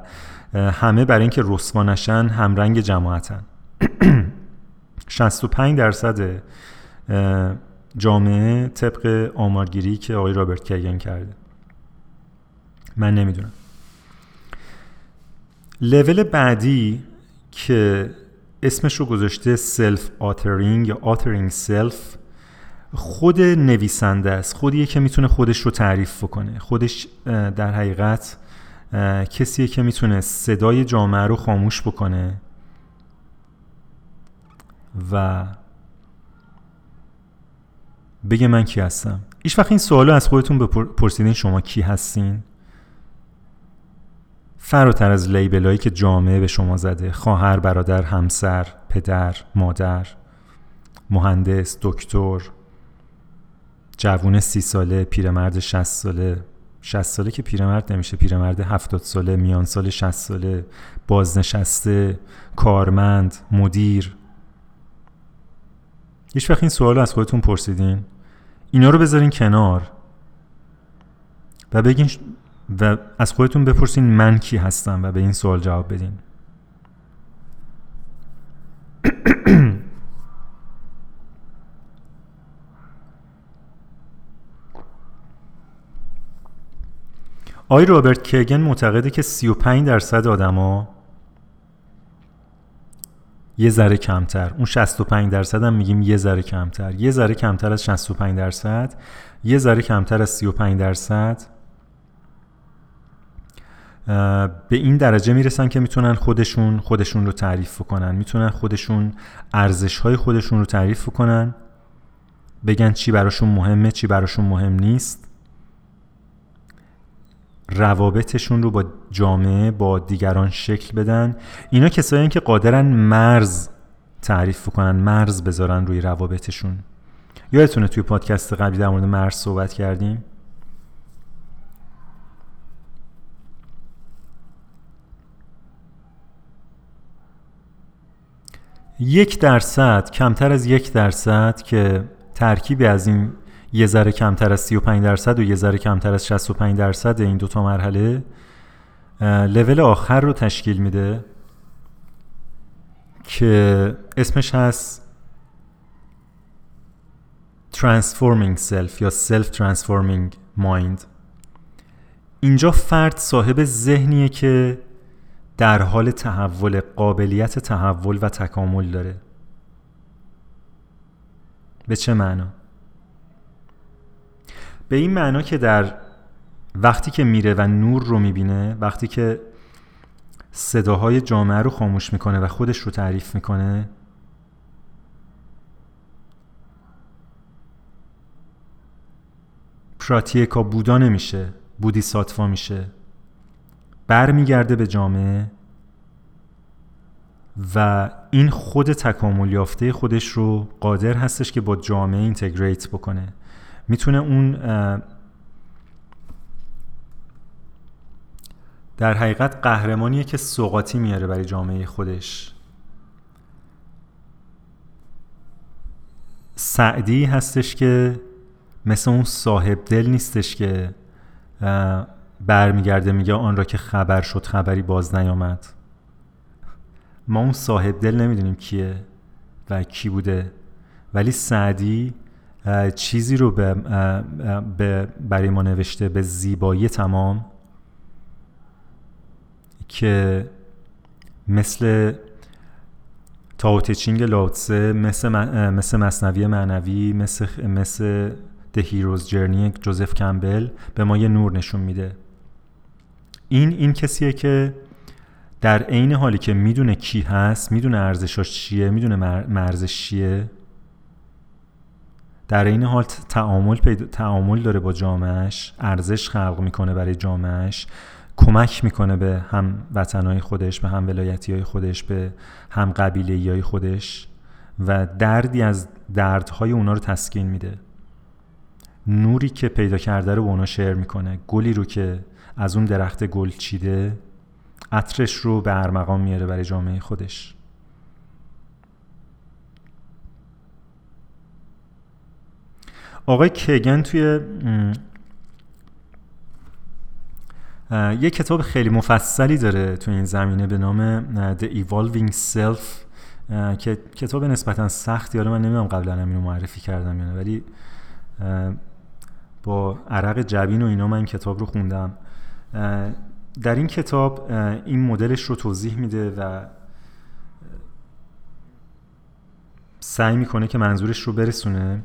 همه برای اینکه رسوا نشن همرنگ جماعتن. 65 درصد جامعه طبق آمارگیری که آقای رابرت کیگن کرده. من نمی‌دونم. لول بعدی که اسمش رو گذاشته self authoring یا authoring self خود نویسنده است. خودیه که می‌تونه خودش رو تعریف بکنه. خودش در حقیقت کسیه که می‌تونه صدای جامعه رو خاموش بکنه و بگه من کی هستم. ایش وقت این سوالو از خودتون بپرسیدین شما کی هستین. فراتر از لیبلایی که جامعه به شما زده. خواهر برادر همسر پدر مادر مهندس دکتر. جوون سی ساله پیرمرد شست ساله. شست ساله که پیرمرد نمیشه پیرمرد هفتاد ساله میان سال شست ساله بازنشسته کارمند مدیر. هیچ وقت این سوال از خودتون پرسیدین؟ اینا رو بذارین کنار و بگین و از خودتون بپرسین من کی هستم و به این سوال جواب بدین. آی رابرت کیگن معتقده که 35 درصد آدما یه ذره کمتر. اون 65 درصد هم میگیم یه ذره کمتر. یه ذره کمتر از 65 درصد یه ذره کمتر از 35 درصد به این درجه می‌رسن که می‌تونن خودشون خودشون رو تعریف کنن. می‌تونن خودشون ارزش های خودشون رو تعریف کنن. بگن چی براشون مهمه چی براشون مهم نیست. روابطشون رو با جامعه با دیگران شکل بدن. اینا کسایی که قادرن مرز تعریف کنن مرز بذارن روی روابطشون. یادتونه توی پادکست قبلی در مورد مرز صحبت کردیم؟ یک درصد کمتر از یک درصد که ترکیبی از این یه ذره کمتر از 35 درصد و یه ذره کمتر از 65 درصد این دوتا مرحله لول آخر رو تشکیل میده که اسمش هست Transforming Self یا Self Transforming Mind اینجا فرد صاحب ذهنیه که در حال تحول قابلیت تحول و تکامل داره به چه معنا؟ به این معنا که در وقتی که میره و نور رو می‌بینه وقتی که صداهای جامعه رو خاموش می‌کنه و خودش رو تعریف می‌کنه پراتیکا بودا نمیشه بودی ساتوا میشه برمیگرده به جامعه و این خود تکامل یافته خودش رو قادر هستش که با جامعه اینتگریت بکنه. می‌تونه اون در حقیقت قهرمانیه که سوقاتی میاره برای جامعه خودش. سعدی هستش که مثل اون صاحب دل نیستش که برمیگرده میگه آن را که خبر شد خبری باز نیامد. ما اون صاحب دل نمی‌دونیم کیه و کی بوده. ولی سعدی چیزی رو به برای ما نوشته به زیبایی تمام که مثل تاوتچینگ لاوتسه مثل, مثل مصنوی معنوی مثل, مثل The Hero's Journey جوزف کمبل به ما یه نور نشون میده. این این کسیه که در عین حالی که می‌دونه کی هست می‌دونه ارزشاش چیه می‌دونه مرزش چیه در این حال تعامل تعامل داره با جامعش ارزش خلق می‌کنه برای جامعش کمک می‌کنه به هم وطنهای خودش به هم ولایتی های خودش به هم قبیله های خودش و دردی از دردهای اونا رو تسکین میده. نوری که پیدا کرده رو به اونا شعر می‌کنه. گلی رو که از اون درخت گل چیده عطرش رو به ارمغان میاره برای جامعه خودش. آقای کگن توی یه کتاب خیلی مفصلی داره تو این زمینه به نام The Evolving Self که کتاب نسبتا سختی حالا من نمی‌دونم قبلا اینو معرفی کردم یا ولی با عرق جبین و اینا من این کتاب رو خوندم. در این کتاب این مدلش رو توضیح میده و سعی می‌کنه که منظورش رو برسونه.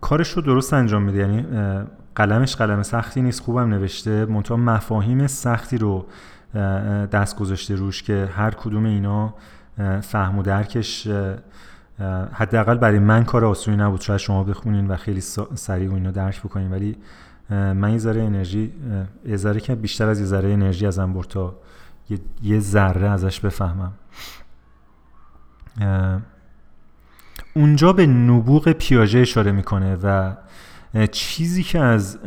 کارش رو درست انجام میده. یعنی قلمش قلم سختی نیست خوبم نوشته. منتها مفاهیم سختی رو دست گذاشته روش که هر کدوم اینا فهم و درکش حداقل برای من کار آسونی نبود. شاید شما بخونین و خیلی سریع و اینا درک بکنین. ولی من یه ذره انرژی یه ذره که بیشتر از یه ذره انرژی ازم برد تا یه ذره ازش بفهمم. اونجا به نبوغ پیاژه اشاره می‌کنه و چیزی که از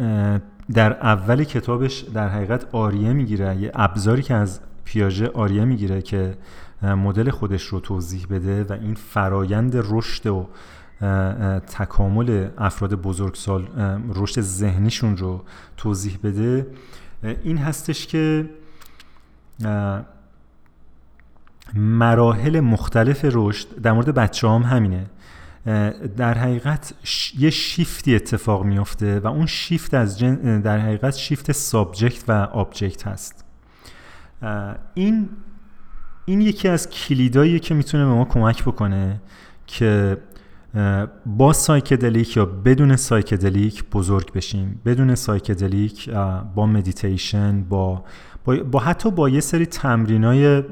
در اول کتابش در حقیقت آریه می‌گیره یه ابزاری که از پیاژه آریه می‌گیره که مدل خودش رو توضیح بده و این فرایند رشد و تکامل افراد بزرگسال رشد ذهنیشون رو توضیح بده این هستش که مراحل مختلف رشد در مورد بچه هم همینه. در حقیقت یه شیفتی اتفاق میفته و اون شیفت از جن... در حقیقت shift subject و object هست. این این یکی از کلیداییه که می‌تونه به ما کمک بکنه که با psychedelic یا بدون psychedelic بزرگ بشیم. بدون psychedelic با مدیتیشن با, با, با حتی با یه سری تمرینای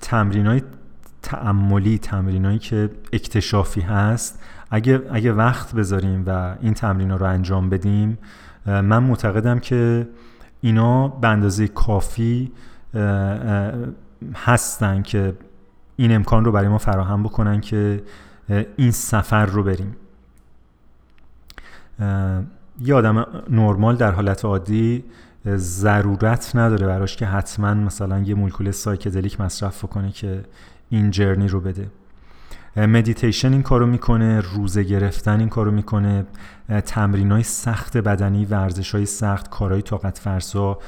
تمرینای تعملی تمرینایی که اکتشافی هست اگه, اگه وقت بذاریم و این تمرین رو انجام بدیم من معتقدم که اینا به اندازه کافی هستن که این امکان رو برای ما فراهم بکنن که این سفر رو بریم. یه آدم نرمال در حالت عادی ضرورت نداره براش که حتما مثلا یه مولکول psychedelic مصرف بکنه که این journey رو بده. مدیتیشن این کارو می‌کنه روزه گرفتن این کارو می‌کنه تمرین های سخت بدنی ورزش های سخت کارهای طاقت فرسا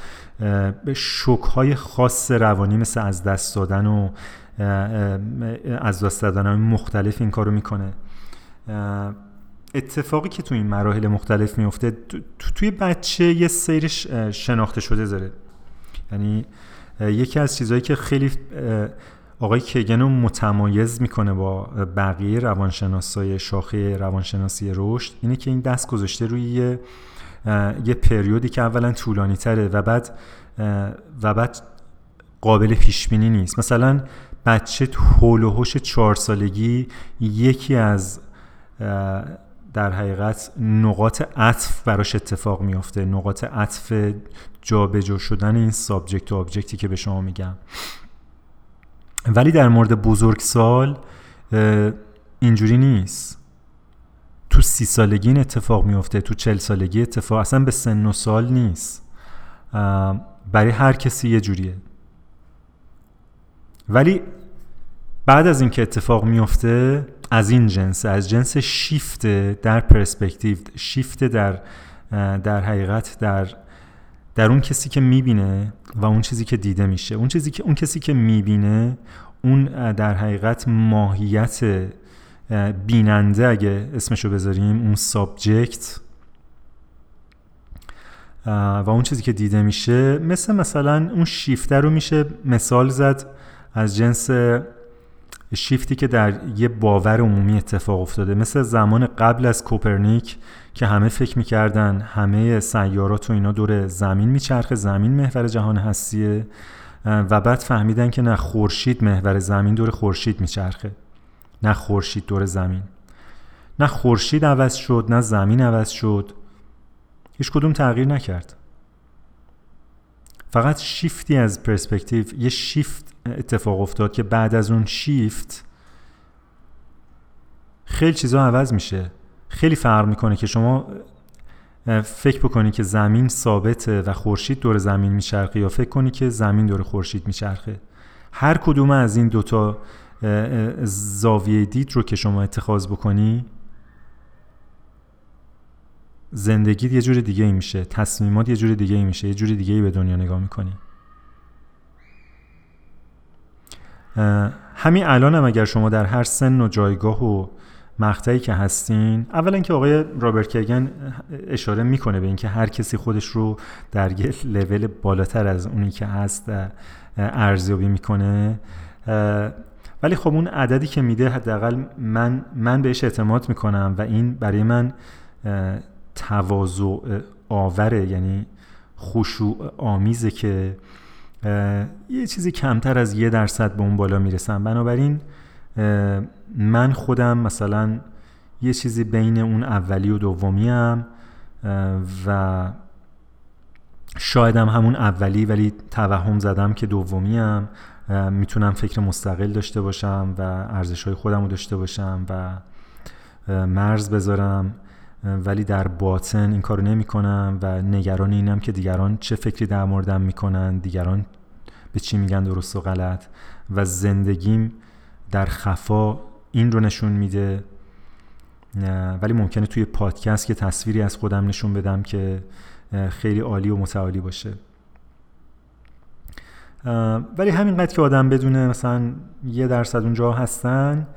شوک های خاص روانی مثل از دست دادن و از دست دادن های مختلف این کارو می‌کنه. اتفاقی که تو این مراحل مختلف میفته توی بچه یه سیرش شناخته شده داره. یعنی یکی از چیزهایی که خیلی آقای کیگن رو متمایز می‌کنه با بقیه روانشناسای شاخه روانشناسی رشد اینه که این دست گذاشته روی یه, یه پریودی که اولا طولانی تره و بعد و بعد قابل پیش بینی نیست. مثلا بچه حول و حوش چهار سالگی یکی از در حقیقت نقاط عطف براش اتفاق میافته. نقاط عطف جابجا شدن این subject و object ی که به شما میگم. ولی در مورد بزرگسال اینجوری نیست. تو سی سالگی این اتفاق میفته تو چل سالگی اتفاق اصلا به سن و سال نیست. برای هر کسی یه جوریه. ولی بعد از اینکه اتفاق میفته از این جنس از جنس شیفت در پرسپکتیو شیفت در در حقیقت در در اون کسی که می‌بینه و اون چیزی که دیده میشه. اون چیزی که اون کسی که می‌بینه اون در حقیقت ماهیت بیننده اگه اسمشو بذاریم اون سابجکت و اون چیزی که دیده میشه مثل مثلا اون شیفته رو میشه مثال زد از جنس شیفتی که در یه باور عمومی اتفاق افتاده. مثل زمان قبل از کوپرنیک که همه فکر می‌کردن همه سیارات و اینا دور زمین میچرخه زمین محور جهان هستیه و بعد فهمیدن که نه خورشید محور زمین دور خورشید میچرخه. نه خورشید دور زمین. نه خورشید عوض شد نه زمین عوض شد. هیچ کدوم تغییر نکرد. فقط شیفتی از پرسپکتیو یه شیفت اتفاق افتاد که بعد از اون شیفت خیلی چیزا عوض میشه. خیلی فرق می‌کنه که شما فکر بکنی که زمین ثابته و خورشید دور زمین میچرخه یا فکر کنی که زمین دور خورشید میچرخه. هر کدوم از این دوتا زاویه دید رو که شما اتخاذ بکنی زندگی یه جور دیگه ای میشه تصمیمات یه جور دیگه ای میشه یه جور دیگه ای به دنیا نگاه می‌کنی. همین الان هم اگر شما در هر سن و جایگاه و مقطعی که هستین اولا که آقای رابرت کیگن اشاره می‌کنه به اینکه هر کسی خودش رو در یه لول بالاتر از اونی که هست ارزیابی می‌کنه. ولی خب اون عددی که میده حداقل من من بهش اعتماد می‌کنم و این برای من تواضع آوره یعنی خشوع آمیزه که یه چیزی کمتر از یه درصد به اون بالا می‌رسم. بنابراین من خودم مثلا یه چیزی بین اون اولی و دومی هم و شایدم همون اولی ولی توهم زدم که دومی هم می‌تونم فکر مستقل داشته باشم و ارزش های خودم رو داشته باشم و مرز بذارم. ولی در باطن این کارو نمی کنم و نگران اینم که دیگران چه فکری در موردم می‌کنن دیگران به چی میگن درست و غلط. و زندگیم در خفا این رو نشون میده. ولی ممکنه توی پادکست که تصویری از خودم نشون بدم که خیلی عالی و متعالی باشه. ولی همینقدر که آدم بدونه مثلا یه درصد اونجا هستن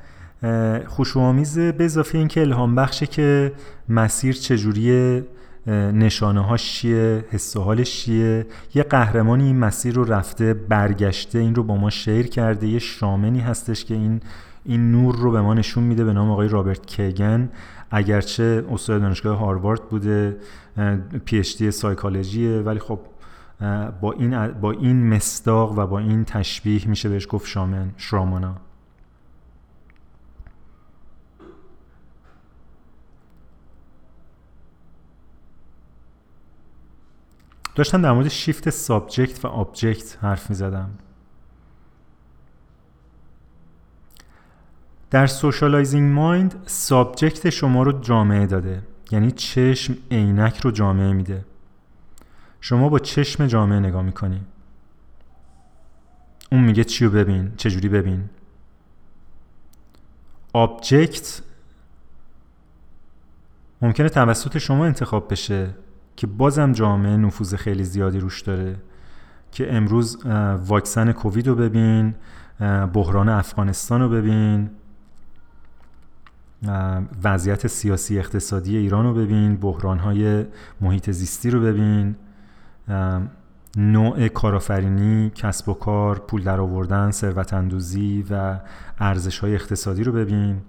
خوشوامیز به اضافه اینکه الهام بخشه که مسیر چجوریه نشانه ها چیه حس حالش چیه. یه قهرمانی این مسیر رو رفته برگشته این رو با ما شیر کرده یه شامنی هستش که این این نور رو به ما نشون میده به نام آقای رابرت کیگن. اگرچه استاد دانشگاه هاروارد بوده PhD psychology ه ولی خب با این با این مصداق و با این تشبیه میشه بهش گفت شامن شرامانا داشتم در مورد shift subject و object حرف می زدم در socializing mind subject شما رو جامعه داده. یعنی چشم عینک رو جامعه میده. شما با چشم جامعه نگاه می‌کنی. اون میگه چی رو ببین چجوری ببین. object ممکنه توسط شما انتخاب بشه. که بازم جامعه نفوذ خیلی زیادی روش داره که امروز واکسن کووید رو ببین بحران افغانستان رو ببین وضعیت سیاسی اقتصادی ایران رو ببین بحران های محیط زیستی رو ببین نوع کارآفرینی کسب و کار پول در آوردن ثروت اندوزی و ارزش های اقتصادی رو ببین.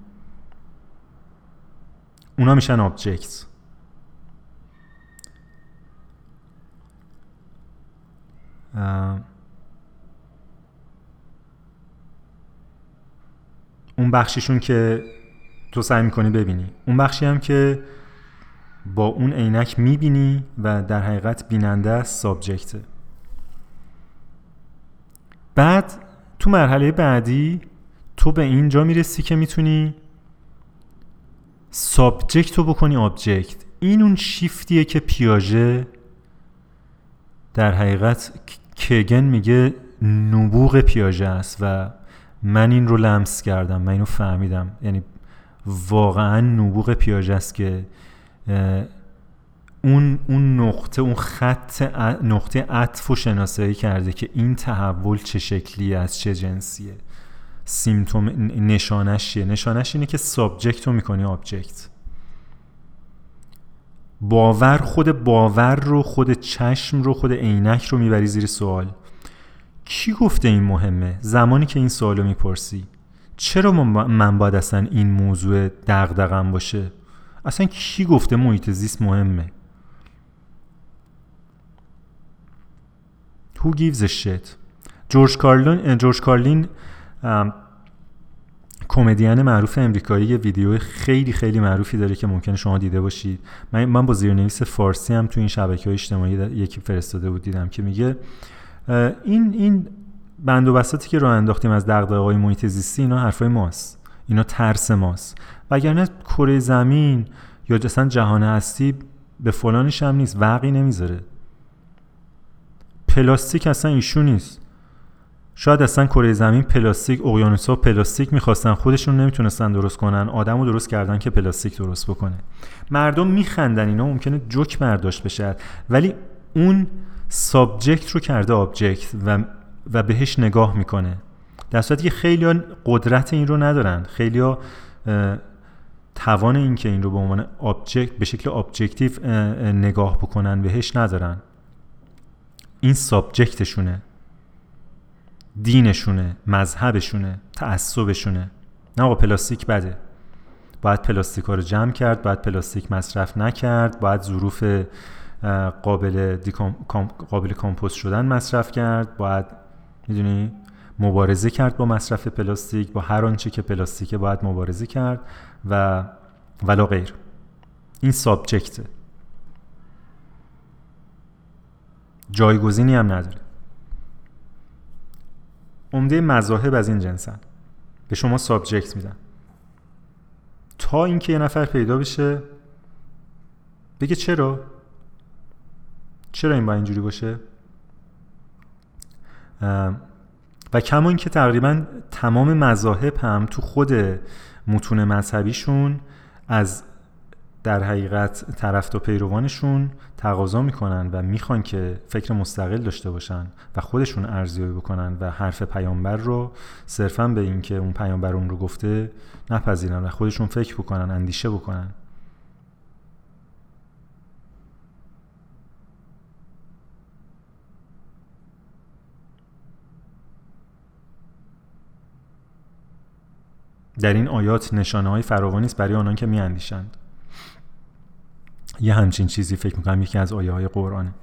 اونا میشن آبجکت اون بخشیشو که تو سعی می‌کنی ببینی. اون بخشی هم که با اون عینک می‌بینی و در حقیقت بیننده subject ه. بعد تو مرحله بعدی تو به اینجا می‌رسی که می‌تونی subject رو بکنی object. این اون شیفتیه که پیاژه در حقیقت کیگن میگه نبوغ پیاژه است و من این رو لمس کردم من اینو فهمیدم. یعنی واقعا نبوغ پیاژه است که اون اون نقطه اون خط نقطه عطف رو شناسایی کرده که این تحول چه شکلی از چه جنسیه. symptom نشانش چیه؟ نشانش اینه که subject رو می‌کنی object باور خود باور رو خود چشم رو خود عینک رو می‌بری زیر سوال. کی گفته این مهمه؟ زمانی که این سوال رو می‌پرسی. چرا من باید اصلا این موضوع دغدغم باشه؟ اصلا کی گفته محیط زیست مهمه؟ Who gives a shit? جورج کارلین جورج کارلین کمدین معروف امریکایی یه ویدیو خیلی خیلی معروفی داره که ممکنه شما دیده باشید. من من با زیرنویس فارسی هم تو این شبکه های اجتماعی یکی فرستاده بود دیدم که میگه این این بند و بساطی که راه انداختیم از دغدغه‌های محیط زیستی اینا حرفای ماست. اینا ترس ماست. وگرنه کره زمین یا اصلا جهان هستی به فلانش هم نیست. وقعی نمی‌ذاره. پلاستیک اصلا issue نیست. شاید اصلا کره زمین پلاستیک اقیانوس‌ها پلاستیک می‌خواستن خودشون نمی‌تونستن درست کنن آدم رو درست کردن که پلاستیک درست بکنه. مردم میخندن اینا ممکنه جوک برداشت بشه. ولی اون subject رو کرده object و, و بهش نگاه می‌کنه. در صورتی که خیلیا قدرت این رو ندارن. خیلیا توان این که این رو به عنوان object به شکل objective نگاه بکنن بهش ندارن. این subject شونه. دینشونه مذهبشونه تعصبشونه. نه آقا پلاستیک بده. باید پلاستیک ها رو جمع کرد باید پلاستیک مصرف نکرد باید ظروف قابل, قابل کمپوست شدن مصرف کرد باید می‌دونی؟ مبارزه کرد با مصرف پلاستیک با هر آنچه که پلاستیکه باید مبارزه کرد و ولا غیر. این subject ه. جایگزینی هم نداره. عمده مذاهب از این جنسن. به شما subject میدن. تا اینکه یه نفر پیدا بشه بگه چرا؟ چرا این با اینجوری باشه؟ و کما اینکه تقریبا تمام مذاهب هم تو خود متون مذهبیشون از در حقیقت طرف و پیروانشون تقاضا می‌کنن و می‌خوان که فکر مستقل داشته باشن و خودشون ارزیابی بکنن و حرف پیامبر رو صرفا به اینکه اون پیامبر اون رو گفته نپذیرن و خودشون فکر بکنن اندیشه بکنن. در این آیات نشانه های فراوانی است برای آنان که میاندیشند. یه همچین چیزی فکر می‌کنم یکی از آیه های قرآنه.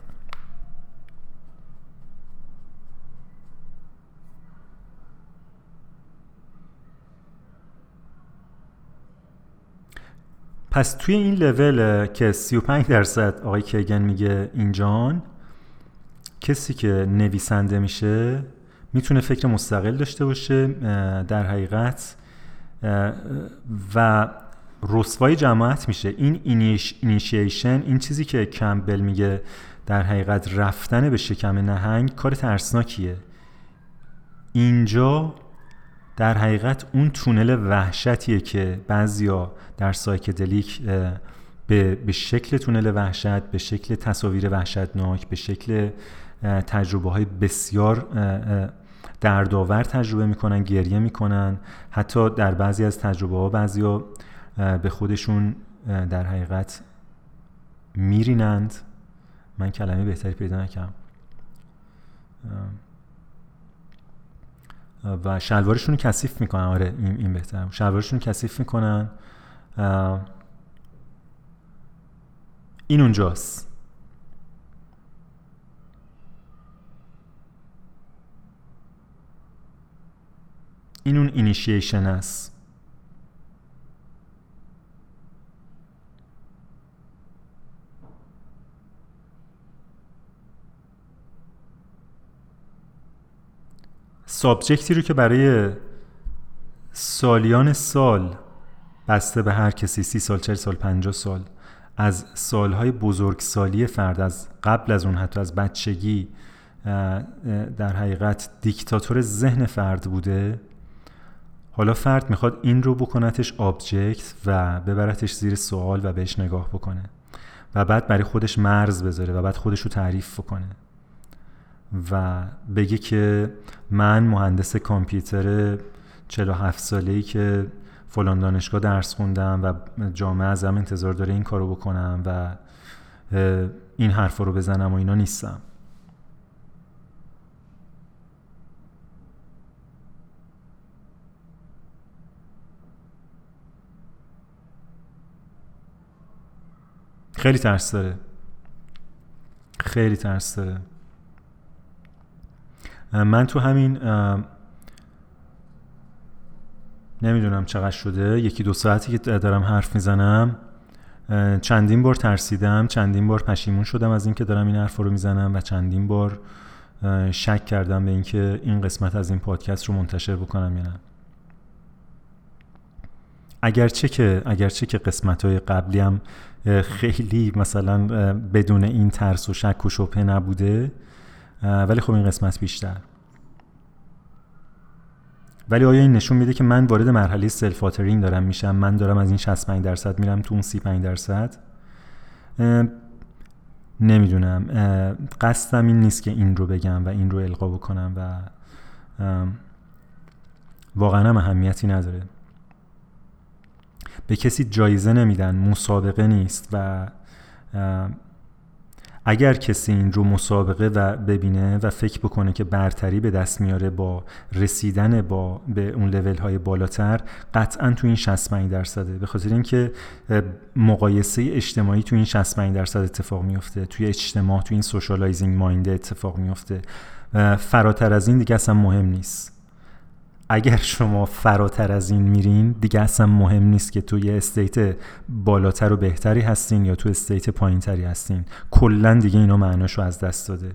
پس توی این لول که 35 درصد آقای کیگن میگه اینجان کسی که نویسنده میشه می‌تونه فکر مستقل داشته باشه در حقیقت و رسوای جماعت میشه. این اینیشیشن این چیزی که کمبل میگه در حقیقت رفتن به شکم نهنگ کار ترسناکیه. اینجا در حقیقت اون تونل وحشتیه که بعضیا در سایکدلیک به, به شکل تونل وحشت به شکل تصاویر وحشتناک به شکل تجربه های بسیار دردآور تجربه می‌کنن گریه می‌کنن. حتی در بعضی از تجربه ها بعضیا به خودشون در حقیقت میرینند. من کلمه بهتری پیدا نکردم. و شلوارشون رو کثیف می‌کنن. آره این, این شلوارشون رو کثیف می‌کنن. این اونجاست. این اون اینیشیشن است. subject ی رو که برای سالیان سال بسته به هر کسی سی سال چل سال پنجاه سال از سالهای بزرگسالی فرد از قبل از اون حتی از بچگی در حقیقت دیکتاتور ذهن فرد بوده. حالا فرد می‌خواد این رو بکنتش object و ببرتش زیر سوال و بهش نگاه بکنه و بعد برای خودش مرز بذاره و بعد خودش رو تعریف بکنه و بگه که من مهندس کامپیوتر 47 ساله ای که فلان دانشگاه درس خوندم و جامعه ازم انتظار داره این کارو بکنم و این حرفا رو بزنم و اینا نیستم. خیلی ترس داره. خیلی ترس داره. من تو همین نمی‌دونم چقدر شده. یکی دو ساعتی که دارم حرف می‌زنم. چندین بار ترسیدم. چندین بار پشیمون شدم از اینکه دارم این حرف رو می‌زنم و چندین بار شک کردم به اینکه این قسمت از این پادکست رو منتشر بکنم یا نه. اگرچه که اگرچه که قسمت های قبلی هم خیلی مثلا بدون این ترس و شک و شبهه نبوده ولی خب این قسمت بیشتر. ولی آیا این نشون میده که من وارد مرحله سلف دارم میشم؟ من دارم از این 65 درصد میرم تو اون 35 درصد؟ نمی‌دونم. قصدم این نیست که این رو بگم و این رو القا بکنم و واقعا هم اهمیتی نداره. به کسی جایزه نمیدن مسابقه نیست و اگر کسی این رو مسابقه و ببینه و فکر بکنه که برتری به دست میاره با رسیدن با به اون لول های بالاتر قطعا تو این 65 درصده به خاطر اینکه مقایسه اجتماعی تو این 65 درصد اتفاق میفته توی اجتماع تو این socializing mind اتفاق میفته فراتر از این دیگه اصلا مهم نیست. اگر شما فراتر از این میرین دیگه اصلا مهم نیست که توی استیت بالاتر و بهتری هستین یا تو استیت پایینتری هستین. کلا دیگه اینا معناشو از دست داده.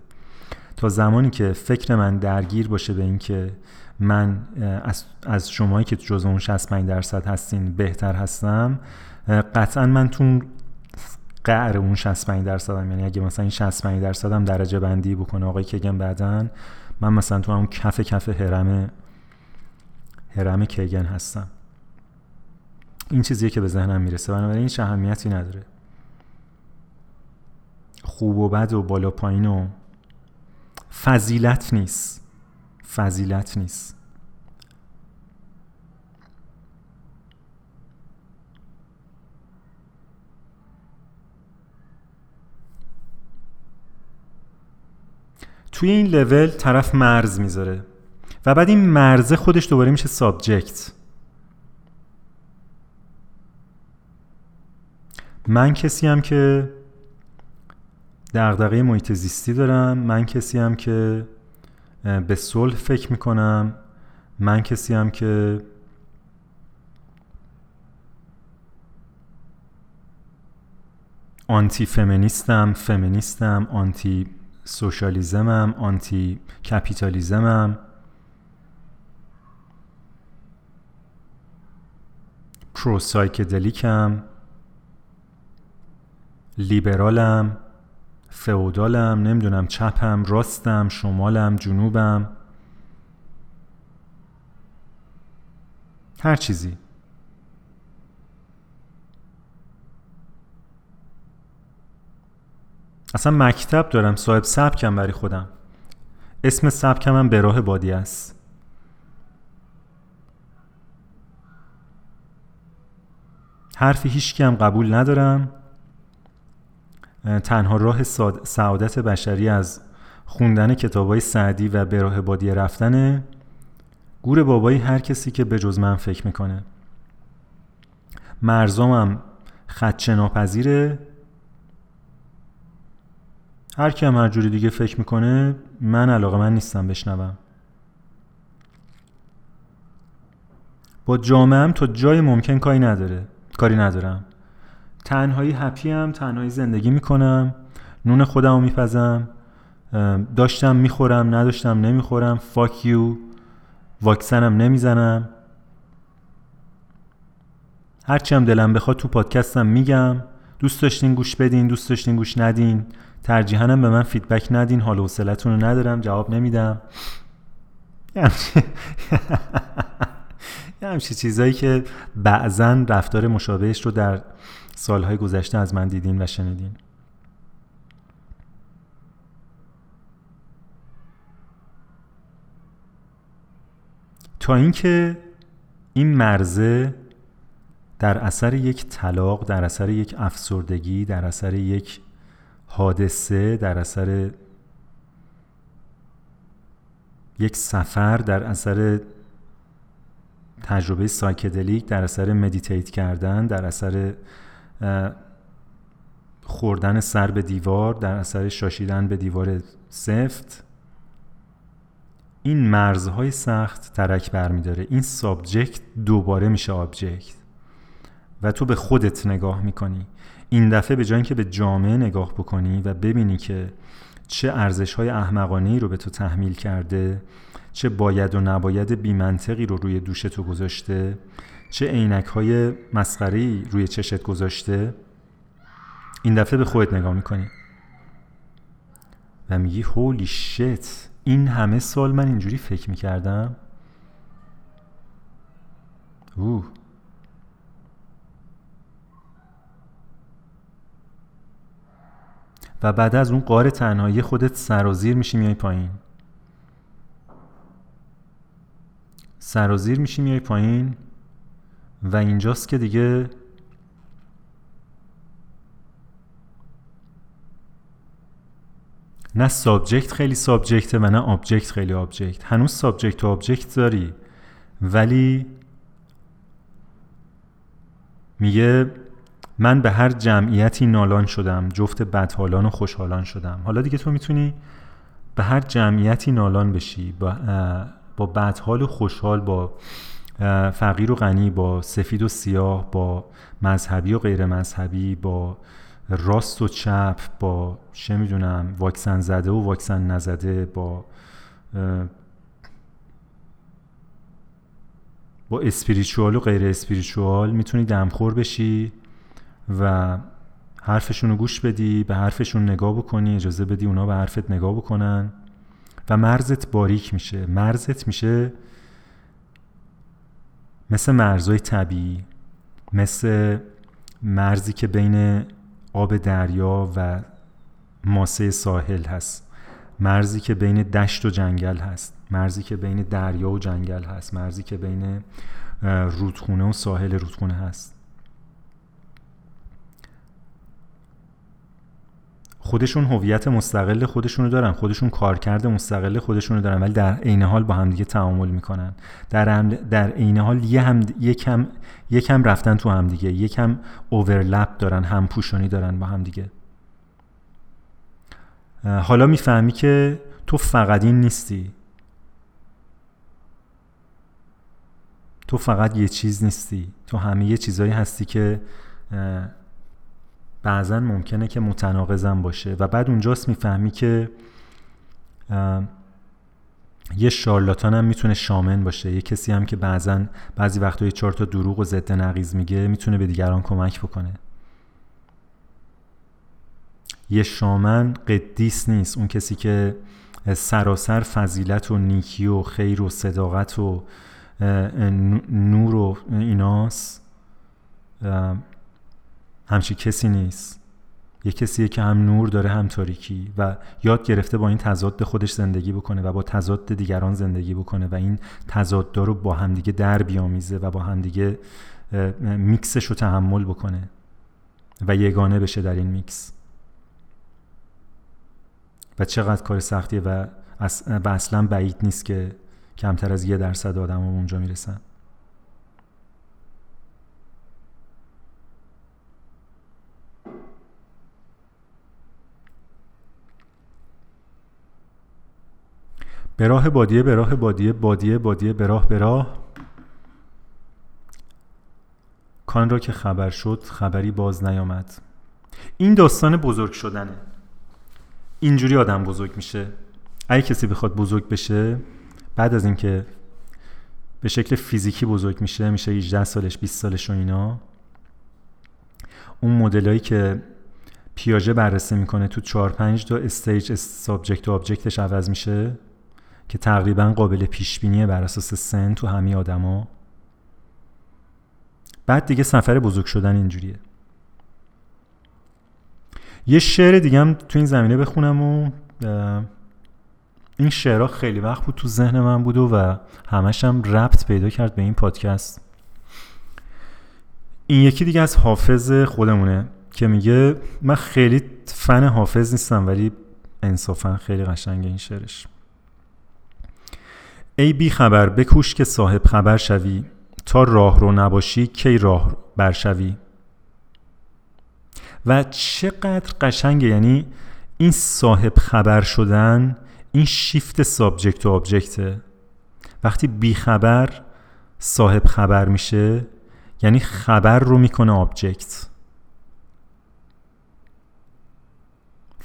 تا زمانی که فکر من درگیر باشه به اینکه من از, از شمایی که جز اون 65 درصد هستین بهتر هستم قطعا من تو قعر اون 65 درصدم یعنی اگه مثلا این 65 درصدم درجه بندی بکنه آقای کگن بعدن من مثلا تو همون کف کف هرم هرم کیگن هستم. این چیزیه که به ذهنم می‌رسه. بنابراین این اهمیتی نداره. خوب و بد و بالا پایین و فضیلت نیست. فضیلت نیست. توی این لول طرف مرز می‌ذاره. و بعد این مرزه خودش دوباره میشه سابجکت. من کسی هم که دغدغه محیط زیستی دارم من کسی هم که به صلح فکر می‌کنم من کسی هم که آنتی فمینیستم فمینیستم anti socialism م anti capitalism م pro psychedelic م لیبرالم فئودالم نمی‌دونم چپم راستم شمالم جنوبم. هر چیزی. اصلا مکتب دارم صاحب سبکم برای خودم. اسم سبکم هم به راه بادی است. حرفی هیچ هم قبول ندارم. تنها راه سعادت بشری از خوندن های سعدی و به راه بادیه رفتن گور بابایی هر کسی که به جز من فکر می‌کنه. مرزامم خدچه ناپذیره هر کی هم هر جوری دیگه فکر می‌کنه من علاقه من نیستم بشنوم. با جامعه تا جای ممکن کاری نداره. کاری ندارم. تنهایی هپی هم تنهایی زندگی می‌کنم. نون خودم رو میپزم داشتم می‌خورم نداشتم نمی‌خورم. فاک یو واکسنم نمی‌زنم. هرچی هم دلم بخواد تو پادکستم میگم. دوست داشتین گوش بدین دوست داشتین گوش ندین. ترجیحاً به من فیدبک ندین. حال و رو ندارم جواب نمیدم. یه همچی چیزایی که بعضا رفتار مشابهش رو در سالهای گذشته از من دیدین و شنیدین. تا اینکه این مرزه در اثر یک طلاق در اثر یک افسردگی در اثر یک حادثه در اثر یک سفر در اثر تجربه psychedelic در اثر meditate کردن در اثر خوردن سر به دیوار در اثر شاشیدن به دیوار سفت. این مرزهای سخت ترک برمیداره. این subject دوباره میشه object و تو به خودت نگاه می‌کنی. این دفعه به جای اینکه به جامعه نگاه بکنی و ببینی که چه ارزش های احمقانه رو به تو تحمیل کرده چه باید و نباید بیمنطقی رو روی دوش تو گذاشته؟ چه عینک های مسخری روی چشت گذاشته؟ این دفعه به خودت نگاه می‌کنی. و میگی هولی شت این همه سال من اینجوری فکر می‌کردم؟ اوه. و بعد از اون قار تنهایی خودت سرازیر میشی میای پایین. سرازیر میشی میای پایین. و اینجاست که دیگه نه subject خیلی subject ه و نه object خیلی object. هنوز subject و object داری. ولی میگه من به هر جمعیتی نالان شدم جفت بدحالان و خوشحالان شدم. حالا دیگه تو می‌تونی به هر جمعیتی نالان بشی با بدحال و خوشحال با فقیر و غنی با سفید و سیاه با مذهبی و غیر مذهبی با راست و چپ با چه می‌دونم واکسن زده و واکسن نزده با با اسپریچوال و غیر اسپریچوال. می‌تونی دمخور بشی و حرفشون رو گوش بدی به حرفشون نگاه بکنی اجازه بدی اونا به حرفت نگاه بکنن. و مرزت باریک میشه. مرزت میشه مثل مرزهای طبیعی مثل مرزی که بین آب دریا و ماسه ساحل هست. مرزی که بین دشت و جنگل هست. مرزی که بین دریا و جنگل هست. مرزی که بین رودخونه و ساحل رودخونه هست. خودشون هویت مستقل خودشونو دارن خودشون کارکرد مستقل خودشونو دارن ولی در عین حال با همدیگه تعامل می‌کنن. در در عین حال یه هم یکم یکم رفتن تو همدیگه یکم اوورلپ دارن هم پوشانی دارن با همدیگه حالا می‌فهمی که تو فقط این نیستی. تو فقط یه چیز نیستی. تو همه یه چیزایی هستی که بعضا ممکنه که متناقضم باشه. و بعد اونجاست می‌فهمی که یه شارلاتان هم می‌تونه شامن باشه. یه کسی هم که بعضا بعضی وقتا یه چهار تا دروغ و ضد نقیز میگه می‌تونه به دیگران کمک بکنه. یه شامن قدیس نیست. اون کسی که سراسر فضیلت و نیکی و خیر و صداقت و نور و ایناست. همچی کسی نیست. یه کسیه که هم نور داره هم تاریکی و یاد گرفته با این تضاد خودش زندگی بکنه و با تضاد دیگران زندگی بکنه و این تضاد رو با همدیگه در بیامیزه و با همدیگه میکسش رو تحمل بکنه و یگانه بشه در این میکس. و چقدر کار سختیه و, اصلا بعید نیست که کمتر از یه درصد آدم اونجا می‌رسن. به راه بادیه به راه بادیه بادیه بادیه به راه به راه. کان را که خبر شد خبری باز نیامد. این داستان بزرگ شدنه. اینجوری آدم بزرگ میشه. اگه کسی بخواد بزرگ بشه بعد از اینکه به شکل فیزیکی بزرگ میشه میشه 18 سالش 20 سالش و اینا. اون مدلایی که پیاژه بررسی می‌کنه تو 4 5 تا stage subject و object ش عوض میشه. که تقریبا قابل پیش بینیه بر اساس سن تو همه آدما. بعد دیگه سفر بزرگ شدن اینجوریه. یه شعر دیگه هم تو این زمینه بخونم و این شعرها خیلی وقت بود تو ذهن من بود و همش هم ربط پیدا کرد به این پادکست. این یکی دیگه از حافظ خودمونه که میگه من خیلی فن حافظ نیستم ولی انصافا خیلی قشنگه این شعرش. ای بی خبر بکوش که صاحب خبر شوی. تا راه رو نباشی کی راه برشوی و چقدر قشنگه یعنی این صاحب خبر شدن این shift subject و object ه. وقتی بی خبر صاحب خبر میشه یعنی خبر رو می‌کنه object.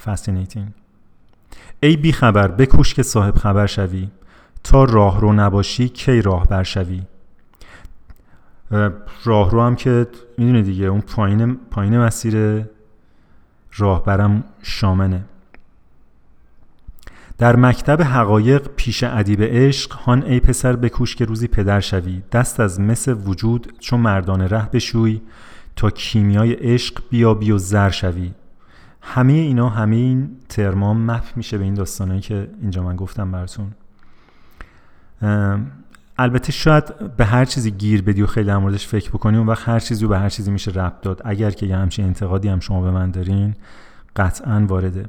Fascinating. ای بی خبر بکوش که صاحب خبر شوی. تا راه رو نباشی کی راه بر شوی؟ راه رو هم که می‌دونه دیگه اون پایین پایین مسیر راهبرم شامنه. در مکتب حقایق پیش ادیب عشق هان ای پسر بکوش که روزی پدر شوی. دست از مس وجود چون مردان ره بشوی تا کیمیای عشق بیا و زر شوی. همه اینا همه این ترمام مپ میشه به این داستانهایی که اینجا من گفتم براتون. البته شاید به هر چیزی گیر بدی و خیلی در موردش فکر بکنی اون وقت هر چیزی رو به هر چیزی میشه ربط داد. اگر که یه همچین انتقادی هم شما به من دارین قطعا وارده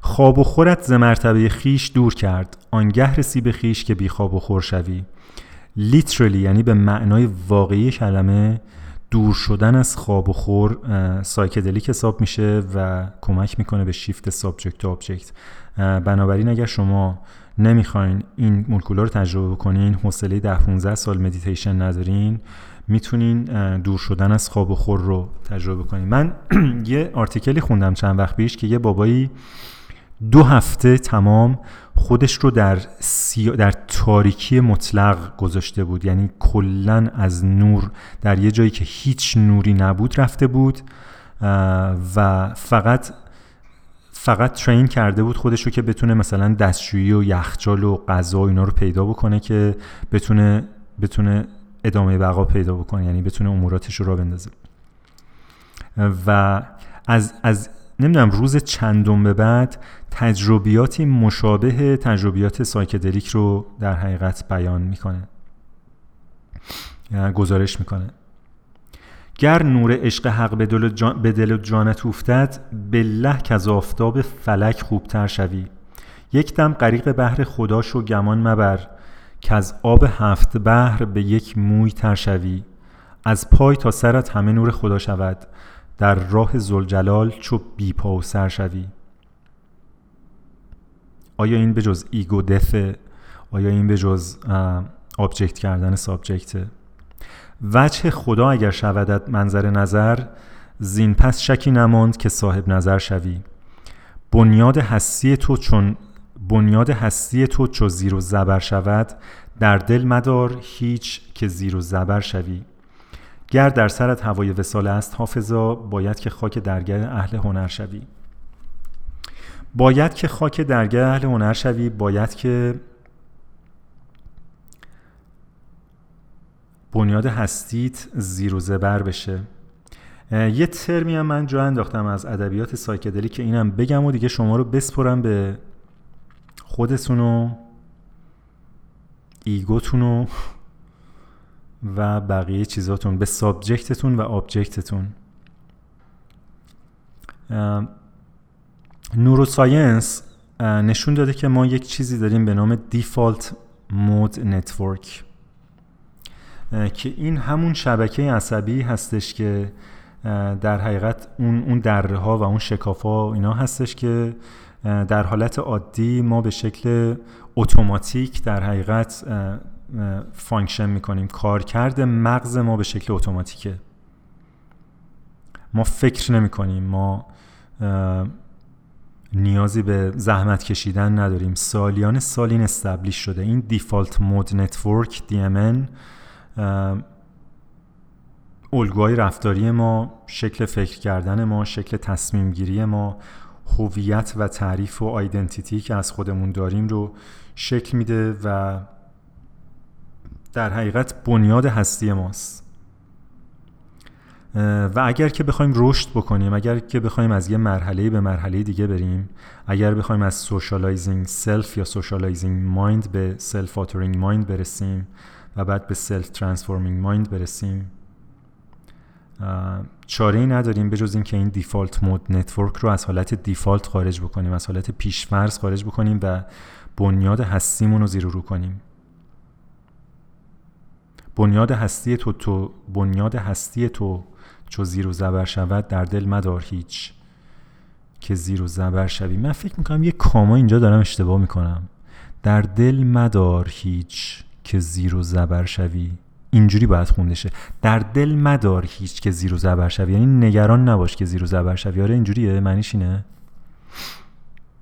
خواب و خورت ز مرتبه خیش دور کرد. آنگه رسی به خیش که بی خواب و خور شوی. literally یعنی به معنای واقعی کلمه دور شدن از خواب و خور psychedelic حساب میشه و کمک می‌کنه به shift subject و object بنابراین اگر شما نمی‌خواین این مولکولا رو تجربه بکنین حوصله 10 15 سال مدیتیشن ندارین می‌تونین دور شدن از خواب و خور رو تجربه کنین من یه article ی خوندم چند وقت پیش که یه بابایی دو هفته تمام خودش رو در, در تاریکی مطلق گذاشته بود. یعنی کلا از نور در یه جایی که هیچ نوری نبود رفته بود و فقط فقط ترین کرده بود خودش رو که بتونه مثلا دستشویی و یخچال و غذا و اینا رو پیدا بکنه که بتونه بتونه ادامه بقا پیدا بکنه یعنی بتونه اموراتش رو را بندازه. و از, از نمی‌دونم روز چندم به بعد تجربیاتی مشابه تجربیات سایکدلیک رو در حقیقت بیان می‌کنه. گزارش می‌کنه. گر نور عشق حق به دل, جان به دل جانت افتد بالله که از آفتاب فلک خوبتر شوی. یک دم غریق بحر خدا شو گمان مبر که از آب هفت بحر به یک موی تر شوی. از پای تا سرت همه نور خدا شود در راه ذوالجلال چو بی پا و سر شوی. آیا این به جز ego death ه؟ آیا این به جز object کردن subject ه؟ وجه خدا اگر شودت منظر نظر زین پس شکی نماند که صاحب نظر شوی. بنیاد هستی تو چون بنیاد هستی تو چو زیر و زبر شود در دل مدار هیچ که زیر و زبر شوی. گر در سرت هوای وسال است حافظا باید که خاک درگاه اهل هنر شوی. باید که خاک درگاه اهل هنر شوی باید که بنیاد هستیت زیر و زبر بشه. یه ترمی هم من جا انداختم از ادبیات سایکدلی که اینم بگم و دیگه شما رو بسپرم به خودتون و ego تون و و بقیه چیزاتون به subject تون و object تون. neuroscience نشون داده که ما یک چیزی داریم به نام default mode network. که این همون شبکه عصبی هستش که در حقیقت اون اون دره ها و اون شکاف ها اینا هستش که در حالت عادی ما به شکل اتوماتیک در حقیقت function می‌کنیم. کارکرد مغز ما به شکل اتوماتیکه. ما فکر نمی کنیم ما نیازی به زحمت کشیدن نداریم. سالیان سال این establish شده. این default mode network DMN الگوهای رفتاری ما شکل فکر کردن ما شکل تصمیم گیری ما هویت و تعریف و identity که از خودمون داریم رو شکل میده و در حقیقت بنیاد هستی ماست. و اگر که بخوایم رشد بکنیم اگر که بخوایم از یه مرحله به مرحله دیگه بریم اگر بخوایم از socializing self یا socializing mind به self-authoring mind برسیم و بعد به self-transforming mind برسیم. چاره ای نداریم به جز اینکه این default mode network رو از حالت default خارج بکنیم از حالت پیشفرض خارج بکنیم و بنیاد هستیمون رو زیر و رو کنیم. بنیاد هستی تو تو بنیاد هستی تو چو زیر و زبر شود در دل مدار هیچ که زیر و زبر شوی. من فکر می‌کنم یه comma اینجا دارم اشتباه می‌کنم. در دل مدار هیچ. که زیر و زبر شوی. اینجوری باید خونده شه. در دل مدار هیچ که زیر و زبر شوی. یعنی نگران نباش که زیر و زبر شوی. آره اینجوریه. معنیش اینه.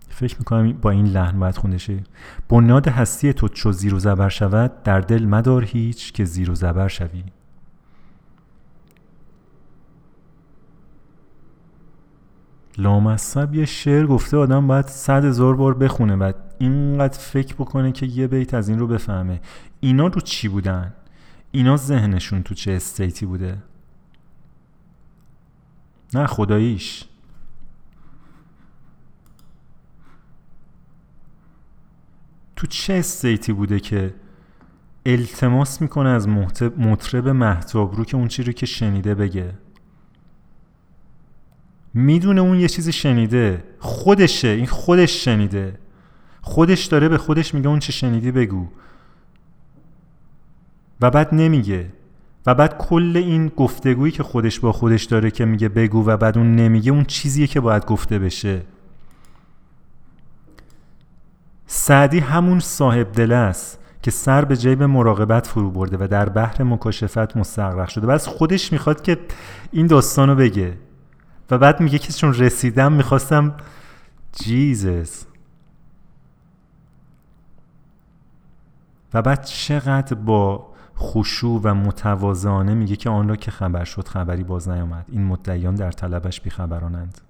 فکر می‌کنم با این لحن باید خونده شه. بنیاد هستی تو چو زیر و زبر شود در دل مدار هیچ که زیر و زبر شوی. لامصب یه شعر گفته آدم باید صد هزار بار بخونه و اینقدر فکر بکنه که یه بیت از این رو بفهمه. اینا رو چی بودن؟ اینا ذهنشون تو چه استیتی بوده؟ نه خداییش. تو چه استیتی بوده که التماس می‌کنه از مطرب محتاب رو که اون چی رو که شنیده بگه؟ می‌دونه اون یه چیزی شنیده. خودشه این خودش شنیده. خودش داره به خودش میگه اون چه شنیدی بگو. و بعد نمیگه. و بعد کل این گفتگویی که خودش با خودش داره که میگه بگو و بعد اون نمیگه اون چیزیه که باید گفته بشه. سعدی همون صاحب دل است که سر به جیب مراقبت فرو برده و در بحر مکاشفت مستغرق شده. و خودش می‌خواد که این داستانو بگه. و بعد میگه که چون رسیدم می‌خواستم جیزس و بعد چقدر با خشوع و متوازانه میگه که آن را که خبر شد خبری باز نیامد. این مدعیان در طلبش بیخبرانند.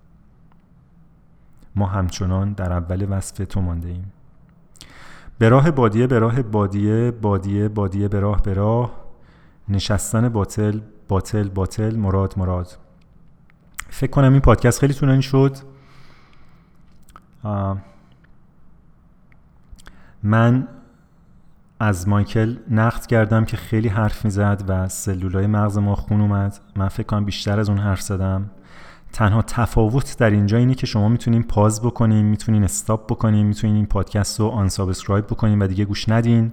ما همچنان در اول وصف تو مانده ایم به راه بادیه به راه بادیه بادیه بادیه به راه به راه. نشستن باطل باطل باطل مراد مراد. فکر کنم این پادکست خیلی طولانی شد. من از مایکل نقد کردم که خیلی حرف می‌زد و سلولای مغز ما خون اومد. من فکر کنم بیشتر از اون حرف زدم. تنها تفاوت در اینجا اینه که شما می‌تونین pause بکنین می‌تونین stop بکنین می‌تونین این پادکست رو unsubscribe بکنین و دیگه گوش ندین.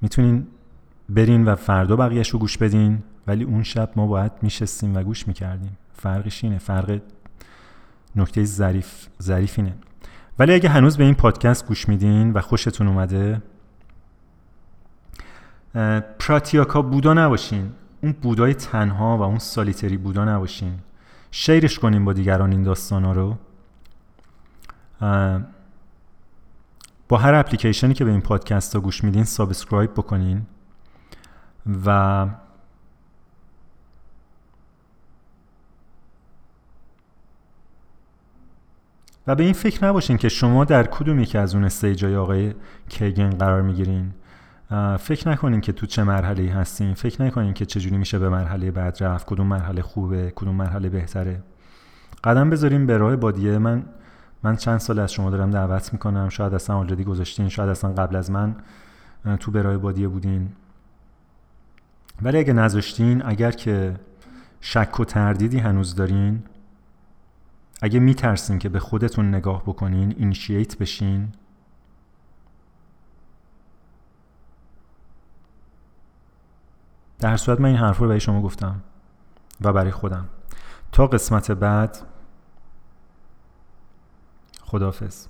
می‌تونین برین و فردا بقیهش رو گوش بدین ولی اون شب ما باید میشستیم و گوش می‌کردیم. فرقش اینه فرق نکته ظریف ظریف اینه. ولی اگه هنوز به این پادکست گوش میدین و خوشتون اومده پراتیاکا بودا نباشین. اون بودای تنها و اون سالیتری بودا نباشین. شیرش کنیم با دیگران این داستان ها رو با هر اپلیکیشنی که به این پادکست ها گوش میدین subscribe بکنین و و به این فکر نباشین که شما در کدوم یکی از اون stage های آقای کیگن قرار می‌گیرین. فکر نکنین که تو چه مرحله هستین. فکر نکنین که چجوری میشه به مرحله بعد رفت کدوم مرحله خوبه کدوم مرحله بهتره. قدم بذاریم به راه بادیه. من من چند سال از شما دارم دعوت می‌کنم. شاید اصلا آلردی گذاشتین شاید اصلا قبل از من تو برای بادیه بودین. ولی اگه نذاشتین اگر که شک و تردیدی هنوز دارین اگه میترسین که به خودتون نگاه بکنین اینیشییت بشین. در صورت من این حرف رو برای شما گفتم و برای خودم. تا قسمت بعد خدافز